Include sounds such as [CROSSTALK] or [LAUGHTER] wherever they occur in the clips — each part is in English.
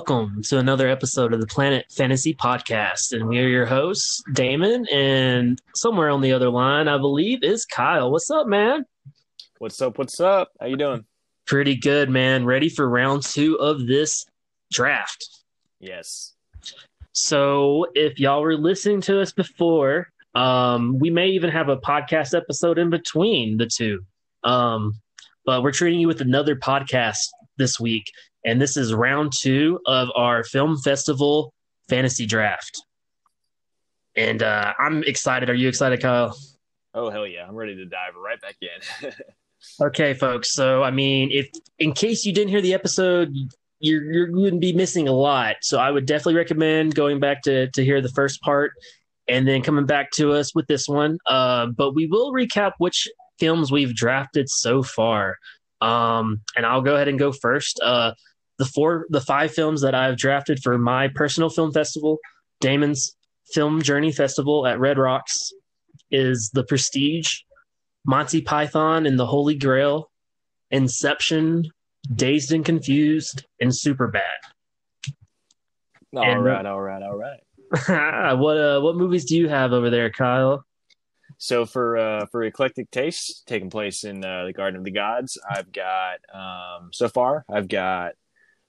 Welcome to another episode of the Planet Fantasy Podcast. And we are your hosts, Damon, and somewhere on the other line, I believe, is Kyle. What's up, man? What's up? What's up? How you doing? Pretty good, man. Ready for round two of this draft. Yes. So if y'all were listening to us before, um, we may even have a podcast episode in between the two. Um, but we're treating you with another podcast this week and this is round two of our film festival fantasy draft. And uh, I'm excited. Are you excited, Kyle? Oh hell yeah! I'm ready to dive right back in. [LAUGHS] okay, folks. So I mean, if in case you didn't hear the episode, you're you're going to be missing a lot. So I would definitely recommend going back to to hear the first part and then coming back to us with this one. Uh, but we will recap which films we've drafted so far. Um, and I'll go ahead and go first. Uh, the four, the five films that I've drafted for my personal film festival, Damon's Film Journey Festival at Red Rocks, is The Prestige, Monty Python and the Holy Grail, Inception, Dazed and Confused, and Superbad. All and, right, all right, all right. [LAUGHS] what uh, what movies do you have over there, Kyle? So for uh, for eclectic tastes taking place in uh, the Garden of the Gods, I've got um, so far I've got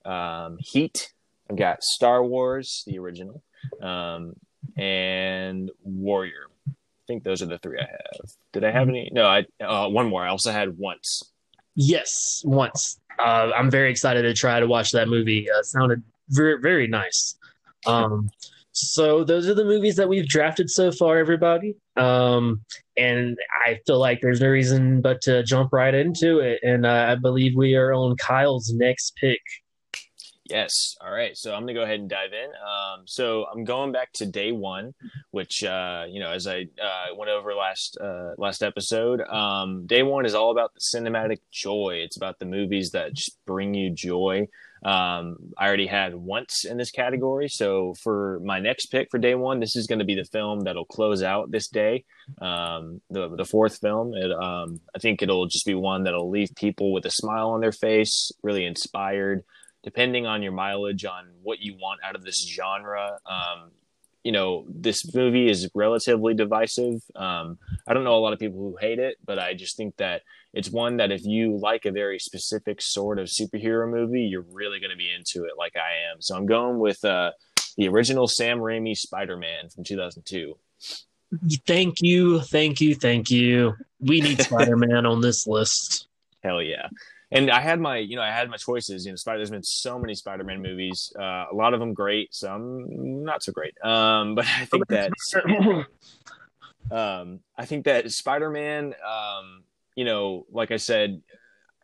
um, Heat. I've got Star Wars, the original, um, and Warrior. I think those are the three I have. Did I have any? No, I uh, one more. I also had Once. Yes, Once. Uh, I'm very excited to try to watch that movie. Uh, sounded very very nice. Um, so those are the movies that we've drafted so far, everybody. Um, and I feel like there's no reason but to jump right into it. And uh, I believe we are on Kyle's next pick. Yes. All right. So I'm to go ahead and dive in. Um, so I'm going back to day one, which, uh, you know, as I uh, went over last uh, last episode, um, day one is all about the cinematic joy. It's about the movies that bring you joy. Um, I already had once in this category. So for my next pick for day one, this is going to be the film that'll close out this day. Um, the, the fourth film. It, um, I think it'll just be one that'll leave people with a smile on their face, really inspired depending on your mileage on what you want out of this genre. Um, you know, this movie is relatively divisive. Um, I don't know a lot of people who hate it, but I just think that it's one that if you like a very specific sort of superhero movie, you're really going to be into it, like I am. So I'm going with uh, the original Sam Raimi Spider-Man from 2002. Thank you, thank you, thank you. We need [LAUGHS] Spider-Man on this list. Hell yeah and I had my, you know, I had my choices. You know, Spider. There's been so many Spider-Man movies. Uh, a lot of them great, some not so great. Um, but I think that, [LAUGHS] um, I think that Spider-Man, um, you know, like I said,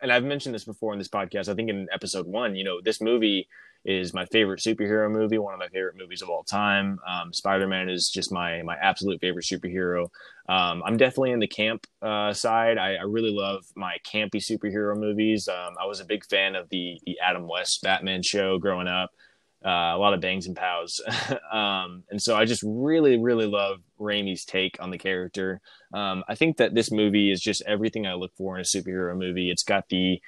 and I've mentioned this before in this podcast. I think in episode one, you know, this movie is my favorite superhero movie, one of my favorite movies of all time. Um, Spider Man is just my my absolute favorite superhero. Um, I'm definitely in the camp uh, side. I, I, really love my campy superhero movies. Um, I was a big fan of the the Adam West Batman show growing up. Uh, a lot of bangs and pows, [LAUGHS] um, and so I just really, really love Raimi's take on the character. Um, I think that this movie is just everything I look for in a superhero movie. It's got the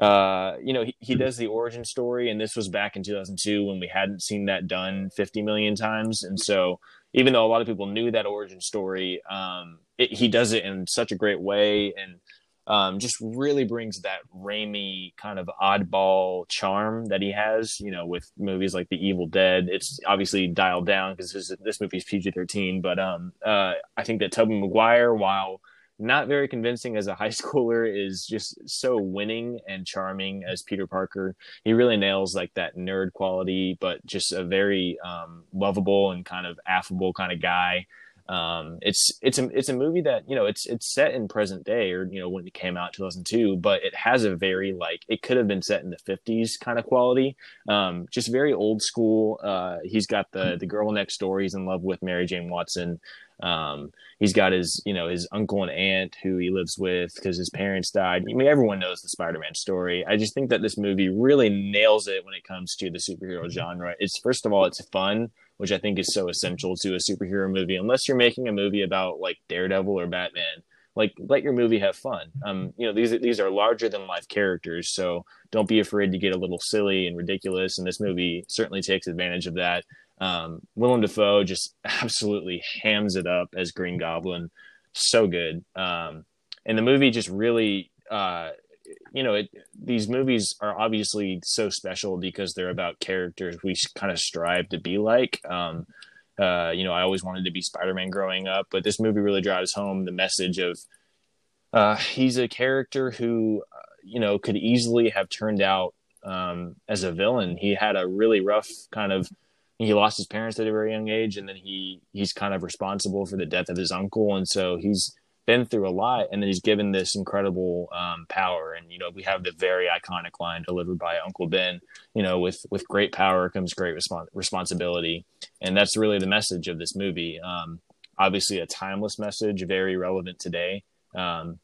uh, you know, he, he does the origin story, and this was back in 2002 when we hadn't seen that done 50 million times. And so, even though a lot of people knew that origin story, um, it, he does it in such a great way and um, just really brings that Raimi kind of oddball charm that he has, you know, with movies like The Evil Dead. It's obviously dialed down because this, this movie's PG 13, but um, uh, I think that Tobey Maguire, while not very convincing as a high [LAUGHS] schooler is just so winning and charming as Peter Parker. He really nails like that nerd quality, but just a very um, lovable and kind of affable kind of guy. Um, it's it's a it's a movie that you know it's it's set in present day or you know when it came out 2002, but it has a very like it could have been set in the 50s kind of quality. Um, just very old school. Uh, he's got the the girl next door. He's in love with Mary Jane Watson. Um, he's got his, you know, his uncle and aunt who he lives with because his parents died. I mean, everyone knows the Spider-Man story. I just think that this movie really nails it when it comes to the superhero genre. It's first of all, it's fun, which I think is so essential to a superhero movie. Unless you're making a movie about like Daredevil or Batman, like let your movie have fun. Um, you know, these these are larger than life characters, so don't be afraid to get a little silly and ridiculous. And this movie certainly takes advantage of that. Um, Willem Dafoe just [LAUGHS] absolutely hams it up as Green Goblin, so good. Um, and the movie just really, uh, you know, it, these movies are obviously so special because they're about characters we kind of strive to be like. Um, uh, you know, I always wanted to be Spider-Man growing up, but this movie really drives home the message of uh, he's a character who, uh, you know, could easily have turned out um, as a villain. He had a really rough kind of. He lost his parents at a very young age, and then he he's kind of responsible for the death of his uncle, and so he's been through a lot, and then he's given this incredible um, power. And you know, we have the very iconic line delivered by Uncle Ben. You know, with with great power comes great respons- responsibility, and that's really the message of this movie. Um, obviously, a timeless message, very relevant today. Um,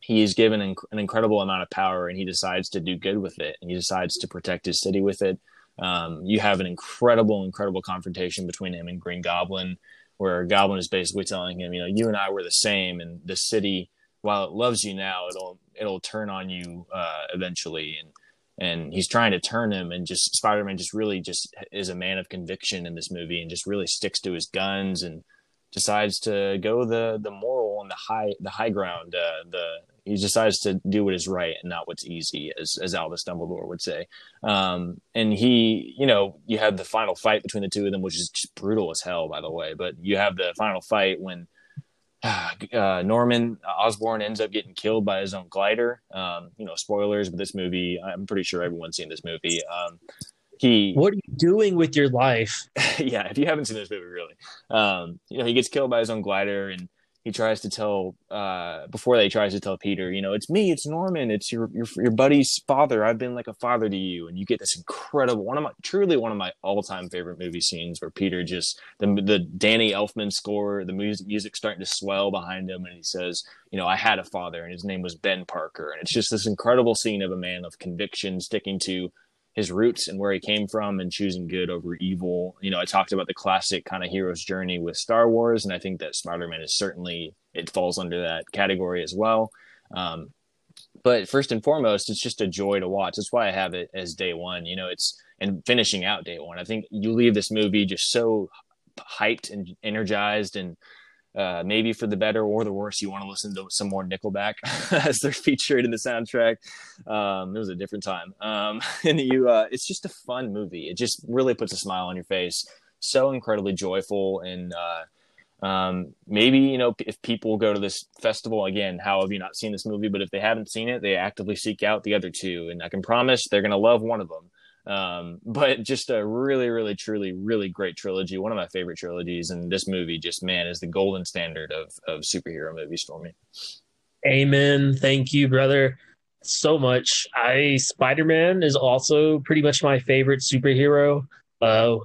he is given an, an, incredible amount of power, and he decides to do good with it, and he decides to protect his city with it. Um, you have an incredible, incredible confrontation between him and Green Goblin where Goblin is basically telling him, you know, you and I were the same, and the city, while it loves you now, it'll it'll turn on you uh, eventually, and and he's trying to turn him, and just Spider-Man just really just is a man of conviction in this movie, and just really sticks to his guns and decides to go the the moral and the high the high ground, uh, the he decides to do what is right and not what's easy, as as Albus Dumbledore would say. Um, and he, you know, you have the final fight between the two of them, which is just brutal as hell, by the way. But you have the final fight when [SIGHS] uh, Norman Osborn ends up getting killed by his own glider. Um, you know, spoilers, but this movie, I'm pretty sure everyone's seen this movie. Um, he, what are you doing with your life? [LAUGHS] yeah, if you haven't seen this movie, really, um, you know, he gets killed by his own glider and he tries to tell uh, before they tries to tell Peter, you know, it's me, it's Norman, it's your your your buddy's father. I've been like a father to you, and you get this incredible one of my truly one of my all time favorite movie scenes where Peter just the the Danny Elfman score, the music music starting to swell behind him, and he says, you know, I had a father, and his name was Ben Parker, and it's just this incredible scene of a man of conviction sticking to his roots and where he came from and choosing good over evil. You know, I talked about the classic kind of hero's journey with Star Wars, and I think that Spider Man is certainly it falls under that category as well. Um, but first and foremost, it's just a joy to watch. That's why I have it as day one. You know, it's and finishing out day one. I think you leave this movie just so hyped and energized and uh, maybe for the better or the worse, you want to listen to some more Nickelback [LAUGHS] as they're featured in the soundtrack. Um, it was a different time, um, [LAUGHS] and you, uh, it's just a fun movie. It just really puts a smile on your face. So incredibly joyful, and uh, um, maybe you know if people go to this festival again, how have you not seen this movie? But if they haven't seen it, they actively seek out the other two, and I can promise they're going to love one of them. Um, but just a really, really, truly, really great trilogy. One of my favorite trilogies, and this movie just man is the golden standard of of superhero movies for me. Amen. Thank you, brother, so much. I Spider Man is also pretty much my favorite superhero. Uh,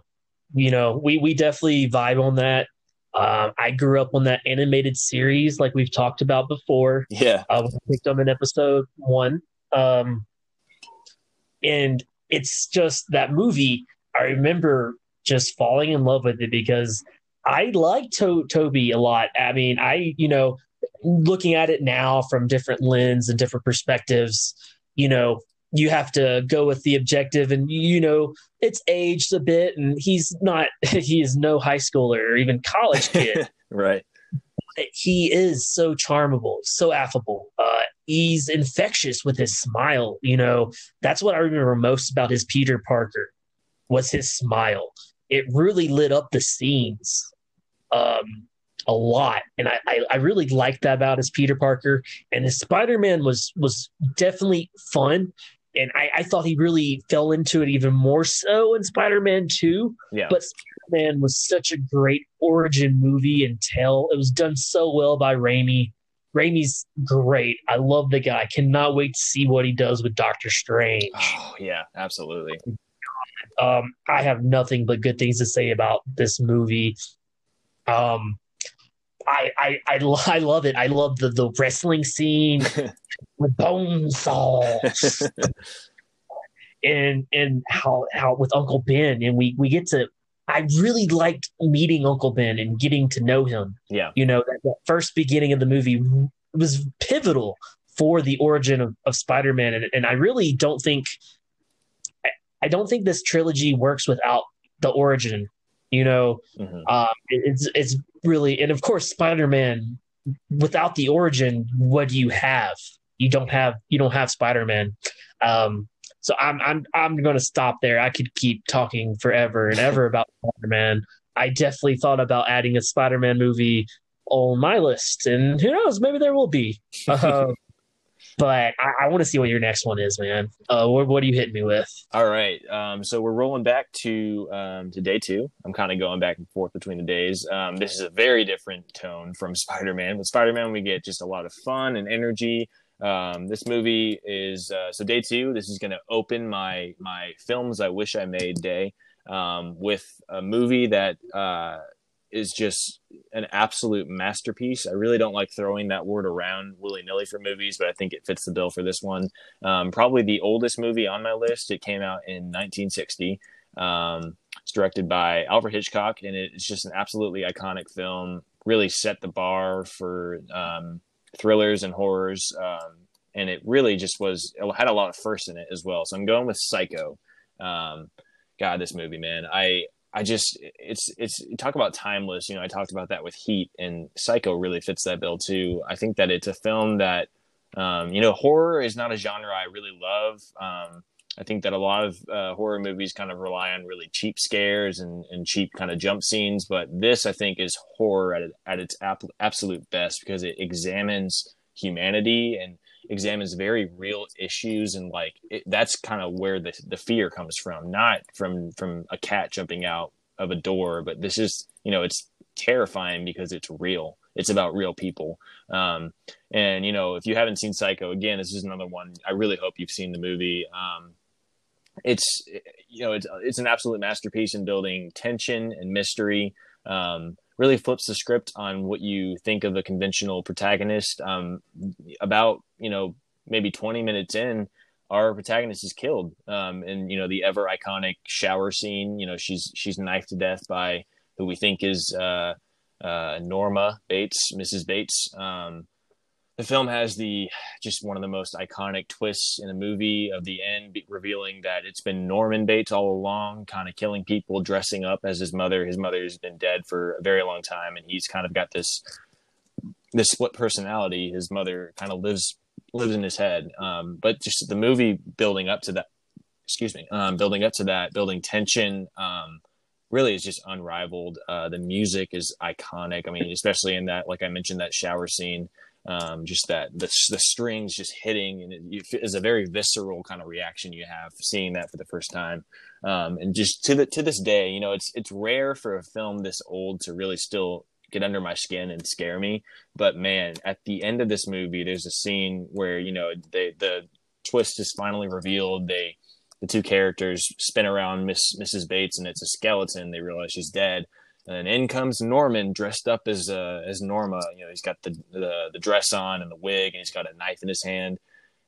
you know, we we definitely vibe on that. Uh, I grew up on that animated series, like we've talked about before. Yeah, uh, we picked up in episode one. Um, and it's just that movie. I remember just falling in love with it because I like to- Tobey a lot. I mean, I, you know, looking at it now from different lens and different perspectives, you know, you have to go with the objective and you know it's aged a bit and he's not [LAUGHS] he is no high schooler or even college kid [LAUGHS] right he is so charmable, so affable. Uh, he's infectious with his smile. You know, that's what I remember most about his Peter Parker was his smile. It really lit up the scenes um, a lot, and I, I, I really liked that about his Peter Parker. And his Spider Man was was definitely fun and I, I, thought he really fell into it even more so in Spider-Man 2. Yeah. But Spider-Man was such a great origin movie and tell. It was done so well by Raimi. Raimi's great. I love the guy. I cannot wait to see what he does with Doctor Strange. Oh, yeah, absolutely. Um, I have nothing but good things to say about this movie. Um, I, I, I, [LAUGHS] I love it. I love the, the wrestling scene [LAUGHS] with bone saws [LAUGHS] and and how how with Uncle Ben and we we get to I really liked meeting Uncle Ben and getting to know him. Yeah. You know, that, that first beginning of the movie was pivotal for the origin of, of Spider-Man, and, and I really don't think I, I don't think this trilogy works without the origin. You know, mm-hmm. um, it, it's it's really, and of course, Spider-Man without the origin, what do you have? You don't have you don't have Spider-Man. Um, so I'm I'm I'm going to stop there. I could keep talking forever and ever about [LAUGHS] Spider-Man. I definitely thought about adding a Spider-Man movie on my list, and who knows, maybe there will be. Uh, [LAUGHS] but I, I want to see what your next one is, man. Uh, what, what are you hitting me with? All right, um, so we're rolling back to um, to day two. I'm kind of going back and forth between the days. Um, this is a very different tone from Spider-Man. With Spider-Man, we get just a lot of fun and energy. Um, this movie is uh, so day two. This is going to open my my films I wish I made day um, with a movie that uh, is just an absolute masterpiece. I really don't like throwing that word around willy nilly for movies, but I think it fits the bill for this one. Um, probably the oldest movie on my list. It came out in 1960. Um, it's directed by Alfred Hitchcock, and it's just an absolutely iconic film. Really set the bar for um, thrillers and horrors, um, and it really just was. It had a lot of firsts in it as well. So I'm going with Psycho. Um, God, this movie, man. I I just it's it's talk about timeless. You know, I talked about that with Heat, and Psycho really fits that bill too. I think that it's a film that um, you know horror is not a genre I really love. Um, I think that a lot of uh, horror movies kind of rely on really cheap scares and, and cheap kind of jump scenes, but this I think is horror at at its ap- absolute best because it examines humanity and examines very real issues and like it, that's kind of where the the fear comes from not from from a cat jumping out of a door but this is you know it's terrifying because it's real. It's about real people. Um, and you know if you haven't seen psycho again this is another one. I really hope you've seen the movie. Um, it's you know it's it's an absolute masterpiece in building tension and mystery um, really flips the script on what you think of a conventional protagonist. Um, about you know maybe 20 minutes in, our protagonist is killed, um, and you know the ever iconic shower scene. You know she's she's knifed to death by who we think is uh, uh, Norma Bates, Mrs. Bates. Um, the film has the just one of the most iconic twists in the movie of the end revealing that it's been norman bates all along kind of killing people dressing up as his mother. His mother's been dead for a very long time and he's kind of got this this split personality. His mother kind of lives lives in his head. Um, but just the movie building up to that excuse me um, building up to that building tension um, really is just unrivaled. Uh, the music is iconic. I mean especially in that like i mentioned that shower scene um, just that the, the strings just hitting and it, is a very visceral kind of reaction you have seeing that for the first time. Um, and just to the to this day you know it's it's rare for a film this old to really still get under my skin and scare me. But man at the end of this movie there's a scene where you know they the twist is finally revealed. They the two characters spin around miss mrs bates and it's a skeleton. They realize she's dead and in comes Norman dressed up as uh, as Norma. You know, he's got the, the, the dress on and the wig, and he's got a knife in his hand.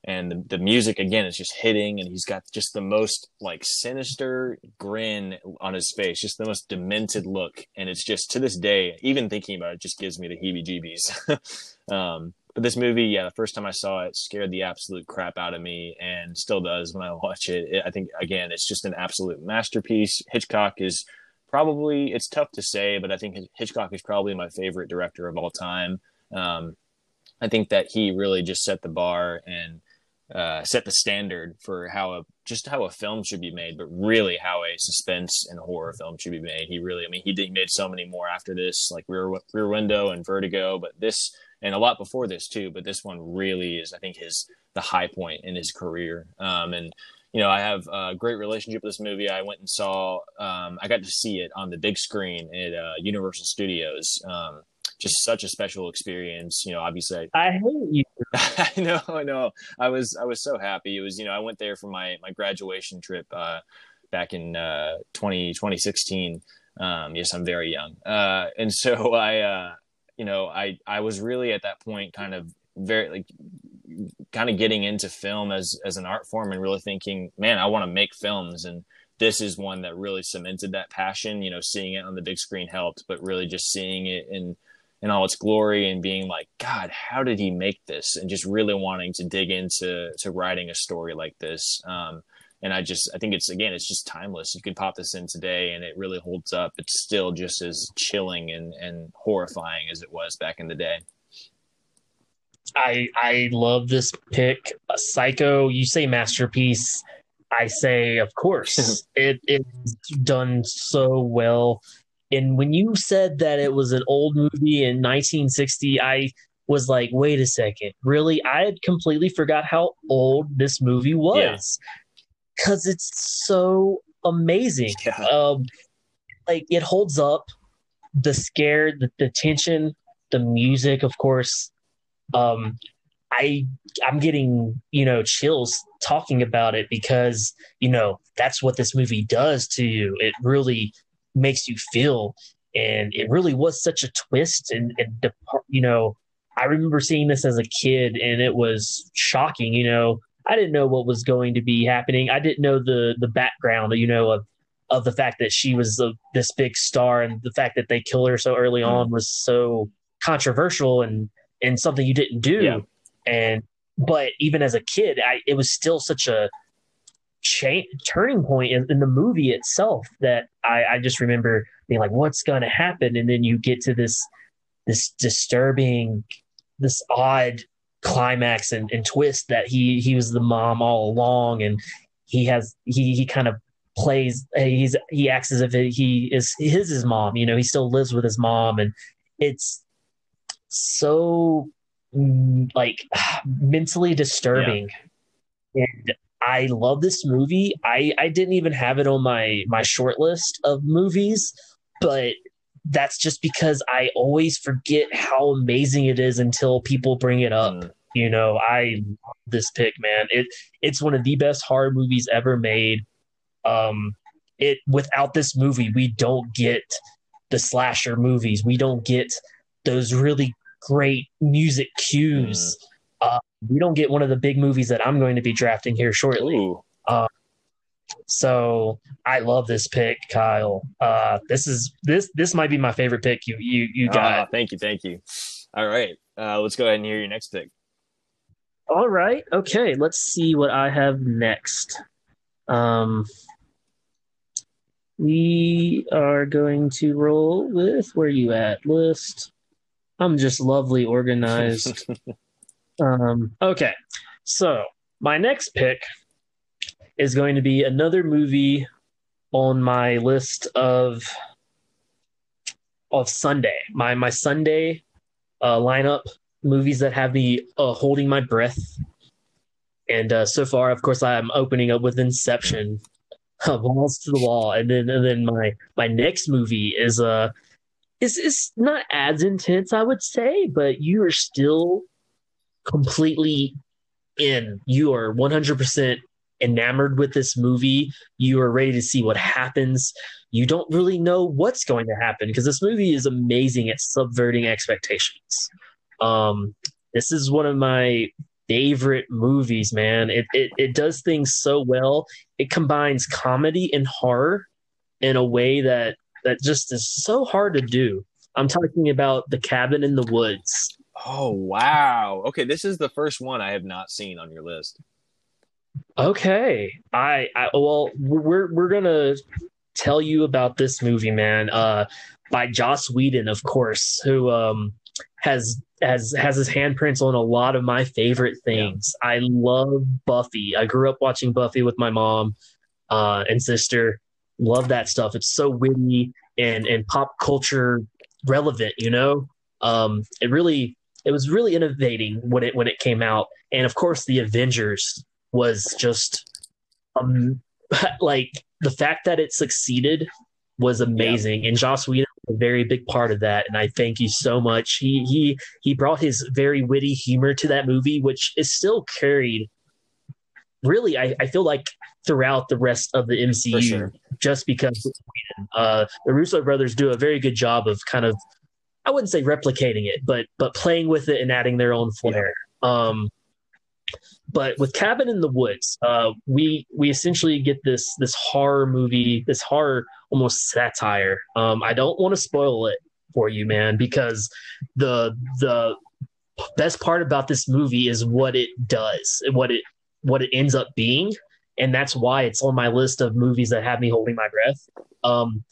And the, the music again is just hitting, and he's got just the most like sinister grin on his face, just the most demented look. And it's just to this day, even thinking about it, just gives me the heebie-jeebies. [LAUGHS] um, but this movie, yeah, the first time I saw it, scared the absolute crap out of me, and still does when I [LAUGHS] watch it. it I think again, it's just an absolute masterpiece. Hitchcock is probably it's tough to say, but I think Hitchcock is probably my favorite director of all time. Um, I think that he really just set the bar and uh, set the standard for how a just how a film should be made, but really how a suspense and horror film should be made. He really, I mean, he did, made so many more after this, like Rear Rear Window and Vertigo, but this and a lot before this too. But this one really is, I think, his the high point in his career. Um, and you know, I have a great relationship with this movie. I went and saw, um, I got to see it on the big screen at uh, Universal Studios. Um, just such a special experience. You know, obviously, I, I hate you. [LAUGHS] I know, I know. I was, I was so happy. It was, you know, I went there for my my graduation trip uh, back in uh, 20, 2016. Um, yes, I'm very young, uh, and so [LAUGHS] I, uh, you know, I I was really at that point kind of very like kind of getting into film as as an art form and really thinking, man, I want to make films and this is one that really cemented that passion. You know, seeing it on the big screen helped, but really just seeing it in in all its glory and being like, God, how did he make this? And just really wanting to dig into to writing a story like this. Um, and I just I think it's again it's just timeless. You could pop this in today and it really holds up. It's still just as chilling and, and horrifying as it was back in the day. I I love this pick. Psycho, you say masterpiece. I say, of course, [LAUGHS] it it's done so well. And when you said that it was an old movie in 1960, I was like, wait a second, really? I had completely forgot how old this movie was because yeah. it's so amazing. Yeah. Um, like it holds up. The scare, the, the tension, the music, of course. Um, I I'm getting you know chills talking about it because you know that's what this movie does to you. It really makes you feel, and it really was such a twist. And, and you know, I remember seeing this as a kid, and it was shocking. You know, I didn't know what was going to be happening. I didn't know the the background. You know of of the fact that she was a, this big star, and the fact that they killed her so early on was so controversial and and something you didn't do. Yeah and but even as a kid, I it was still such a cha- turning point in, in, the movie itself that I, I just remember being like, "What's going to happen?" And then you get to this this disturbing, this odd climax and, and twist that he he was the mom all along, and he has he he kind of plays he's he acts as if he is his his mom. You know, he still lives with his mom, and it's so Mm, like [SIGHS] mentally disturbing. Yeah. And I love this movie. I I didn't even have it on my my short list of movies, but that's just because I always forget how amazing it is until people bring it up. Mm. You know, I love this pick, man. It it's one of the best horror movies ever made. Um it without this movie, we don't get the slasher movies. We don't get those really great music cues. Mm. Uh, we don't get one of the big movies that I'm going to be drafting here shortly. Uh, so I love this pick, Kyle. Uh, this is this this might be my favorite pick. You you you got. Uh, thank you, thank you. All right, uh, let's go ahead and hear your next pick. All right, okay. Let's see what I have next. Um, we are going to roll with where you at list. I'm just lovely organized. [LAUGHS] um, okay, so my next pick is going to be another movie on my list of of Sunday. My my Sunday uh, lineup movies that have me uh, holding my breath. And uh, so far, of course, I'm opening up with Inception, [LAUGHS] balls to the wall, and then and then my my next movie is uh is is not as intense, I would say, but you are still completely in. You are 100% enamored with this movie. You are ready to see what happens. You don't really know what's going to happen because this movie is amazing at subverting expectations. Um, this is one of my favorite movies, man. It, it it does things so well. It combines comedy and horror in a way that that just is so hard to do. I'm talking about The Cabin in the Woods. Oh wow. Okay, this is the first one I have not seen on your list. Okay. I, I well we're we're going to tell you about this movie, man. Uh by Joss Whedon, of course, who um has has has his handprints on a lot of my favorite things. Yeah. I love Buffy. I grew up watching Buffy with my mom uh, and sister. Love that stuff. It's so witty and and pop culture relevant. You know, um, it really it was really innovating when it when it came out, and of course, the Avengers was just um [LAUGHS] like the fact that it succeeded was amazing, yeah. and Joss Whedon was a very big part of that. And I thank you so much. He he he brought his very witty humor to that movie, which is still carried. Really, I, I feel like throughout the rest of the MCU sure. just because uh, the Russo brothers do a very good job of kind of I wouldn't say replicating it, but but playing with it and adding their own flair. Yeah. Um, but with Cabin in the Woods, uh, we we essentially get this this horror movie, this horror almost satire. Um, I don't want to spoil it, for you, man, because the the best part about this movie is what it does, what it what it ends up being, and that's why it's on my list of movies that have me holding my breath. Um,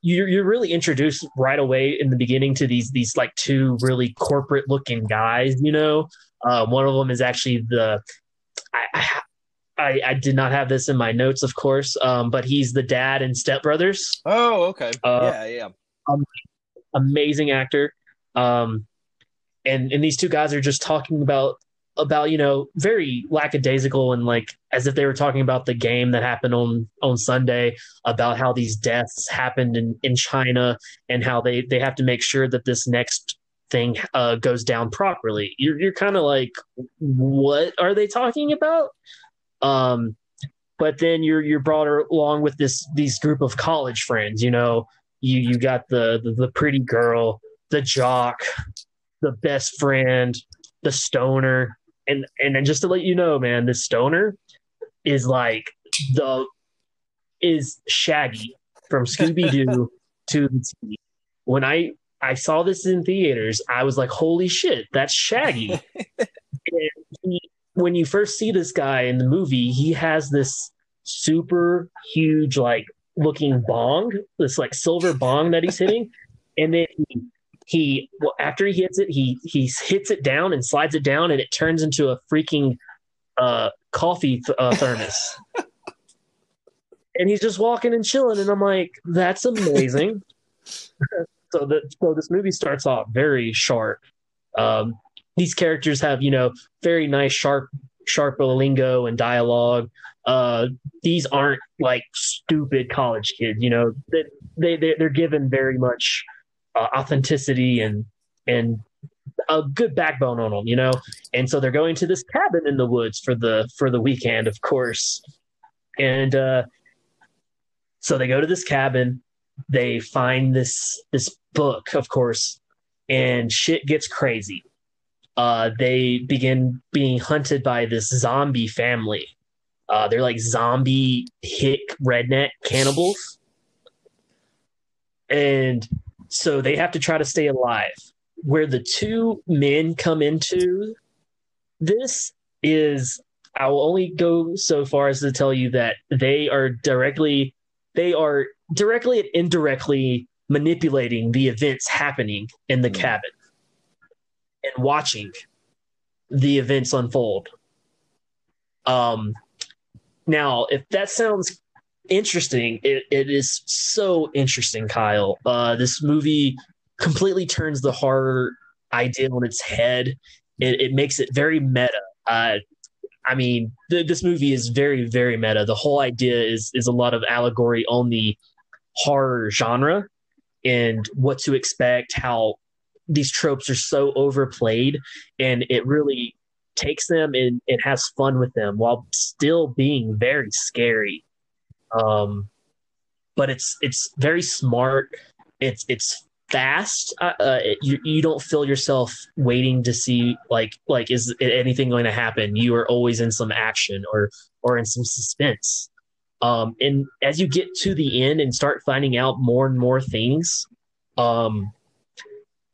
you're you're really introduced right away in the beginning to these these like two really corporate looking guys. You know, uh, one of them is actually the I, I, I did not have this in my notes, of course, um, but he's the dad in Step Brothers. Oh, okay. Uh, yeah, yeah. Um, amazing actor. Um, and and these two guys are just talking about about you know very lackadaisical and like as if they were talking about the game that happened on on Sunday about how these deaths happened in in China and how they they have to make sure that this next thing uh, goes down properly. You're you're kind of like, what are they talking about? Um, but then you're you're brought along with this these group of college friends. You know, you you got the the, the pretty girl, the jock, the best friend, the stoner, and and then just to let you know, man, the stoner is like the is Shaggy from Scooby Doo [LAUGHS] to the T. When I I saw this in theaters, I was like, "Holy shit, that's Shaggy!" [LAUGHS] he, when you first see this guy in the movie, he has this super huge, like looking bong, this like silver bong that he's hitting, and then he he well after he hits it he he hits it down and slides it down and it turns into a freaking uh coffee th- uh, thermos. [LAUGHS] And he's just walking and chilling and i'm like that's amazing. [LAUGHS] So that so this movie starts off very sharp. Um these characters have you know very nice sharp sharp lingo and dialogue. Uh these aren't like stupid college kids you know. They, they they're given very much uh, authenticity and and a good backbone on them, you know. And so they're going to this cabin in the woods for the for the weekend, of course. And uh, so they go to this cabin. They find this this book, of course, and shit gets crazy. Uh, they begin being hunted by this zombie family. Uh, they're like zombie hick redneck cannibals, and so they have to try to stay alive. Where the two men come into this is I will only go so far as to tell you that they are directly they are directly and indirectly manipulating the events happening in the mm. cabin and watching the events unfold. Um now if that sounds interesting. It, it is so interesting, Kyle. Uh, this movie completely turns the horror idea on its head. It, it makes it very meta. Uh, I mean, th- this movie is very, very meta. The whole idea is is a lot of allegory on the horror genre and what to expect. How these tropes are so overplayed, and it really takes them and, and has fun with them while still being very scary. Um, but it's it's very smart. It's it's fast. Uh, uh, you you don't feel yourself waiting to see like like is anything going to happen. You are always in some action or or in some suspense. Um, and as you get to the end and start finding out more and more things, um,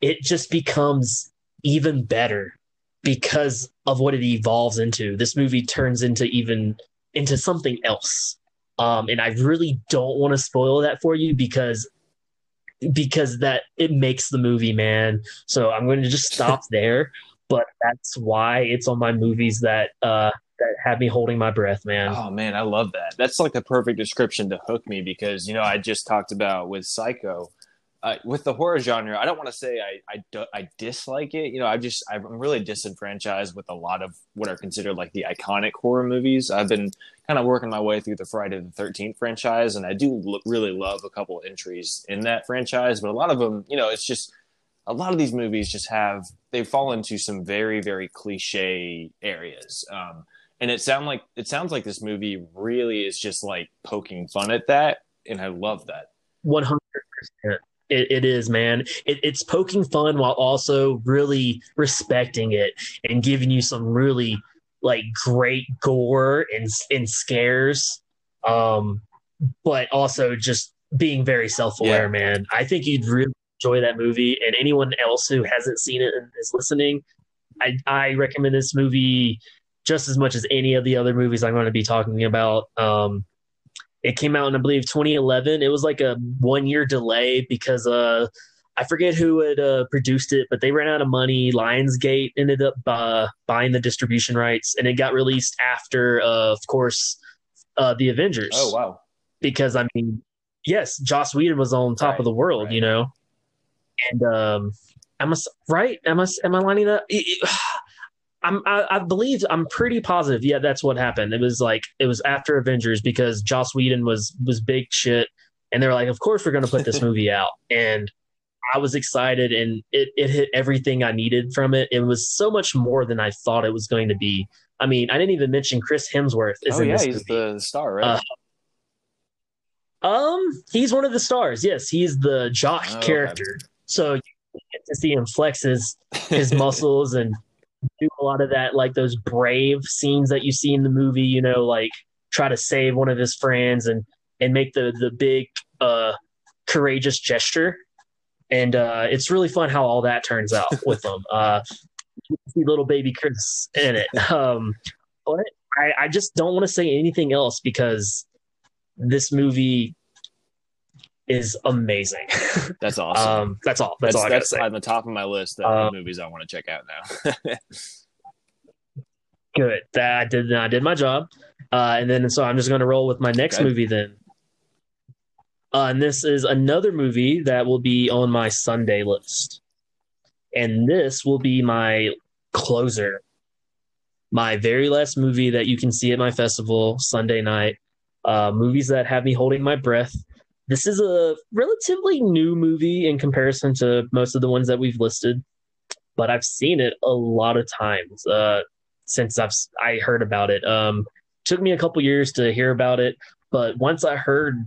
it just becomes even better because of what it evolves into. This movie turns into even into something else. Um, and I really don't want to spoil that for you because because that it makes the movie, man. So I'm going to just stop [LAUGHS] there. But that's why it's on my movies that uh, that have me holding my breath, man. Oh man, I love that. That's like the perfect description to hook me because you know I just talked about with Psycho uh, with the horror genre, I don't want to say I, I, I dislike it. You know, I just I'm really disenfranchised with a lot of what are considered like the iconic horror movies. I've been kind of working my way through the Friday the Thirteenth franchise, and I do really love a couple entries in that franchise. But a lot of them, you know, it's just a lot of these movies just have they fall into some very very cliche areas. Um, and it sound like it sounds like this movie really is just like poking fun at that, and I love that. One hundred percent it, it is, man. It, it's poking fun while also really respecting it and giving you some really like great gore and and scares, um, but also just being very self aware, yeah. man. I think you'd really enjoy that movie. And anyone else who hasn't seen it and is listening, I, I recommend this movie just as much as any of the other movies I'm going to be talking about. Um, it came out in, I believe, 2011. It was like a one year delay because uh, I forget who had uh, produced it, but they ran out of money. Lionsgate ended up uh, buying the distribution rights, and it got released after, uh, of course, uh, the Avengers. Oh wow! Because I mean, yes, Joss Whedon was on top Right, of the world, right. you know, and um, am I right? Am I am I lining up? [SIGHS] I'm I, I believe I'm pretty positive. Yeah, that's what happened. It was like it was after Avengers because Joss Whedon was was big shit, and they were like, of course we're going to put this [LAUGHS] movie out, and I was excited, and it it hit everything I needed from it. It was so much more than I thought it was going to be. I mean, I didn't even mention Chris Hemsworth is oh in yeah, this he's movie. the star, right? Uh, Um, he's one of the stars. Yes, he's the jock Oh, okay. character. So you get to see him flex his his muscles and do a lot of that, like those brave scenes that you see in the movie. You know, like try to save one of his friends and and make the the big uh courageous gesture. And uh, it's really fun how all that turns out [LAUGHS] with them. Uh, see little baby Chris in it. [LAUGHS] Um, but I, I just don't want to say anything else because this movie is amazing. [LAUGHS] that's awesome. um, that's all. That's, all I gotta say. on the top of my list of Uh, movies I want to check out now. [LAUGHS] [LAUGHS] Good. That I did. I did my job. Uh, and then so I'm just going to roll with my next Okay. movie then. Uh, and this is another movie that will be on my Sunday list, and this will be my closer, my very last movie that you can see at my festival Sunday night. Uh, movies that have me holding my breath. This is a relatively new movie in comparison to most of the ones that we've listed, but I've seen it a lot of times. Uh, since I've I heard about it. Um, took me a couple years to hear about it, but once I heard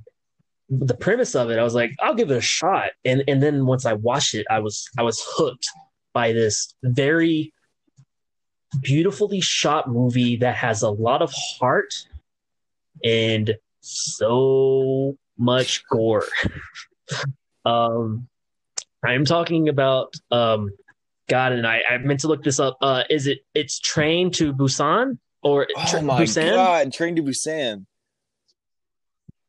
the premise of it, I was like, I'll give it a shot. And and then once I watched it, I was I was hooked by this very beautifully shot movie that has a lot of heart and so much gore. um, I'm talking about um, God, and I, I meant to look this up. Uh, is it it's Train to Busan or Tra- oh my Busan god, Train to Busan.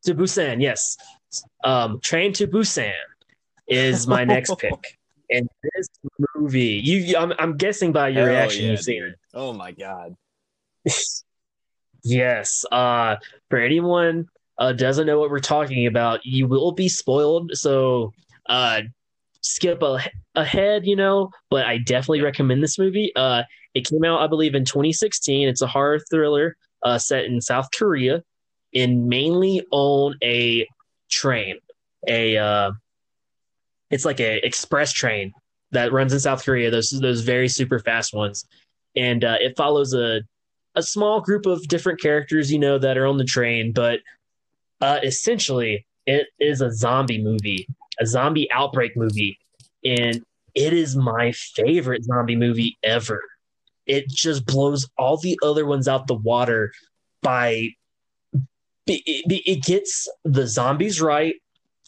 to Busan? Yes, um, Train to Busan is my next [LAUGHS] pick. And this movie, you, I'm, I'm guessing by your reaction, yeah, you've seen dude. Oh my god. [LAUGHS] yes. Uh, for anyone uh, doesn't know what we're talking about, you will be spoiled. So, uh, skip a, ahead, you know. But I definitely recommend this movie. Uh, it came out, I believe, in 2016. It's a horror thriller uh, set in South Korea, and mainly on a train. A uh, it's like a express train that runs in South Korea. Those those very super fast ones, and uh, it follows a a small group of different characters, you know, that are on the train. But uh, essentially, it is a zombie movie, a zombie outbreak movie, and it is my favorite zombie movie ever. It just blows all the other ones out the water by it, it, gets the zombies right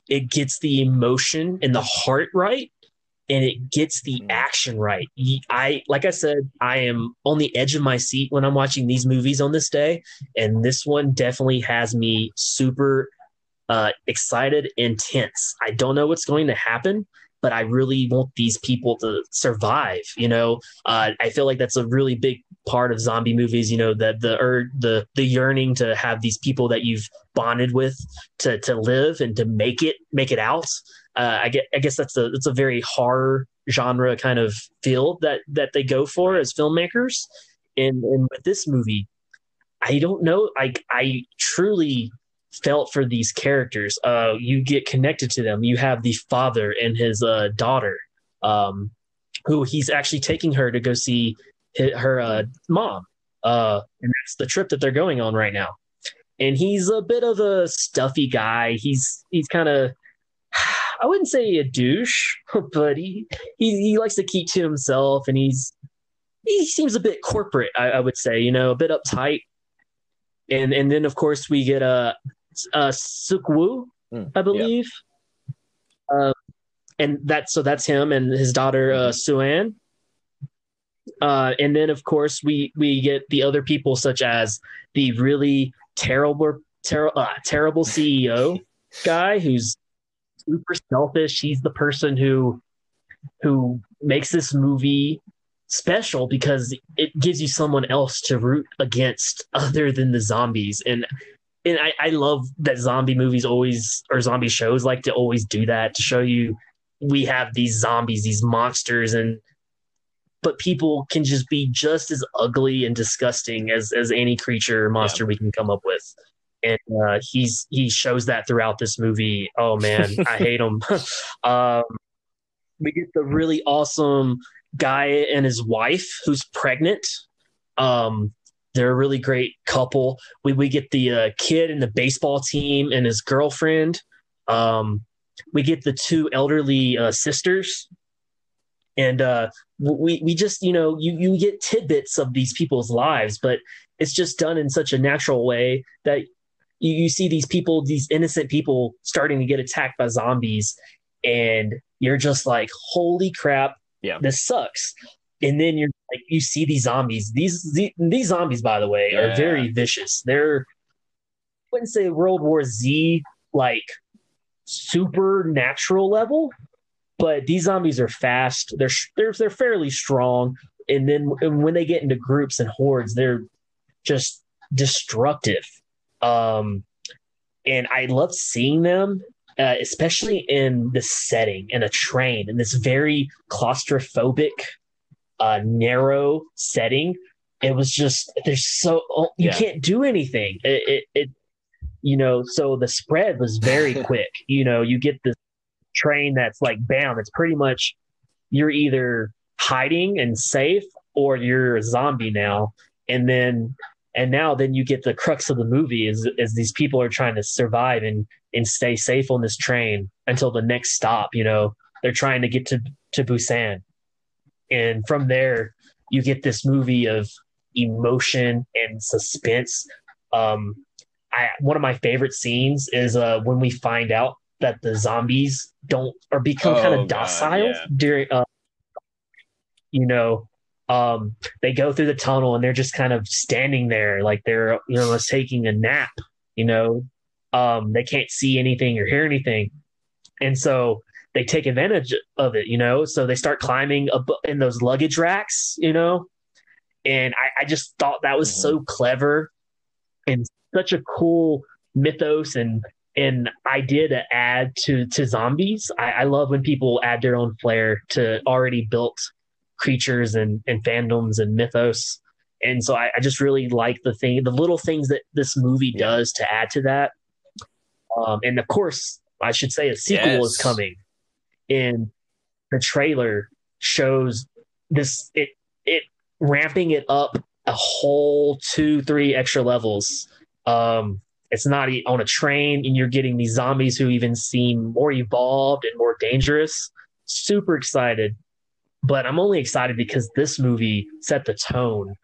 it gets the emotion and the heart right and it gets the Mm. action right i like i said i am on the edge of my seat when i'm watching these movies on this day and this one definitely has me super uh, excited and tense i don't know what's going to happen but i really want these people to survive you know uh, i feel like that's a really big part of zombie movies you know that the or the the yearning to have these people that you've bonded with to to live and to make it make it out. Uh, I get I guess that's a it's a very horror genre kind of feel that that they go for as filmmakers. And and with this movie, I don't know. I I truly felt for these characters. Uh, you get connected to them. You have the father and his uh, daughter, um, who he's actually taking her to go see hi- her uh, mom. Uh, and that's the trip that they're going on right now and he's a bit of a stuffy guy. He's he's kind of I wouldn't say a douche, [LAUGHS] but he, he he likes to keep to himself, and he's he seems a bit corporate. I, I would say, you know, a bit uptight. And and then of course we get a uh, uh, Seok-woo, Mm, I believe. Uh, and that's so that's him and his daughter uh, Suan. Uh, and then of course we we get the other people such as the really terrible ter- uh, terrible [LAUGHS] CEO guy who's super selfish. He's the person who who makes this movie special because it gives you someone else to root against other than the zombies and and I, I love that zombie movies always or zombie shows like to always do that to show you we have these zombies these monsters and but people can just be just as ugly and disgusting as as any creature or monster yeah. we can come up with and uh, he's he shows that throughout this movie oh man i [LAUGHS] hate him [LAUGHS] um, we get the really awesome guy and his wife who's pregnant. Um, they're a really great couple. We we get the uh, kid and the baseball team and his girlfriend. Um, we get the two elderly uh, sisters, and uh, we we just you know you you get tidbits of these people's lives, but it's just done in such a natural way that you, you see these people, these innocent people, starting to get attacked by zombies, and you're just like, holy crap, yeah, this sucks. And then you're like, you see these zombies. These these zombies, by the way, yeah. are very vicious. They're I wouldn't say World War Z like supernatural level, but these zombies are fast. They're they're they're fairly strong, and then and when they get into groups and hordes, they're just destructive. Um, and I love seeing them uh, especially in this setting in a train in this very claustrophobic, uh, narrow setting. It was just there's so oh, you yeah. can't do anything. It, it, it, you know, so the spread was very [LAUGHS] quick. You know, you get the train that's like bam, it's pretty much you're either hiding and safe or you're a zombie now. And then and now then you get the crux of the movie is is these people are trying to survive and and stay safe on this train until the next stop. You know, they're trying to get to to Busan, and from there you get this movie of emotion and suspense. Um, I one of my favorite scenes is uh, when we find out that the zombies don't or become oh, kind of docile God, yeah. during. Uh, you know, um, they go through the tunnel and they're just kind of standing there like they're you know taking a nap. You know, um, they can't see anything or hear anything, and so they take advantage of it. You know, so they start climbing up in those luggage racks. You know, and I, I just thought that was mm-hmm. so clever and such a cool mythos and and idea to add to to zombies. I, I, love when people add their own flair to already built creatures and, and fandoms and mythos. And so I, I just really like the thing, the little things that this movie does to add to that. Um, and of course, I should say a sequel yes. is coming. And the trailer shows this it it ramping it up a whole two three extra levels. Um, it's not on a train, and you're getting these zombies who even seem more evolved and more dangerous. Super excited but I'm only excited because this movie set the tone.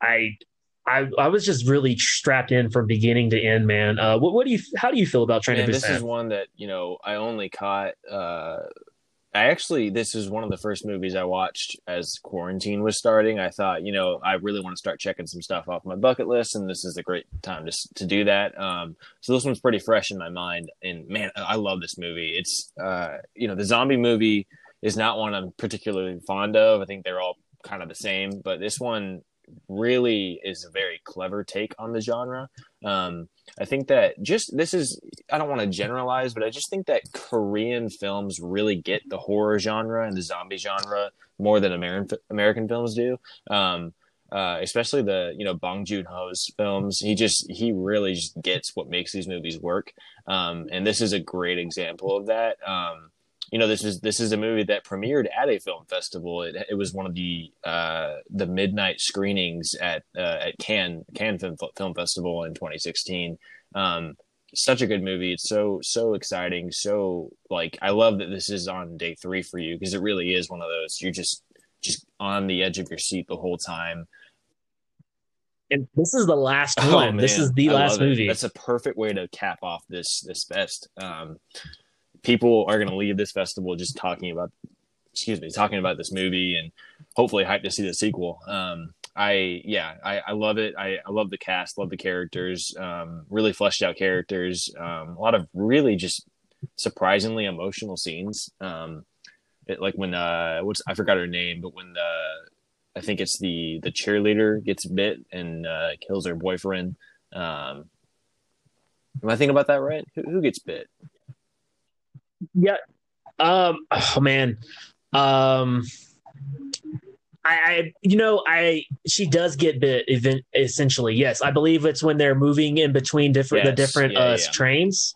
I I I was just really strapped in from beginning to end, man. Uh, what what do you how do you feel about Train man, to Busan? This is one that you know I only caught. Uh, I actually this is one of the first movies I watched as quarantine was starting. I thought you know I really want to start checking some stuff off my bucket list, and this is a great time to to do that. Um, so this one's pretty fresh in my mind, and man, I love this movie. It's uh, you know the zombie movie is not one I'm particularly fond of. I think they're all kind of the same, but this one really is a very clever take on the genre. Um, I think that just this is I don't want to generalize, but I just think that Korean films really get the horror genre and the zombie genre more than American American films do. Um, uh, especially the you know Bong Joon Ho's films. He just he really just gets what makes these movies work, um, and this is a great example of that. Um, you know this is this is a movie that premiered at a film festival. It, it was one of the uh, the midnight screenings at uh, at Cannes Cannes Film, Film Festival in 2016. Um, such a good movie. It's so so exciting. So like I love that this is on day three for you because it really is one of those you're just just on the edge of your seat the whole time. And this is the last oh, one. this is the I last movie. That's a perfect way to cap off this this best. Um, people are going to leave this festival just talking about, excuse me, talking about this movie and hopefully hyped to see the sequel. Um, I yeah, I, I love it. I, I love the cast, love the characters, um, really fleshed out characters. Um, a lot of really just surprisingly emotional scenes. Um, it, like when uh, what's I forgot her name, but when the I think it's the the cheerleader gets bit and uh, kills her boyfriend. Um, am I thinking about that right? Who, who gets bit? Yeah. Um. Oh man. Um. I, I, you know, I she does get bit event essentially. Yes, I believe it's when they're moving in between different yes, the different yeah, uh, yeah. trains.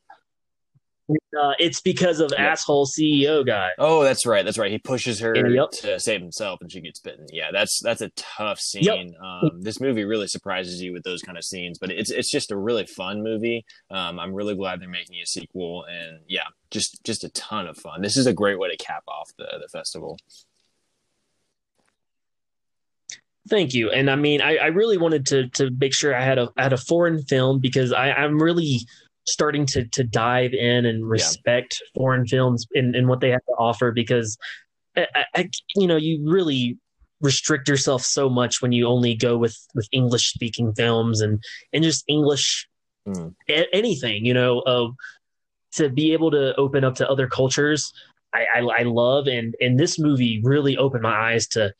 Uh, it's because of yep. asshole CEO guy. Oh, that's right. That's right. He pushes her yep. to save himself, and she gets bitten. Yeah, that's that's a tough scene. Yep. Um, this movie really surprises you with those kind of scenes, but it's it's just a really fun movie. Um, I'm really glad they're making a sequel, and yeah, just just a ton of fun. This is a great way to cap off the the festival. Thank you. And I mean, I, I really wanted to to make sure I had a I had a foreign film because I, I'm really starting to to dive in and respect yeah. foreign films and, and what they have to offer because I, I, you know you really restrict yourself so much when you only go with with English speaking films and and just English mm. a- anything you know uh, to be able to open up to other cultures I, I, I love and and this movie really opened my eyes to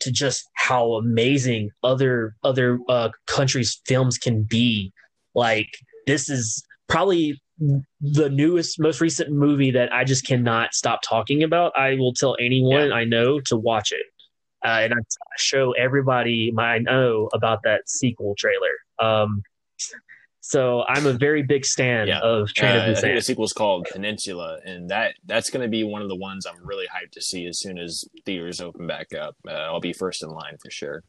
to just how amazing other other uh, countries' films can be. Like this is probably the newest, most recent movie that I just cannot stop talking about. I will tell anyone yeah. I know to watch it, uh, and I show everybody I know about that sequel trailer. Um, so I'm a very big stan yeah. of Train uh, of Busan. I think the sequel is called Peninsula, and that that's going to be one of the ones I'm really hyped to see as soon as theaters open back up. Uh, I'll be first in line for sure.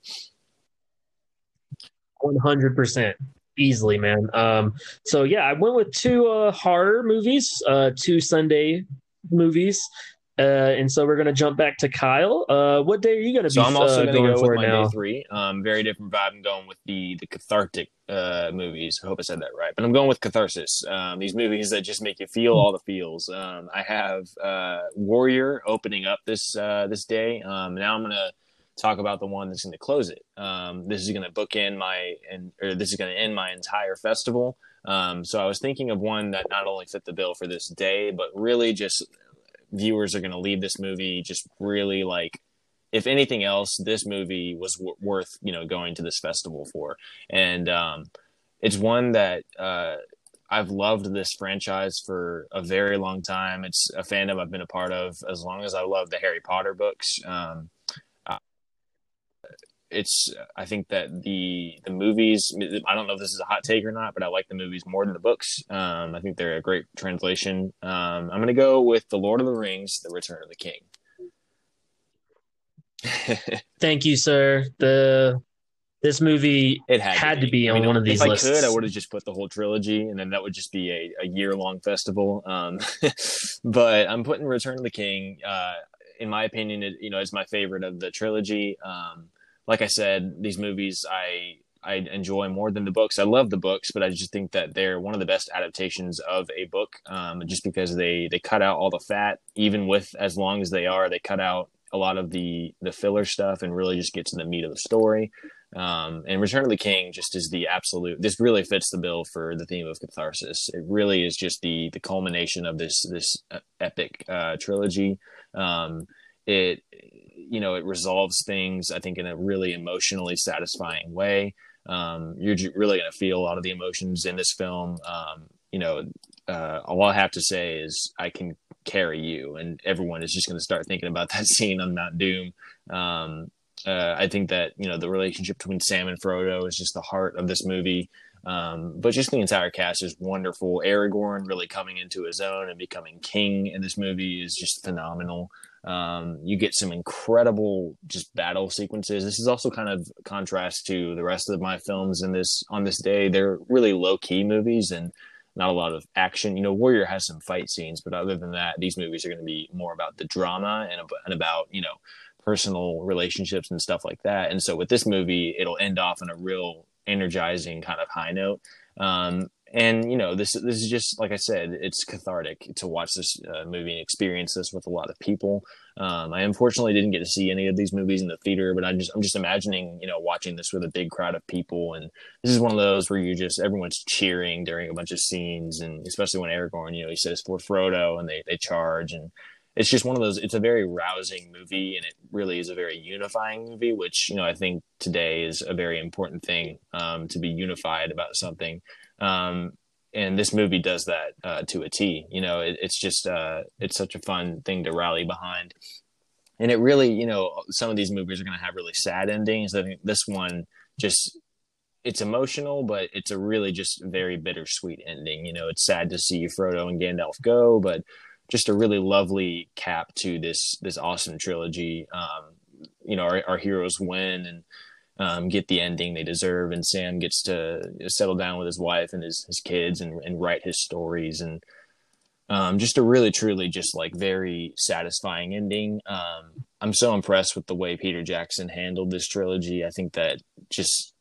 One hundred percent, easily, man. Um, so yeah, I went with two uh, horror movies, uh, two Sunday movies. Uh, and so we're going to jump back to Kyle. Uh, what day are you going to so be? I'm also uh, going to go with my now? day three. Um, very different vibe. I'm going with the the cathartic uh, movies. I hope I said that right, but I'm going with catharsis. Um, these movies that just make you feel all the feels. Um, I have uh, Warrior opening up this uh, this day. Um, now I'm going to talk about the one that's going to close it. Um, this is going to bookend my and or this is going to end my entire festival. Um, so I was thinking of one that not only fit the bill for this day, but really just viewers are going to leave this movie just really like if anything else this movie was w- worth you know going to this festival for and um, it's one that uh, i've loved this franchise for a very long time it's a fandom i've been a part of as long as i love the harry potter books um, it's I think that the the movies I don't know if this is a hot take or not, but I like the movies more than the books. Um, I think they're a great translation. Um, I'm gonna go with the Lord of the Rings: The Return of the King. [LAUGHS] Thank you, sir. The this movie it had, had to be, to be on I mean, one of these if lists. I could, I would have just put the whole trilogy, and then that would just be a, a year long festival. Um, [LAUGHS] but I'm putting Return of the King. Uh, in my opinion, it, you know, is my favorite of the trilogy. Um, like I said, these movies I I enjoy more than the books. I love the books, but I just think that they're one of the best adaptations of a book. Um, just because they they cut out all the fat, even with as long as they are, they cut out a lot of the the filler stuff and really just get to the meat of the story. Um, and Return of the King just is the absolute. This really fits the bill for the theme of catharsis. It really is just the the culmination of this this uh, epic uh, trilogy. Um, it you know it resolves things i think in a really emotionally satisfying way um, you're really going to feel a lot of the emotions in this film um, you know uh, all i have to say is i can carry you and everyone is just going to start thinking about [LAUGHS] that scene on mount doom um, uh, i think that you know the relationship between sam and frodo is just the heart of this movie um, but just the entire cast is wonderful. Aragorn really coming into his own and becoming king in this movie is just phenomenal. Um, you get some incredible just battle sequences. This is also kind of contrast to the rest of my films in this on this day. They're really low key movies and not a lot of action. You know, Warrior has some fight scenes, but other than that, these movies are going to be more about the drama and, and about you know personal relationships and stuff like that. And so with this movie, it'll end off on a real energizing kind of high note. Um, and you know this this is just like I said, it's cathartic to watch this uh, movie and experience this with a lot of people. Um, I unfortunately didn't get to see any of these movies in the theater, but I just I'm just imagining you know watching this with a big crowd of people, and this is one of those where you just everyone's cheering during a bunch of scenes, and especially when Aragorn, you know, he says for Frodo, and they they charge, and it's just one of those it's a very rousing movie and it really is a very unifying movie which you know i think today is a very important thing um, to be unified about something um, and this movie does that uh, to a t you know it, it's just uh, it's such a fun thing to rally behind and it really you know some of these movies are going to have really sad endings i think this one just it's emotional, but it's a really just very bittersweet ending. You know, it's sad to see Frodo and Gandalf go, but just a really lovely cap to this this awesome trilogy. Um, you know, our, our heroes win and um, get the ending they deserve, and Sam gets to settle down with his wife and his his kids and, and write his stories and. Um, just a really, truly, just like very satisfying ending. Um, I'm so impressed with the way Peter Jackson handled this trilogy. I think that just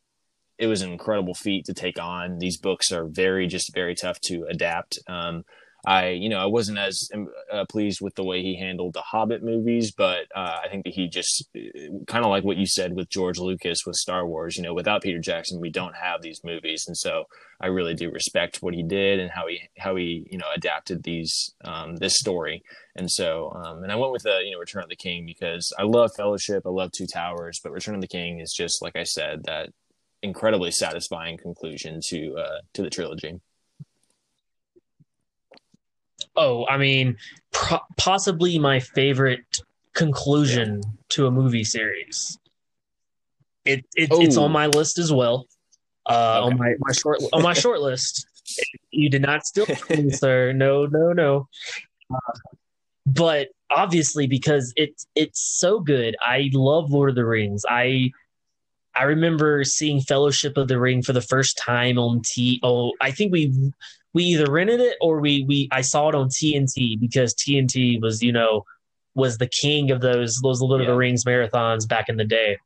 it was an incredible feat to take on. These books are very, just very tough to adapt. Um, I, you know, I wasn't as uh, pleased with the way he handled the Hobbit movies, but uh, I think that he just uh, kind of like what you said with George Lucas with Star Wars. You know, without Peter Jackson, we don't have these movies, and so I really do respect what he did and how he how he you know adapted these um, this story. And so, um, and I went with the you know Return of the King because I love Fellowship, I love Two Towers, but Return of the King is just like I said that incredibly satisfying conclusion to uh, to the trilogy. Oh, I mean, pro- possibly my favorite conclusion yeah. to a movie series. It, it it's on my list as well. Uh, okay. On my, my short on my short list. You did not steal me, [LAUGHS] sir. No, no, no. Uh, but obviously, because it's it's so good. I love Lord of the Rings. I I remember seeing Fellowship of the Ring for the first time on T. Oh, I think we we either rented it or we we I saw it on TNT because TNT was you know was the king of those those Lord yeah. of the Rings marathons back in the day,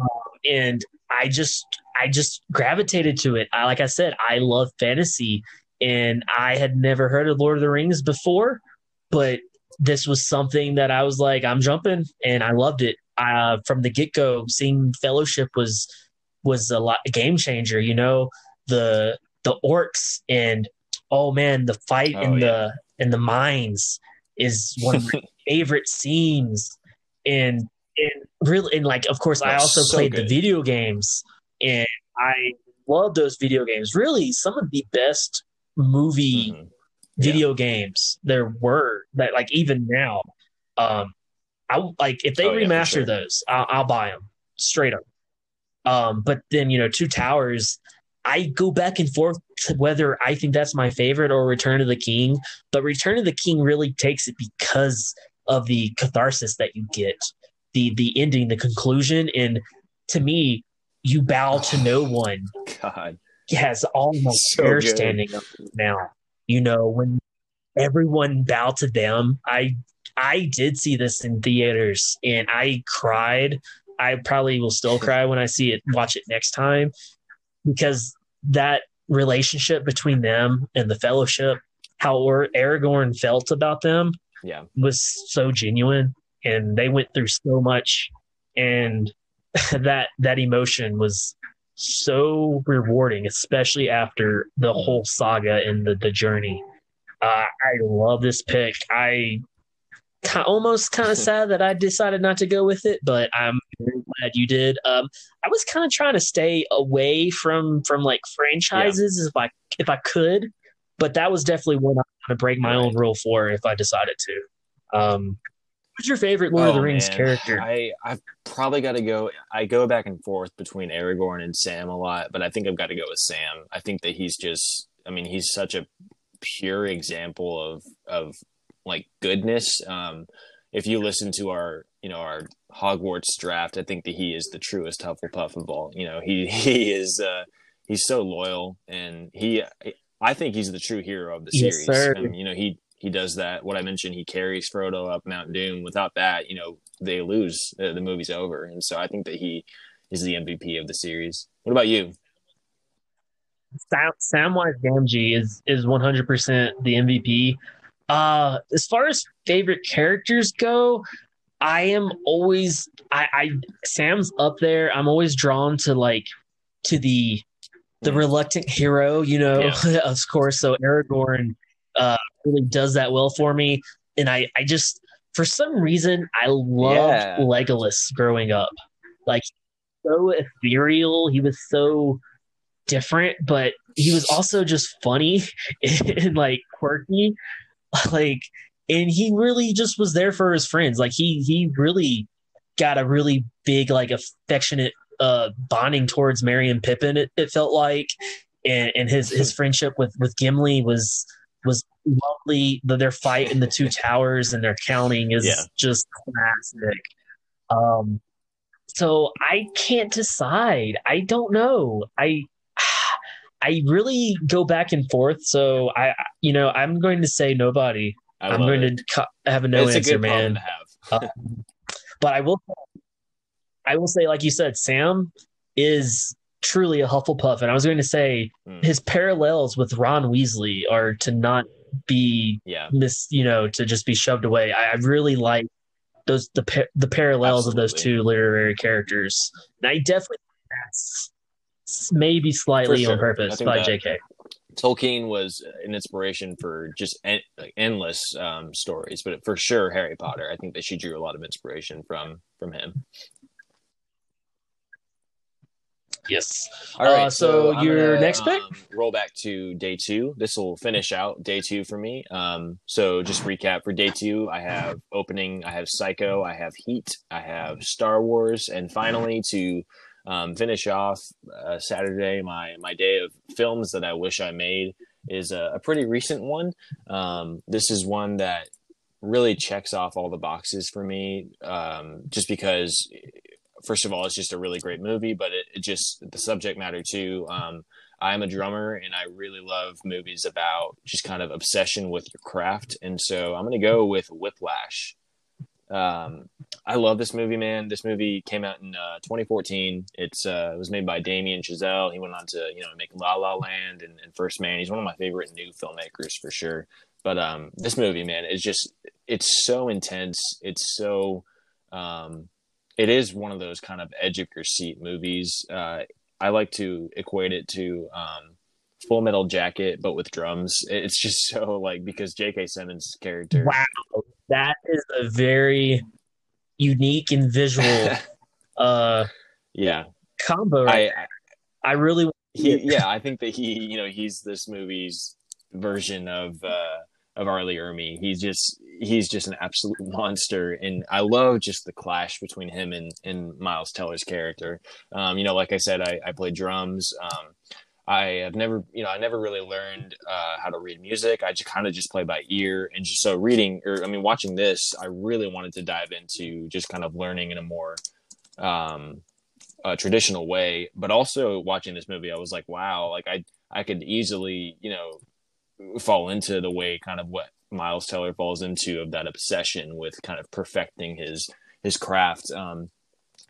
um, and I just I just gravitated to it. I, like I said, I love fantasy, and I had never heard of Lord of the Rings before, but this was something that I was like, I'm jumping, and I loved it. Uh, from the get go, seeing Fellowship was was a lot a game changer. You know, the the orcs and oh man, the fight oh, in yeah. the in the mines is one of my [LAUGHS] favorite scenes. And and really and like of course That's I also so played good. the video games and I love those video games. Really some of the best movie mm-hmm. video yeah. games there were that like even now. Um I like if they oh, remaster yeah, sure. those, I'll, I'll buy them straight up. Um, but then you know, Two Towers I go back and forth to whether I think that's my favorite or Return of the King, but Return of the King really takes it because of the catharsis that you get, the the ending, the conclusion, and to me, you bow to no oh, one. God, has almost so hair standing up now. You know when everyone bowed to them. I I did see this in theaters and I cried. I probably will still cry when I see it watch it next time because that relationship between them and the fellowship, how Aragorn felt about them, yeah, was so genuine, and they went through so much, and [LAUGHS] that that emotion was so rewarding, especially after the whole saga and the the journey. Uh, I love this pick. I almost kind of [LAUGHS] sad that I decided not to go with it, but I'm very glad you did. Um, I was kind of trying to stay away from from like franchises yeah. if I if I could, but that was definitely one I'm going to break my own rule for if I decided to. Um, what's your favorite Lord oh, of the oh, Rings man. character? I I've probably got to go. I go back and forth between Aragorn and Sam a lot, but I think I've got to go with Sam. I think that he's just. I mean, he's such a pure example of of like goodness. Um, if you listen to our you know our Hogwarts draft, I think that he is the truest Hufflepuff of all. You know, he [LAUGHS] he is uh, he's so loyal, and he I think he's the true hero of the series. Yes, and, you know, he he does that. What I mentioned, he carries Frodo up Mount Doom. Without that, you know, they lose. Uh, the movie's over, and so I think that he is the MVP of the series. What about you? Sam, Samwise Gamgee is is 100% the MVP. Uh, as far as favorite characters go, I am always I, I Sam's up there. I'm always drawn to like to the the mm. reluctant hero, you know, yeah. [LAUGHS] of course. So Aragorn uh, really does that well for me, and I I just for some reason I loved yeah. Legolas growing up, like so ethereal. He was so different, but he was also just funny [LAUGHS] and like quirky, [LAUGHS] like, and he really just was there for his friends. Like he he really got a really big like affectionate uh bonding towards Merry and Pippin. It, it felt like, and and his his [LAUGHS] friendship with with Gimli was was lovely. The, their fight in the two towers and their counting is yeah. just classic. Um, so I can't decide. I don't know. I [SIGHS] I really go back and forth. So I, you know, I'm going to say nobody. I'm going it. to have a no it's answer, man. um, but I will, I will say, like you said, Sam is truly a Hufflepuff, and I was going to say mm. his parallels with Ron Weasley are to not be yeah mis, you know, to just be shoved away. I, I really like those the the parallels Absolutely. of those two literary characters. And I definitely that's maybe slightly sure. on purpose by J.K. Tolkien was an inspiration for just en- like endless um, stories, but for sure Harry Potter. I think that she drew a lot of inspiration from from him. Yes. All right. Uh, so, so your gonna, next pick. Um, roll back to day two. This will finish out day two for me. Um, so just recap for day two. I have opening. I have Psycho. I have Heat. I have Star Wars, and finally to um, finish off uh, Saturday, my my day of films that I wish I made is a, a pretty recent one. Um, this is one that really checks off all the boxes for me, um, just because. First of all, it's just a really great movie, but it, it just the subject matter too. Um, I'm a drummer and I really love movies about just kind of obsession with your craft. And so I'm going to go with Whiplash. Um, I love this movie, man. This movie came out in uh, 2014. It's uh, it was made by Damien Chazelle. He went on to you know make La La Land and, and, First Man. He's one of my favorite new filmmakers for sure. But um, this movie, man, is just it's so intense. It's so um, it is one of those kind of edge of your seat movies. Uh, I like to equate it to um, Full Metal Jacket, but with drums. It's just [LAUGHS] so like because J.K. Simmons' character. Wow, that is a very unique and visual. [LAUGHS] uh, yeah, combo. Right I, I really. He, yeah, I think that he, you know, he's this movie's version of uh, of R. Lee Ermey. He's just he's just an absolute [LAUGHS] monster, and I love just the clash between him and and Miles Teller's character. Um, you know, like I said, I, I play drums. Um, I have never, you know, I never really learned uh, how to read music. I just kind of just play by ear, and just so reading, or I mean, watching this, I really wanted to dive into just kind of learning in a more um, uh, traditional way. But also watching this movie, I was like, wow, like I, I could easily, you know, fall into the way kind of what Miles Teller falls into of that obsession with kind of perfecting his his craft. Um,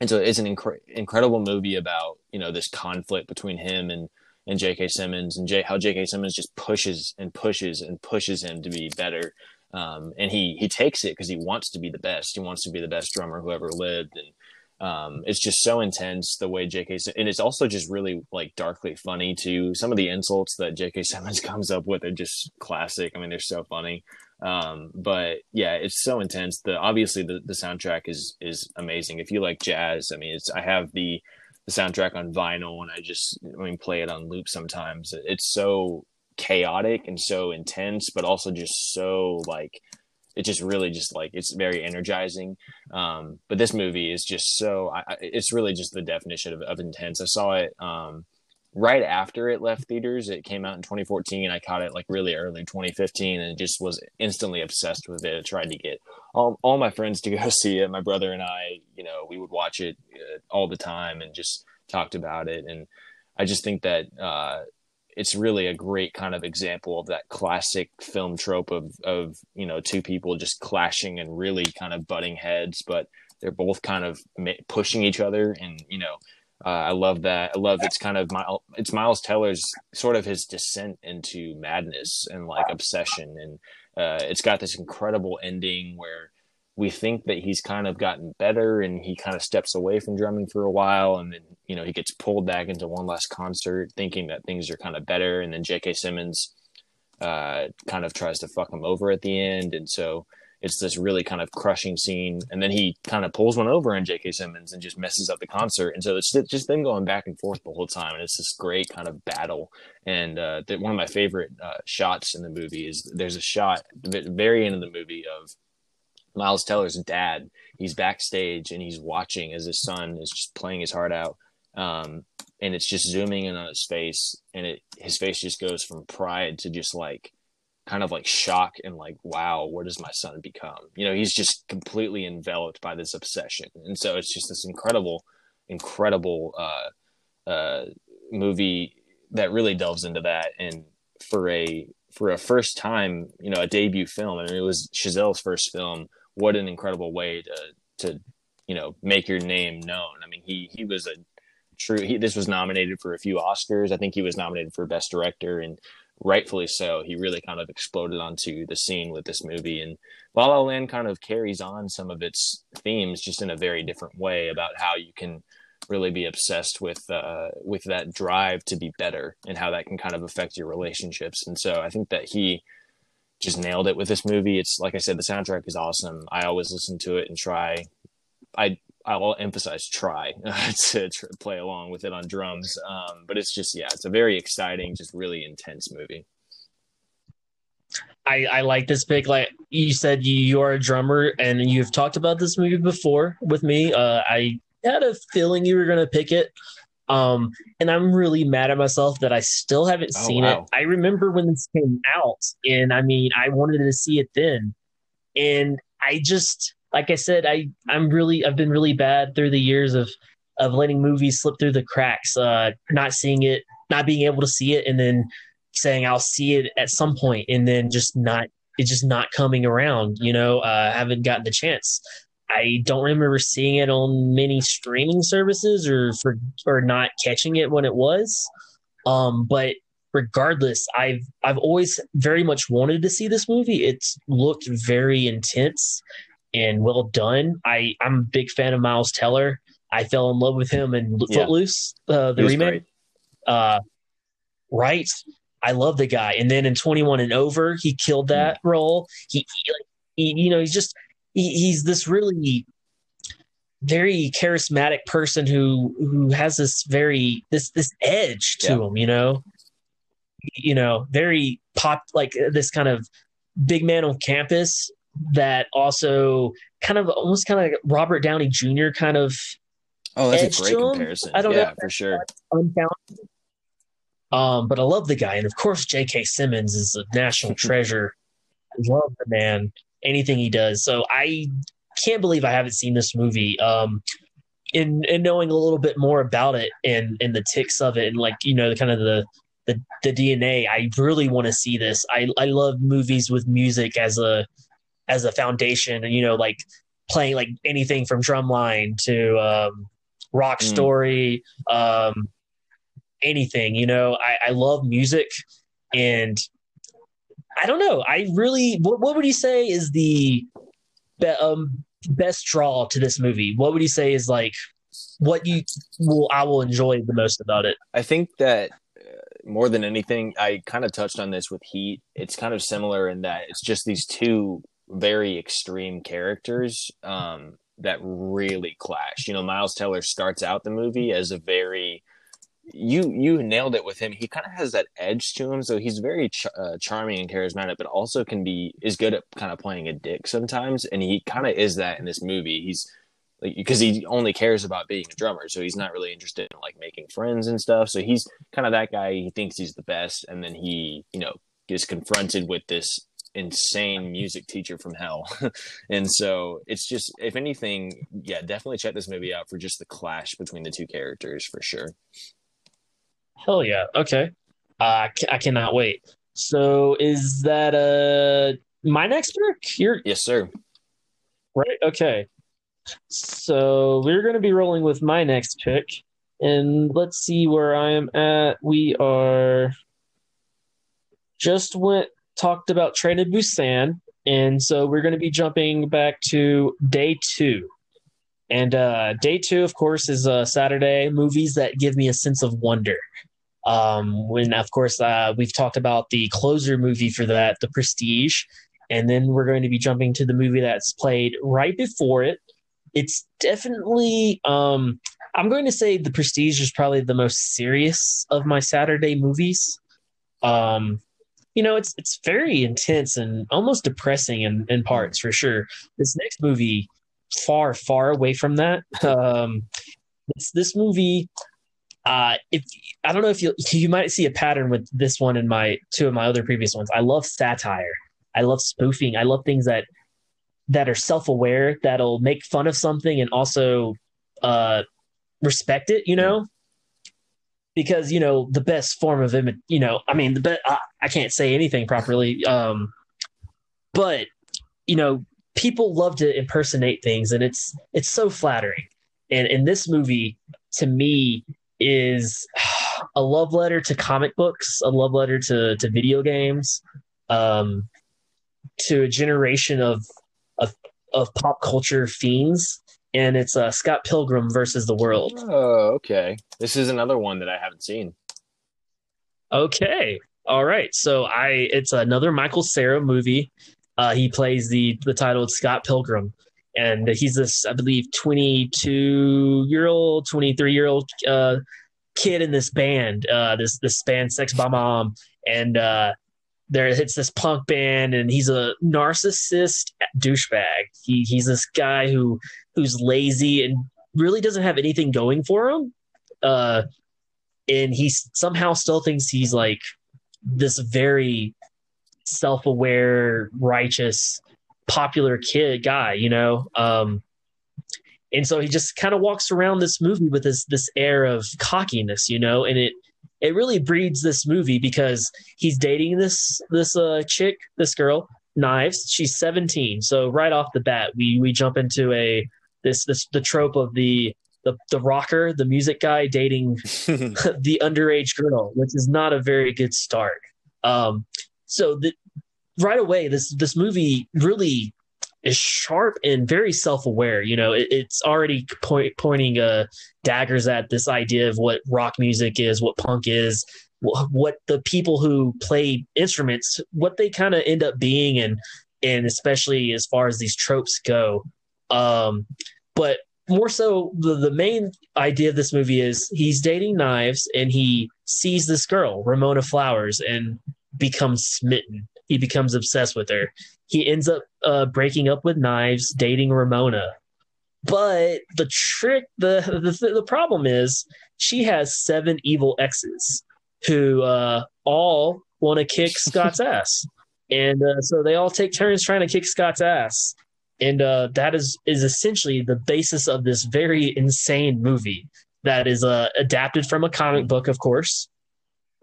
and so it's an inc- incredible movie about you know this conflict between him and and J.K. Simmons and J, how J.K. Simmons just pushes and pushes and pushes him to be better. Um, and he he takes it because he wants to be the best. He wants to be the best drummer who ever lived, and um, it's just so intense the way J.K. and it's also just really like darkly funny too. Some of the insults that J.K. Simmons [LAUGHS] comes up with are just classic. I mean, they're so funny. Um, but yeah, it's so intense. The obviously the, the soundtrack is is amazing. If you like jazz, I mean, it's I have the soundtrack on vinyl and I just I mean play it on loop sometimes. It's so chaotic and so intense, but also just so like it just really just like it's very energizing. Um, but this movie is just so I, it's really just the definition of, of intense. I saw it um, right after it left theaters. It came out in 2014. I caught it like really early 2015 and just was instantly obsessed with it. I tried to get all, all my friends to [LAUGHS] go see it. My brother and I, you know, we would watch it uh, all the time and just talked about it. And I just think that uh, it's really a great kind of example of that classic film trope of, of, you know, two people just clashing and really kind of butting heads, but they're both kind of pushing each other and, you know, Uh, I love that. I love it's kind of my it's Miles Teller's sort of his descent into madness and like obsession, and uh, it's got this incredible ending where we think that he's kind of gotten better and he kind of steps away from drumming for a while and then you know he gets pulled back into one last concert thinking that things are kind of better and then J.K. Simmons uh, kind of tries to fuck him over at the end and so it's this really kind of crushing scene and then he kind of pulls one over on J.K. Simmons and just messes up the concert and so it's just them going back and forth the whole time and it's this great kind of battle and uh, one of my favorite uh, shots in the movie is there's a shot at the very end of the movie of Miles Teller's dad. He's backstage and he's watching as his son is just playing his heart out. Um, and it's just zooming in on his face, and it his face just goes from pride to just like kind of like shock and like wow what does my son become you know he's just completely enveloped by this obsession and so it's just this incredible incredible uh uh movie that really delves into that and for a for a first time you know a debut film I and mean, it was Chazelle's first film what an incredible way to to you know make your name known. I mean, he he was a true. He, this was nominated for a few Oscars. I think he was nominated for Best Director, and rightfully so. He really kind of exploded onto the scene with this movie, and La La Land kind of carries on some of its themes just in a very different way about how you can really be obsessed with uh, with that drive to be better and how that can kind of affect your relationships. And so I think that he just nailed it with this movie. It's like I said, the soundtrack is awesome. I always listen to it and try. I I will emphasize try [LAUGHS] to tr- play along with it on drums. Um, but it's just yeah, it's a very exciting, just really intense movie. I, I like this pick. Like you said, you, you are a drummer, and you've talked about this movie before with me. Uh, I had a feeling you were going to pick it. Um, and I'm really mad at myself that I still haven't oh, seen wow. it. I remember when this came out, and I mean, I wanted to see it then, and I just, like I said, I I'm really I've been really bad through the years of of letting movies slip through the cracks, uh, not seeing it, not being able to see it, and then saying I'll see it at some point, and then just not it's just not coming around. You know, uh, haven't gotten the chance. I don't remember seeing it on many streaming services or for or not catching it when it was. Um, but regardless, I've I've always very much wanted to see this movie. It's looked very intense and well done. I I'm a big fan of Miles Teller. I fell in love with him in yeah. Footloose, uh, the remake. Uh, right. I love the guy. And then in 21 and over, he killed that mm. role. He, he, he, you know, he's just he, he's this really very charismatic person who who has this very this this edge to yeah. him you know you know very pop like this kind of big man on campus that also kind of almost kind of like robert downey jr kind of oh that's a great comparison i don't yeah, know for sure unfounded. um but i love the guy and of course j.k simmons is a national [LAUGHS] treasure I love the man anything he does. So I can't believe I haven't seen this movie. Um, in in knowing a little bit more about it and and the ticks of it and like you know the kind of the the, the DNA, I really want to see this. I I love movies with music as a as a foundation, and you know like playing like anything from Drumline to um, Rock mm. Story, um, anything. You know, I, I love music, and I don't know. I really, what, what would you say is the be, um, best draw to this movie? What would you say is like what you will I will enjoy the most about it? I think that uh, more than anything, I kind of touched on this with Heat. It's kind of similar in that it's just these two very extreme characters um, that really clash. You know, Miles Teller starts out the movie as a very you you nailed it with him. He kind of has that edge to him, so he's very uh, charming and charismatic, but also can be is good at kind of playing a dick sometimes, and he kind of is that in this movie. He's like because he only cares about being a drummer, so he's not really interested in like making friends and stuff. So he's kind of that guy. He thinks he's the best, and then he you know gets confronted with this insane music teacher from hell. [LAUGHS] and so it's just, if anything, yeah, definitely check this movie out for just the clash between the two characters for sure. Hell yeah. Okay. Uh, I cannot wait. So is that uh my next pick? You're yes, sir. Right. Okay. So we're going to be rolling with my next pick, and let's see where I am at. We are just went talked about Train Busan, and so we're going to be jumping back to day two. And uh, day two, of course, is uh, Saturday movies that give me a sense of wonder. Um, when, of course, uh, we've talked about the closer movie for that, The Prestige, and then we're going to be jumping to the movie that's played right before it. It's definitely, um, I'm going to say The Prestige is probably the most serious of my Saturday movies. Um, you know, it's it's very intense and almost depressing in, in parts for sure. This next movie, far far away from that. [LAUGHS] Um, this movie. Uh, if I don't know if you you might see a pattern with this one and my two of my other previous ones. I love satire. I love spoofing. I love things that that are self aware that'll make fun of something and also uh, respect it. You know, because you know the best form of imi- you know i mean the best I, I, can't say anything properly um but you know people love to impersonate things and it's it's so flattering and in this movie to me is [SIGHS] a love letter to comic books a love letter to to video games um to a generation of of, of pop culture fiends and it's uh, Scott Pilgrim versus the World. Oh, okay. This is another one that I haven't seen. Okay. All right. So I it's another Michael Cera movie. Uh, he plays the the titled Scott Pilgrim, and he's this I believe twenty two year old, twenty three year old uh, kid in this band. Uh, this this band Sex Bob-omb, and uh, there hits this punk band, and he's a narcissist douchebag. He he's this guy who who's lazy and really doesn't have anything going for him. Uh, and he somehow still thinks he's like this very self-aware, righteous, popular kid guy, you know. Um, and so he just kind of walks around this movie with this this air of cockiness, you know, and it it really breeds this movie because he's dating this this uh, chick, this girl, Knives. She's 17, so right off the bat, we we jump into a this this the trope of the the, the rocker, the music guy dating [LAUGHS] [LAUGHS] the underage girl, which is not a very good start. Um, so the, right away, this this movie really is sharp and very self aware. You know, it, it's already point, pointing uh, daggers at this idea of what rock music is, what punk is, wh- what the people who play instruments, what they kind of end up being, and and especially as far as these tropes go. Um, but more so, the, the main idea of this movie is he's dating Knives and he sees this girl, Ramona Flowers, and becomes smitten. He becomes obsessed with her. He ends up uh, breaking up with Knives, dating Ramona. But the trick, the, the the problem is, she has seven evil exes who uh, all want to kick Scott's [LAUGHS] ass, and uh, so they all take turns trying to kick Scott's ass and uh, that is is essentially the basis of this very insane movie that is uh, adapted from a comic book, of course,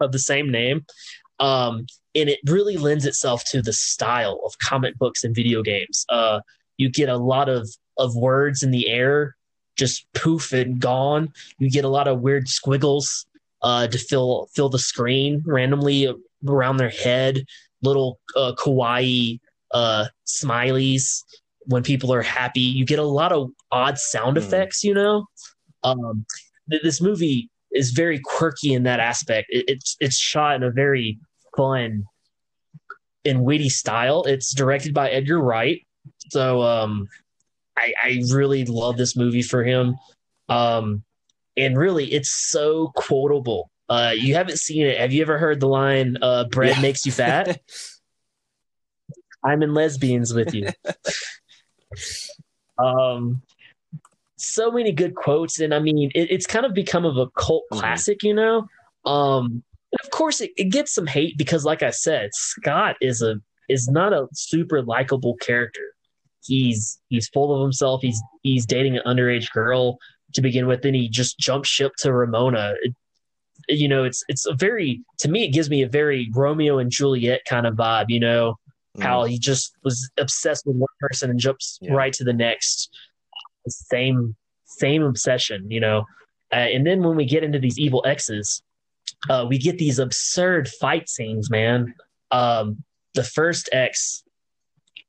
of the same name. Um, and it really lends itself to the style of comic books and video games. Uh, you get a lot of of words in the air, just poof and gone. You get a lot of weird squiggles uh, to fill fill the screen randomly around their head. Little uh, kawaii uh, smileys when people are happy. You get a lot of odd sound mm. effects, you know. Um, th- this movie is very quirky in that aspect. It, it's it's shot in a very fun and witty style. It's directed by Edgar Wright, so um, I, I really love this movie for him. Um, and really, it's so quotable. Uh, you haven't seen it. Have you ever heard the line uh, "Bread yeah. makes you fat"? [LAUGHS] I'm in lesbians with you. [LAUGHS] um, so many good quotes, and I mean, it, it's kind of become of a cult mm-hmm. classic, you know. Um, of course, it, it gets some hate because, like I said, Scott is a is not a super likable character. He's he's full of himself. He's he's dating an underage girl to begin with, and he just jumps ship to Ramona. It, you know, it's it's a very to me it gives me a very Romeo and Juliet kind of vibe. You know, mm. how he just was obsessed with one person and jumps yeah. right to the next. Same same obsession, you know. Uh, and then when we get into these evil exes, uh, we get these absurd fight scenes, man. Um, the first X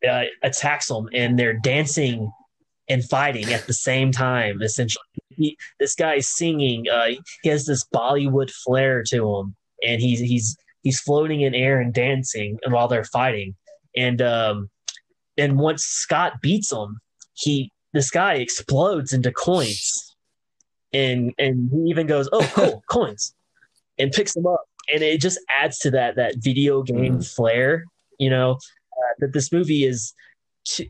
uh, attacks them, and they're dancing and fighting at the same time. Essentially, he, this guy's singing. Uh, he has this Bollywood flair to him, and he's he's he's floating in air and dancing, and while they're fighting, and um, and once Scott beats him, he this guy explodes into coins, and and he even goes, "Oh, [LAUGHS] cool, coins," and picks them up, and it just adds to that that video game mm. flair, you know, uh, that this movie is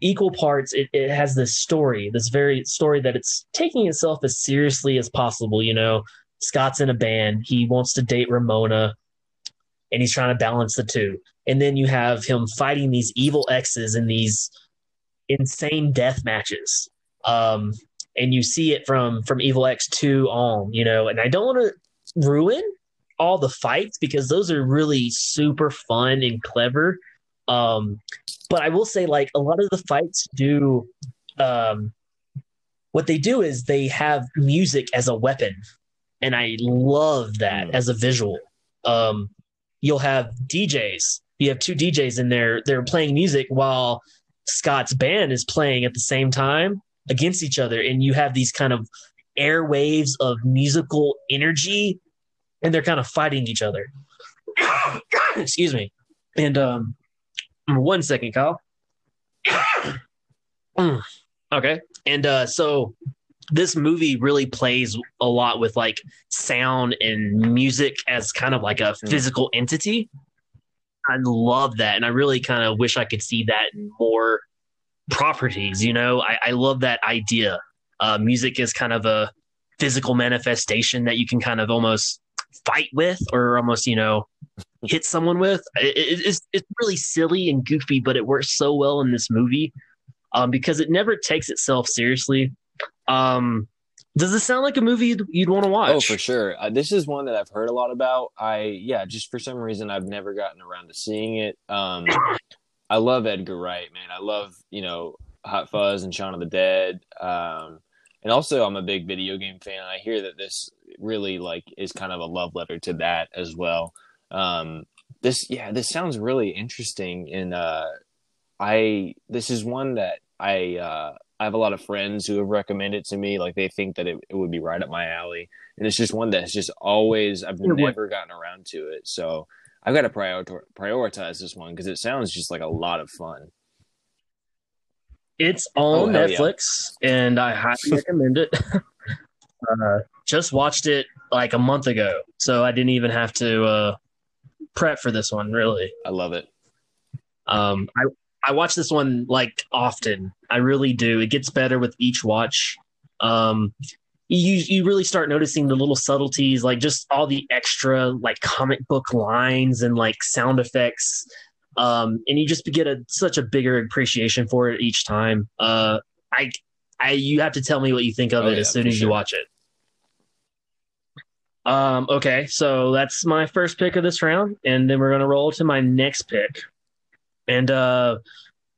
equal parts it, it has this story this very story that it's taking itself as seriously as possible you know. Scott's in a band. He wants to date ramona and he's trying to balance the two and then you have him fighting these evil exes in these insane death matches um and you see it from from evil ex 2 on you know and i don't want to ruin all the fights because those are really super fun and clever um but I will say, like, a lot of the fights do. Um, what they do is they have music as a weapon, and I love that as a visual. Um, you'll have DJs. You have two DJs in there. They're playing music while Scott's band is playing at the same time against each other, and you have these kind of airwaves of musical energy, and they're kind of fighting each other. [COUGHS] Excuse me. And um, one second, Kyle. [COUGHS] Mm. okay. And uh, so this movie really plays a lot with like sound and music as kind of like a mm. physical entity. I love that. And I really kind of wish I could see that in more properties. You know, I, I love that idea. Uh, music is kind of a physical manifestation that you can kind of almost fight with or almost, you know, hit someone with. It, it, it's it's really silly and goofy, but it works so well in this movie um, because it never takes itself seriously. Um, does this sound like a movie you'd, you'd want to watch? Oh, for sure. Uh, this is one that I've heard a lot about. I yeah, just for some reason I've never gotten around to seeing it. Um, I love Edgar Wright, man. I love you know Hot Fuzz and Shaun of the Dead. Um, and also I'm a big video game fan. I hear that this really like is kind of a love letter to that as well. Um, this yeah, this sounds really interesting, and uh, I this is one that I uh, I have a lot of friends who have recommended to me. Like they think that it, it would be right up my alley, and it's just one that's just always I've never gotten around to it. So I've got to prior- prioritize this one because it sounds just like a lot of fun. It's on oh, Netflix, yeah. and I highly [LAUGHS] recommend it. [LAUGHS] uh, just watched it like a month ago, so I didn't even have to uh, prep for this one. Really, I love it. Um, I I watch this one like often. I really do. It gets better with each watch. Um, you you really start noticing the little subtleties, like just all the extra like comic book lines and like sound effects. Um, and you just get a such a bigger appreciation for it each time. Uh, I I you have to tell me what you think of oh, it yeah, as soon as sure. you watch it. Um, okay, so that's my first pick of this round, and then we're gonna roll to my next pick. And uh,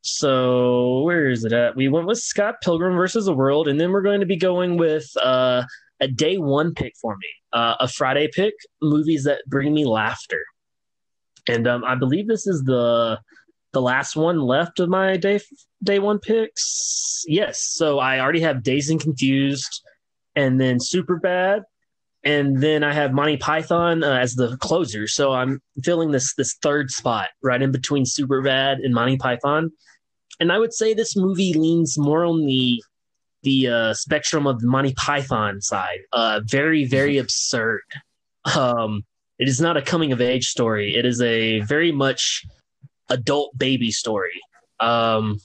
so where is it at? We went with Scott Pilgrim versus the World, and then we're going to be going with uh, a day one pick for me, uh, a Friday pick, movies that bring me laughter. And um, I believe this is the the last one left of my day day one picks. Yes, so I already have Dazed and Confused, and then Super Bad, and then I have Monty Python uh, as the closer. So I'm filling this this third spot right in between Superbad and Monty Python. And I would say this movie leans more on the the uh, spectrum of the Monty Python side. Uh, very very absurd. Um, it is not a coming of age story. It is a very much adult baby story. Um,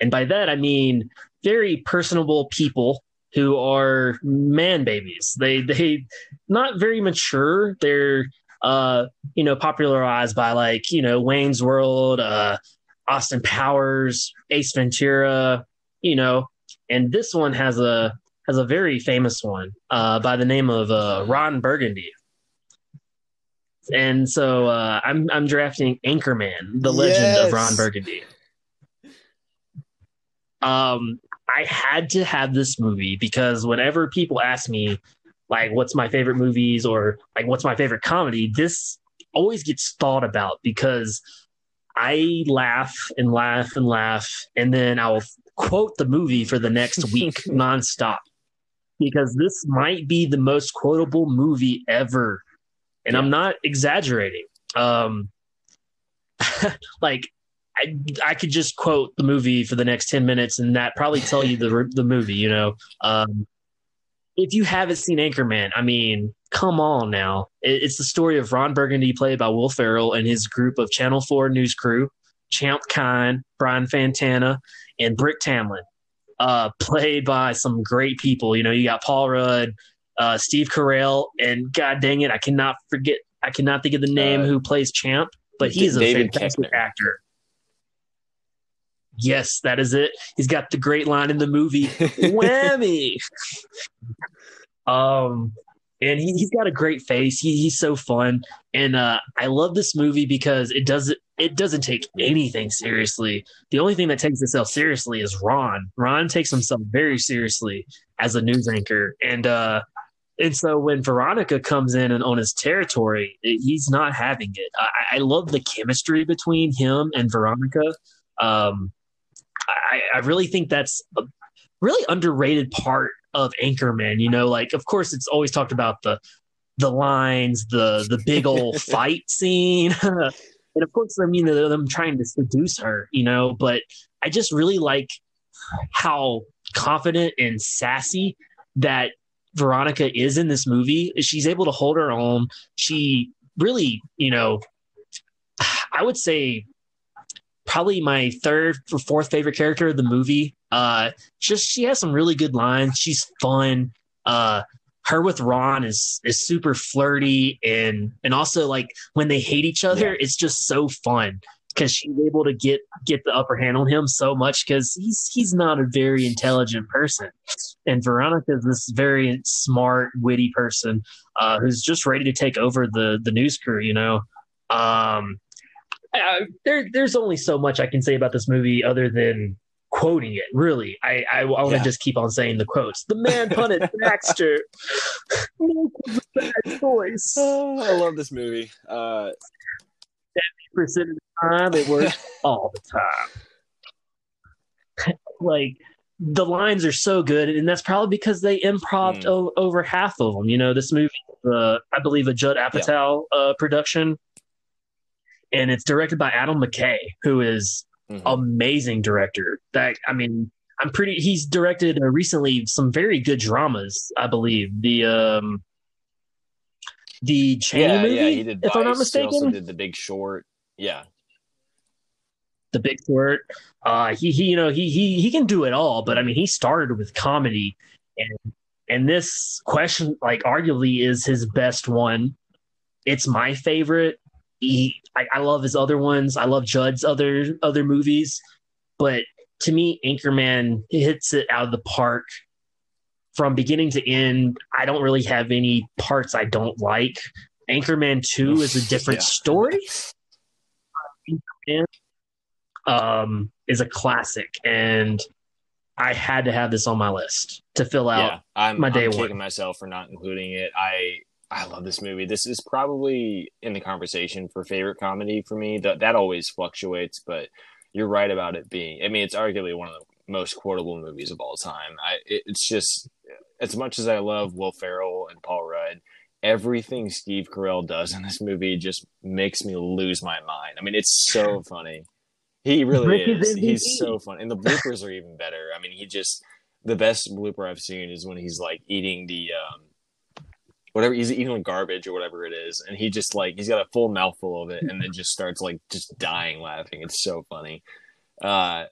and by that I mean very personable people who are man babies. They they not very mature. They're uh you know popularized by like you know Wayne's World, uh, Austin Powers, Ace Ventura, you know, and this one has a has a very famous one uh, by the name of uh, Ron Burgundy. And so uh, I'm I'm drafting Anchorman, the legend yes. of Ron Burgundy. Um, I had to have this movie because whenever people ask me like what's my favorite movies or like what's my favorite comedy, this always gets thought about because I laugh and laugh and laugh, and then I'll quote the movie for the next [LAUGHS] week nonstop because this might be the most quotable movie ever, and yeah. I'm not exaggerating. Um, [LAUGHS] like I, I could just quote the movie for the next 10 minutes and that probably tell you the the movie you know? Um, if you haven't seen anchorman i mean come on now. It's the story of ron burgundy played by will ferrell and his group of channel 4 news crew Champ Kind brian fantana and brick tamland uh, played by some great people. You know you got paul rudd uh, steve carell and god dang it i cannot forget i cannot think of the name uh, who plays champ but he's David a fantastic actor Yes, that is it. He's got the great line in the movie, [LAUGHS] whammy. um, and he, has got a great face. He, he's so fun, and uh, I love this movie because it doesn't it doesn't take anything seriously. The only thing that takes itself seriously is Ron. Ron takes himself very seriously as a news anchor, and uh, and so when Veronica comes in and on his territory, he's not having it. I, I love the chemistry between him and Veronica. Um, I, I really think that's a really underrated part of Anchorman. You know, like of course it's always talked about the the lines, the the big old [LAUGHS] fight scene. [LAUGHS] and of course, I mean, the them trying to seduce her, you know, but I just really like how confident and sassy that Veronica is in this movie. She's able to hold her own. She really, you know, I would say probably my third or fourth favorite character of the movie. Uh, just she has some really good lines. She's fun. Uh, her with Ron is is super flirty and and also like when they hate each other, yeah. it's just so fun because she's able to get get the upper hand on him so much because he's he's not a very intelligent person, and Veronica is this very smart, witty person uh, who's just ready to take over the the news crew. You know, um, uh, there, there's only so much I can say about this movie other than quoting it. Really, I, I, I want to yeah. just keep on saying the quotes. The man punted [LAUGHS] Baxter. bad choice. Oh, I love this movie. Uh, Seventy percent of the time, it works [LAUGHS] all the time. like the lines are so good, and that's probably because they improv mm. o- over half of them. You know, this movie, uh, I believe, a Judd Apatow yeah. uh, production and it's directed by Adam McKay, who is mm-hmm. amazing director. That I mean, I'm pretty. He's directed uh, recently some very good dramas, I believe. The um, the Cheney yeah, movie, yeah, he did. If Vice. I'm not mistaken, he also did The Big Short. Yeah, The Big Short. Uh, he he, you know, he he he can do it all. But I mean, he started with comedy, and and this question, like, arguably, is his best one. It's my favorite he I, I love his other ones. I love Judd's other other movies, but to me, Anchorman hits it out of the park from beginning to end. I don't really have any parts I don't like. Anchorman Two is a different yeah. story. Anchorman um, is a classic, and I had to have this on my list to fill out yeah, I'm, my day I'm one. kicking myself for not including it. I I love this movie. This is probably in the conversation for favorite comedy for me. That that always fluctuates, but you're right about it being. I mean, it's arguably one of the most quotable movies of all time. I it, it's just as much as I love Will Ferrell and Paul Rudd, everything Steve Carell does in this movie just makes me lose my mind. I mean, it's so [LAUGHS] funny. He really is. He's so fun, and the bloopers are even better. I mean, he just the best blooper I've seen is when he's like eating the um, whatever he's eating garbage or whatever it is, and he just like he's got a full mouthful of it, and then just starts like just dying laughing. It's so funny. Uh,